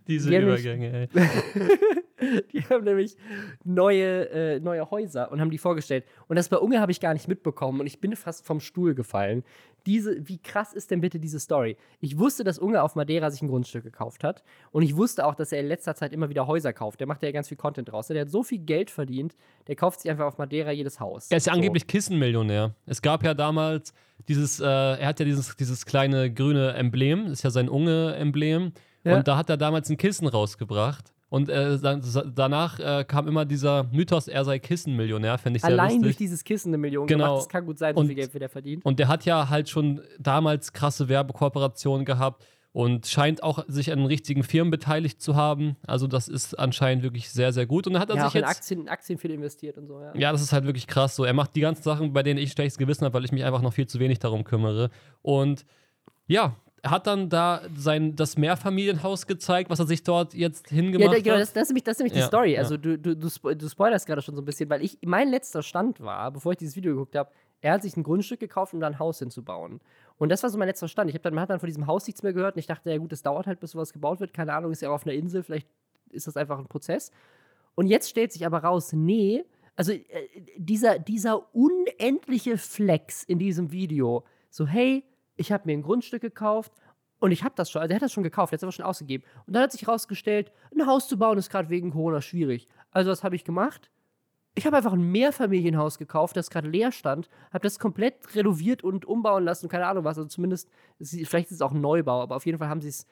Diese Die haben Übergänge, ey. *laughs* die haben nämlich neue, äh, neue Häuser und haben die vorgestellt. Und das bei Unge habe ich gar nicht mitbekommen und ich bin fast vom Stuhl gefallen. Diese, wie krass ist denn bitte diese Story? Ich wusste, dass Unge auf Madeira sich ein Grundstück gekauft hat und ich wusste auch, dass er in letzter Zeit immer wieder Häuser kauft. Der macht ja ganz viel Content draus. Der hat so viel Geld verdient, der kauft sich einfach auf Madeira jedes Haus. Er ist ja So. angeblich Kissenmillionär. Es gab ja damals dieses, äh, er hat ja dieses, dieses kleine grüne Emblem, das ist ja sein Unge-Emblem. Ja. Und da hat er damals ein Kissen rausgebracht. Und äh, dann, danach äh, kam immer dieser Mythos, er sei Kissenmillionär, fände ich sehr Allein durch lustig. dieses Kissen eine Million Genau. gemacht. Das kann gut sein, so Und- viel Geld wie der verdient. Und der hat ja halt schon damals krasse Werbekooperationen gehabt und scheint auch sich an richtigen Firmen beteiligt zu haben. Also das ist anscheinend wirklich sehr, sehr gut. Und dann hat er Ja, auch sich in jetzt Aktien, Aktien viel investiert und so, ja. Ja, das ist halt wirklich krass so. Er macht die ganzen Sachen, bei denen ich schlechtes Gewissen habe, weil ich mich einfach noch viel zu wenig darum kümmere. Und ja, er hat dann da sein, das Mehrfamilienhaus gezeigt, was er sich dort jetzt Ja, hingemacht genau, hat. das, das ist nämlich, das ist nämlich die Ja, Story. ja. Also du, du, du, spo- du spoilerst gerade schon so ein bisschen, weil ich, mein letzter Stand war, bevor ich dieses Video geguckt habe, er hat sich ein Grundstück gekauft, um da ein Haus hinzubauen. Und das war so mein letzter Stand. Ich hab dann, man hat dann von diesem Haus nichts mehr gehört und ich dachte, ja gut, das dauert halt, bis sowas gebaut wird. Keine Ahnung, ist ja auch auf einer Insel, vielleicht ist das einfach ein Prozess. Und jetzt stellt sich aber raus, nee, also äh, dieser, dieser unendliche Flex in diesem Video, so hey, ich habe mir ein Grundstück gekauft und ich habe das schon, also er hat das schon gekauft, hat es aber schon ausgegeben. Und dann hat sich herausgestellt, ein Haus zu bauen ist gerade wegen Corona schwierig. Also was habe ich gemacht? Ich habe einfach ein Mehrfamilienhaus gekauft, das gerade leer stand, habe das komplett renoviert und umbauen lassen, keine Ahnung was. Also zumindest, vielleicht ist es auch ein Neubau, aber auf jeden Fall haben sie es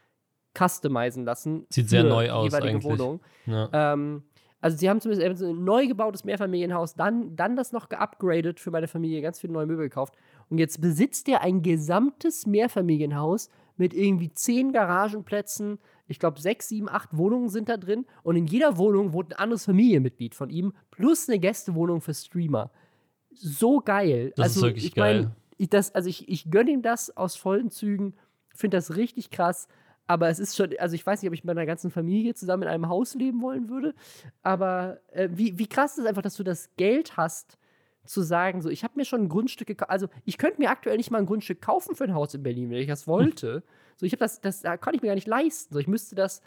customizen lassen. Sieht sehr neu aus eigentlich. Wohnung. Ja. Ähm, also sie haben zumindest ein neu gebautes Mehrfamilienhaus, dann, dann das noch geupgradet für meine Familie, ganz viele neue Möbel gekauft. Und jetzt besitzt er ein gesamtes Mehrfamilienhaus mit irgendwie zehn Garagenplätzen. Ich glaube, sechs, sieben, acht Wohnungen sind da drin. Und in jeder Wohnung wohnt ein anderes Familienmitglied von ihm, plus eine Gästewohnung für Streamer. So geil. Das ist also, wirklich ich mein, geil. Ich, das, also ich, ich gönne ihm das aus vollen Zügen, finde das richtig krass. Aber es ist schon, also ich weiß nicht, ob ich mit meiner ganzen Familie zusammen in einem Haus leben wollen würde. Aber äh, wie, wie krass ist es einfach, dass du das Geld hast, zu sagen, so, ich habe mir schon ein Grundstück gekauft. Also, ich könnte mir aktuell nicht mal ein Grundstück kaufen für ein Haus in Berlin, wenn ich das wollte. So, ich habe das, das da kann ich mir gar nicht leisten. So, ich müsste das,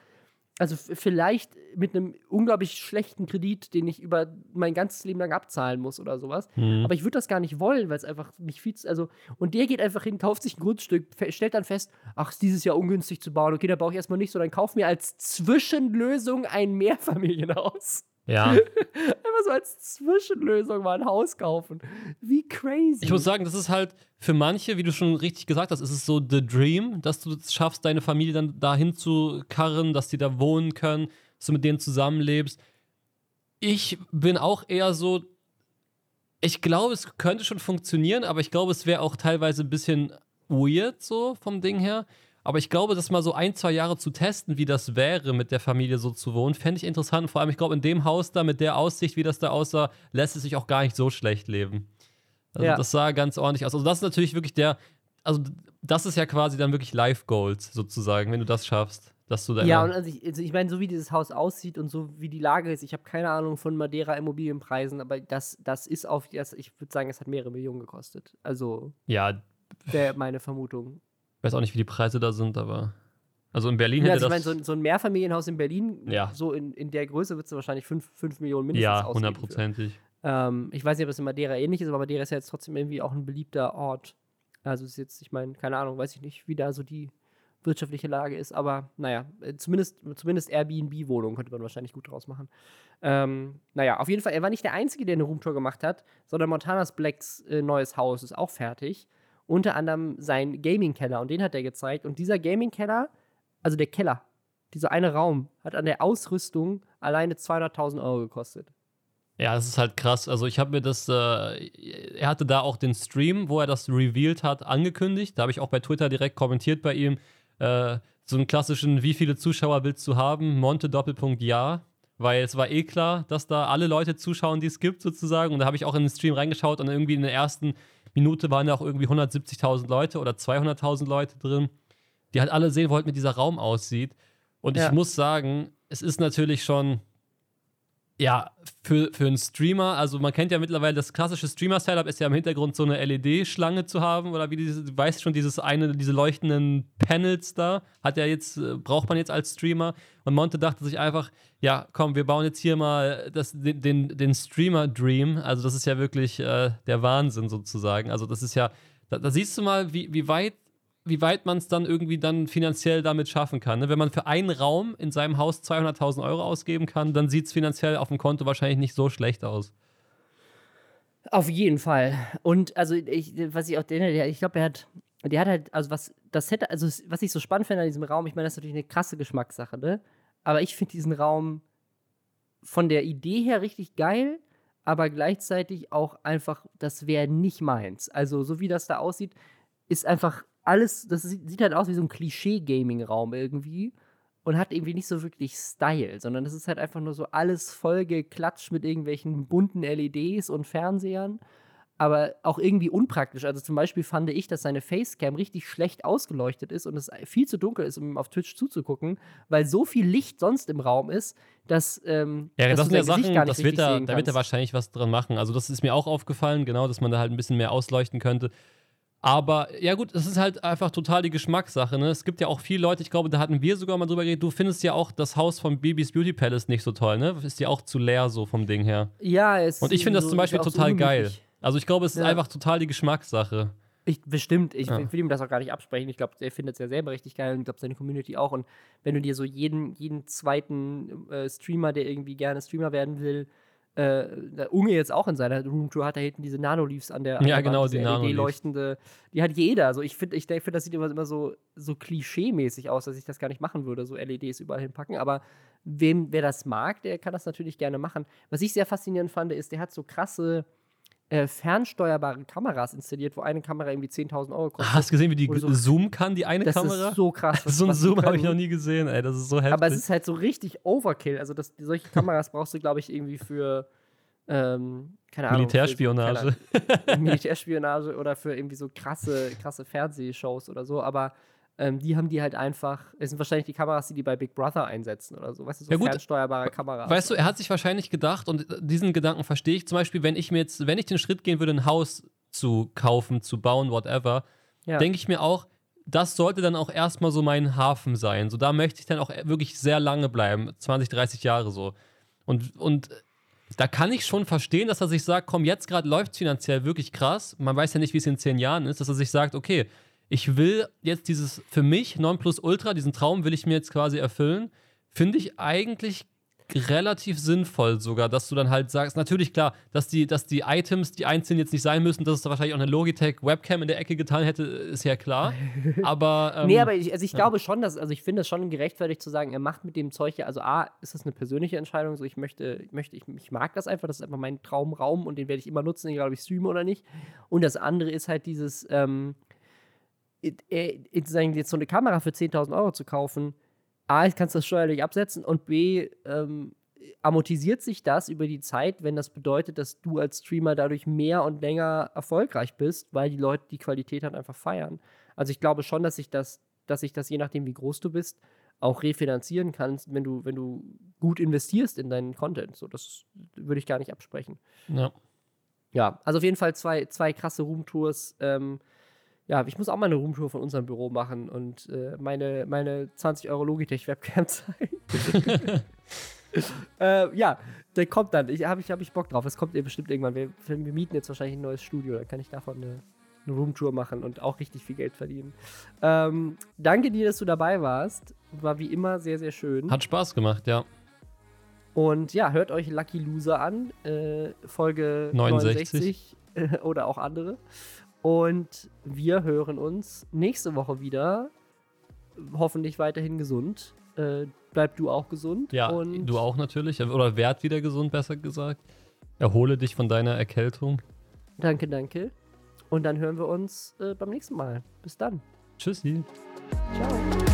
also vielleicht mit einem unglaublich schlechten Kredit, den ich über mein ganzes Leben lang abzahlen muss oder sowas. Mhm. Aber ich würde das gar nicht wollen, weil es einfach mich viel zu, also, und der geht einfach hin, kauft sich ein Grundstück, stellt dann fest, ach, ist dieses Jahr ungünstig zu bauen, okay, da baue ich erstmal nicht so, dann kauf mir als Zwischenlösung ein Mehrfamilienhaus. Ja. *laughs* Einfach so als Zwischenlösung mal ein Haus kaufen. Wie crazy. Ich muss sagen, das ist halt für manche, wie du schon richtig gesagt hast, ist es so the dream, dass du es schaffst, deine Familie dann dahin zu karren, dass die da wohnen können, dass du mit denen zusammenlebst. Ich bin auch eher so, ich glaube, es könnte schon funktionieren, aber ich glaube, es wäre auch teilweise ein bisschen weird so vom Ding her. Aber ich glaube, das mal so ein, zwei Jahre zu testen, wie das wäre, mit der Familie so zu wohnen, fände ich interessant. Vor allem, ich glaube, in dem Haus da, mit der Aussicht, wie das da aussah, lässt es sich auch gar nicht so schlecht leben. Also Ja. das sah ganz ordentlich aus. Also das ist natürlich wirklich der, also das ist ja quasi dann wirklich Life Goals sozusagen, wenn du das schaffst, dass du da ja, und also ich, also ich meine, so wie dieses Haus aussieht und so wie die Lage ist, ich habe keine Ahnung von Madeira Immobilienpreisen, aber das, das ist auf, das, ich würde sagen, es hat mehrere Millionen gekostet. Also ja, wäre meine Vermutung. Weiß auch nicht, wie die Preise da sind, aber also in Berlin Ja, hätte also ich meine, so, ein- so ein Mehrfamilienhaus in Berlin, Ja. so in, in der Größe wird es wahrscheinlich 5 Millionen mindestens ja hundertprozentig. Ähm, ich weiß nicht, ob es in Madeira ähnlich ist, aber Madeira ist ja jetzt trotzdem irgendwie auch ein beliebter Ort. Also ist jetzt, ich meine, keine Ahnung, weiß ich nicht, wie da so die wirtschaftliche Lage ist, aber naja, äh, zumindest, zumindest Airbnb-Wohnungen könnte man wahrscheinlich gut draus machen. Ähm, naja, auf jeden Fall, er war nicht der Einzige, der eine Roomtour gemacht hat, sondern Montanas Blacks äh, neues Haus ist auch fertig. Unter anderem sein Gaming-Keller und den hat er gezeigt. Und dieser Gaming-Keller, also der Keller, dieser eine Raum, hat an der Ausrüstung alleine 200.000 Euro gekostet. Ja, das ist halt krass. Also ich habe mir das, äh, er hatte da auch den Stream, wo er das revealed hat, angekündigt. Da habe ich auch bei Twitter direkt kommentiert bei ihm, äh, so einen klassischen, wie viele Zuschauer willst du haben? Monte Doppelpunkt ja. Weil es war eh klar, dass da alle Leute zuschauen, die es gibt, sozusagen. Und da habe ich auch in den Stream reingeschaut und irgendwie in der ersten Minute waren da auch irgendwie 170.000 Leute oder 200.000 Leute drin, die halt alle sehen wollten, wie dieser Raum aussieht. Und Ja. ich muss sagen, es ist natürlich schon Ja, für, für einen Streamer, also man kennt ja mittlerweile, das klassische Streamer-Setup ist ja im Hintergrund so eine LED-Schlange zu haben oder wie diese, du weißt schon, dieses eine, diese leuchtenden Panels da, hat ja jetzt, äh, braucht man jetzt als Streamer. Und Monte dachte sich einfach, ja, komm, wir bauen jetzt hier mal das, den, den, den Streamer-Dream. Also, das ist ja wirklich äh, der Wahnsinn sozusagen. Also, das ist ja, da, da siehst du mal, wie, wie weit wie weit man es dann irgendwie dann finanziell damit schaffen kann. Ne? Wenn man für einen Raum in seinem Haus 200.000 Euro ausgeben kann, dann sieht es finanziell auf dem Konto wahrscheinlich nicht so schlecht aus. Auf jeden Fall. Und also ich, was ich auch denke, ich glaube, er hat, der hat halt, also was, das hätte, also was ich so spannend finde an diesem Raum, ich meine, das ist natürlich eine krasse Geschmackssache, ne? Aber ich finde diesen Raum von der Idee her richtig geil, aber gleichzeitig auch einfach, das wäre nicht meins. Also so wie das da aussieht, ist einfach alles, das sieht halt aus wie so ein Klischee-Gaming-Raum irgendwie und hat irgendwie nicht so wirklich Style, sondern es ist halt einfach nur so alles vollgeklatscht mit irgendwelchen bunten LEDs und Fernsehern, aber auch irgendwie unpraktisch. Also zum Beispiel fand ich, dass seine Facecam richtig schlecht ausgeleuchtet ist und es viel zu dunkel ist, um auf Twitch zuzugucken, weil so viel Licht sonst im Raum ist, dass ähm, ja, das sind ja Sachen, das wird da, da wird er wahrscheinlich was dran machen. Also das ist mir auch aufgefallen, genau, dass man da halt ein bisschen mehr ausleuchten könnte. Aber ja gut, es ist halt einfach total die Geschmackssache. Ne? Es gibt ja auch viele Leute, ich glaube, da hatten wir sogar mal drüber geredet, du findest ja auch das Haus von Bibis Beauty Palace nicht so toll, ne? Ist ja auch zu leer so vom Ding her. Ja, es Und ich finde so, das zum Beispiel total so geil. Also ich glaube, es ist einfach total die Geschmackssache. Ich, bestimmt, ich, ja. will ihm das auch gar nicht absprechen. Ich glaube, er findet es ja selber richtig geil und ich glaube, seine Community auch. Und wenn du dir so jeden, jeden zweiten äh, Streamer, der irgendwie gerne Streamer werden will, äh, Unge jetzt auch in seiner Roomtour hat, da hinten diese Nanoleafs an der, an ja, der genau, Wand, die LED-leuchtende, die hat jeder. Also ich finde, ich denke, das sieht immer, immer so, so klischee-mäßig aus, dass ich das gar nicht machen würde, so LEDs überall hinpacken. Aber wem, wer das mag, der kann das natürlich gerne machen. Was ich sehr faszinierend fand, ist, der hat so krasse äh, fernsteuerbare Kameras installiert, wo eine Kamera irgendwie 10.000 Euro kostet. Hast du gesehen, wie die so, *laughs* zoomen kann, die eine das Kamera? Das ist so krass. *laughs* so ein Zoom habe ich noch nie gesehen, ey. Das ist so heftig. Aber es ist halt so richtig Overkill. Also das, solche Kameras brauchst du, glaube ich, irgendwie für ähm, keine Ahnung. Militärspionage. Für, keine, *laughs* Militärspionage oder für irgendwie so krasse, krasse Fernsehshows oder so, aber ähm, die haben die halt einfach, es sind wahrscheinlich die Kameras, die die bei Big Brother einsetzen oder so, weißt du, so ja, gut. fernsteuerbare Kameras. Weißt du, er hat sich wahrscheinlich gedacht, und diesen Gedanken verstehe ich, zum Beispiel, wenn ich mir jetzt, wenn ich den Schritt gehen würde, ein Haus zu kaufen, zu bauen, whatever, ja. denke ich mir auch, das sollte dann auch erstmal so mein Hafen sein. So, da möchte ich dann auch wirklich sehr lange bleiben, 20, 30 Jahre so. Und, und da kann ich schon verstehen, dass er sich sagt, komm, jetzt gerade läuft es finanziell wirklich krass. Man weiß ja nicht, wie es in zehn Jahren ist, dass er sich sagt, okay, ich will jetzt dieses für mich 9 Plus Ultra, diesen Traum will ich mir jetzt quasi erfüllen. Finde ich eigentlich relativ sinnvoll sogar, dass du dann halt sagst, natürlich klar, dass die, dass die Items, die einzeln jetzt nicht sein müssen, dass es da wahrscheinlich auch eine Logitech Webcam in der Ecke getan hätte, ist ja klar. *laughs* Aber. Ähm, nee, aber ich, also ich ja. glaube schon, dass, also ich finde es schon gerechtfertigt zu sagen, er macht mit dem Zeug ja, also A, ist das eine persönliche Entscheidung, so ich möchte, ich möchte, ich, ich mag das einfach, das ist einfach mein Traumraum und den werde ich immer nutzen, egal ob ich streame oder nicht. Und das andere ist halt dieses, ähm, jetzt so eine Kamera für 10.000 Euro zu kaufen, A, kannst du das steuerlich absetzen und B, ähm, amortisiert sich das über die Zeit, wenn das bedeutet, dass du als Streamer dadurch mehr und länger erfolgreich bist, weil die Leute die Qualität halt einfach feiern. Also ich glaube schon, dass sich das, dass sich das, je nachdem wie groß du bist, auch refinanzieren kannst, wenn du, wenn du gut investierst in deinen Content. So, das würde ich gar nicht absprechen. Ja. Ja, also auf jeden Fall zwei, zwei krasse Roomtours. Ähm, ja, ich muss auch mal eine Roomtour von unserem Büro machen und äh, meine, meine 20 Euro Logitech-Webcam *laughs* zeigen. *laughs* äh, ja, der kommt dann. Ich habe ich, hab ich Bock drauf. Es kommt ihr bestimmt irgendwann. Wir, wir, mieten jetzt wahrscheinlich ein neues Studio. Da kann ich davon eine, eine Roomtour machen und auch richtig viel Geld verdienen. Ähm, danke dir, dass du dabei warst. War wie immer sehr, sehr schön. Hat Spaß gemacht, ja. Und ja, hört euch Lucky Loser an. Äh, Folge 69, 69 oder auch andere. Und wir hören uns nächste Woche wieder. Hoffentlich weiterhin gesund. Äh, bleib du auch gesund. Ja, du auch natürlich. Oder werd wieder gesund, besser gesagt. Erhole dich von deiner Erkältung. Danke, danke. Und dann hören wir uns äh, beim nächsten Mal. Bis dann. Tschüssi. Ciao.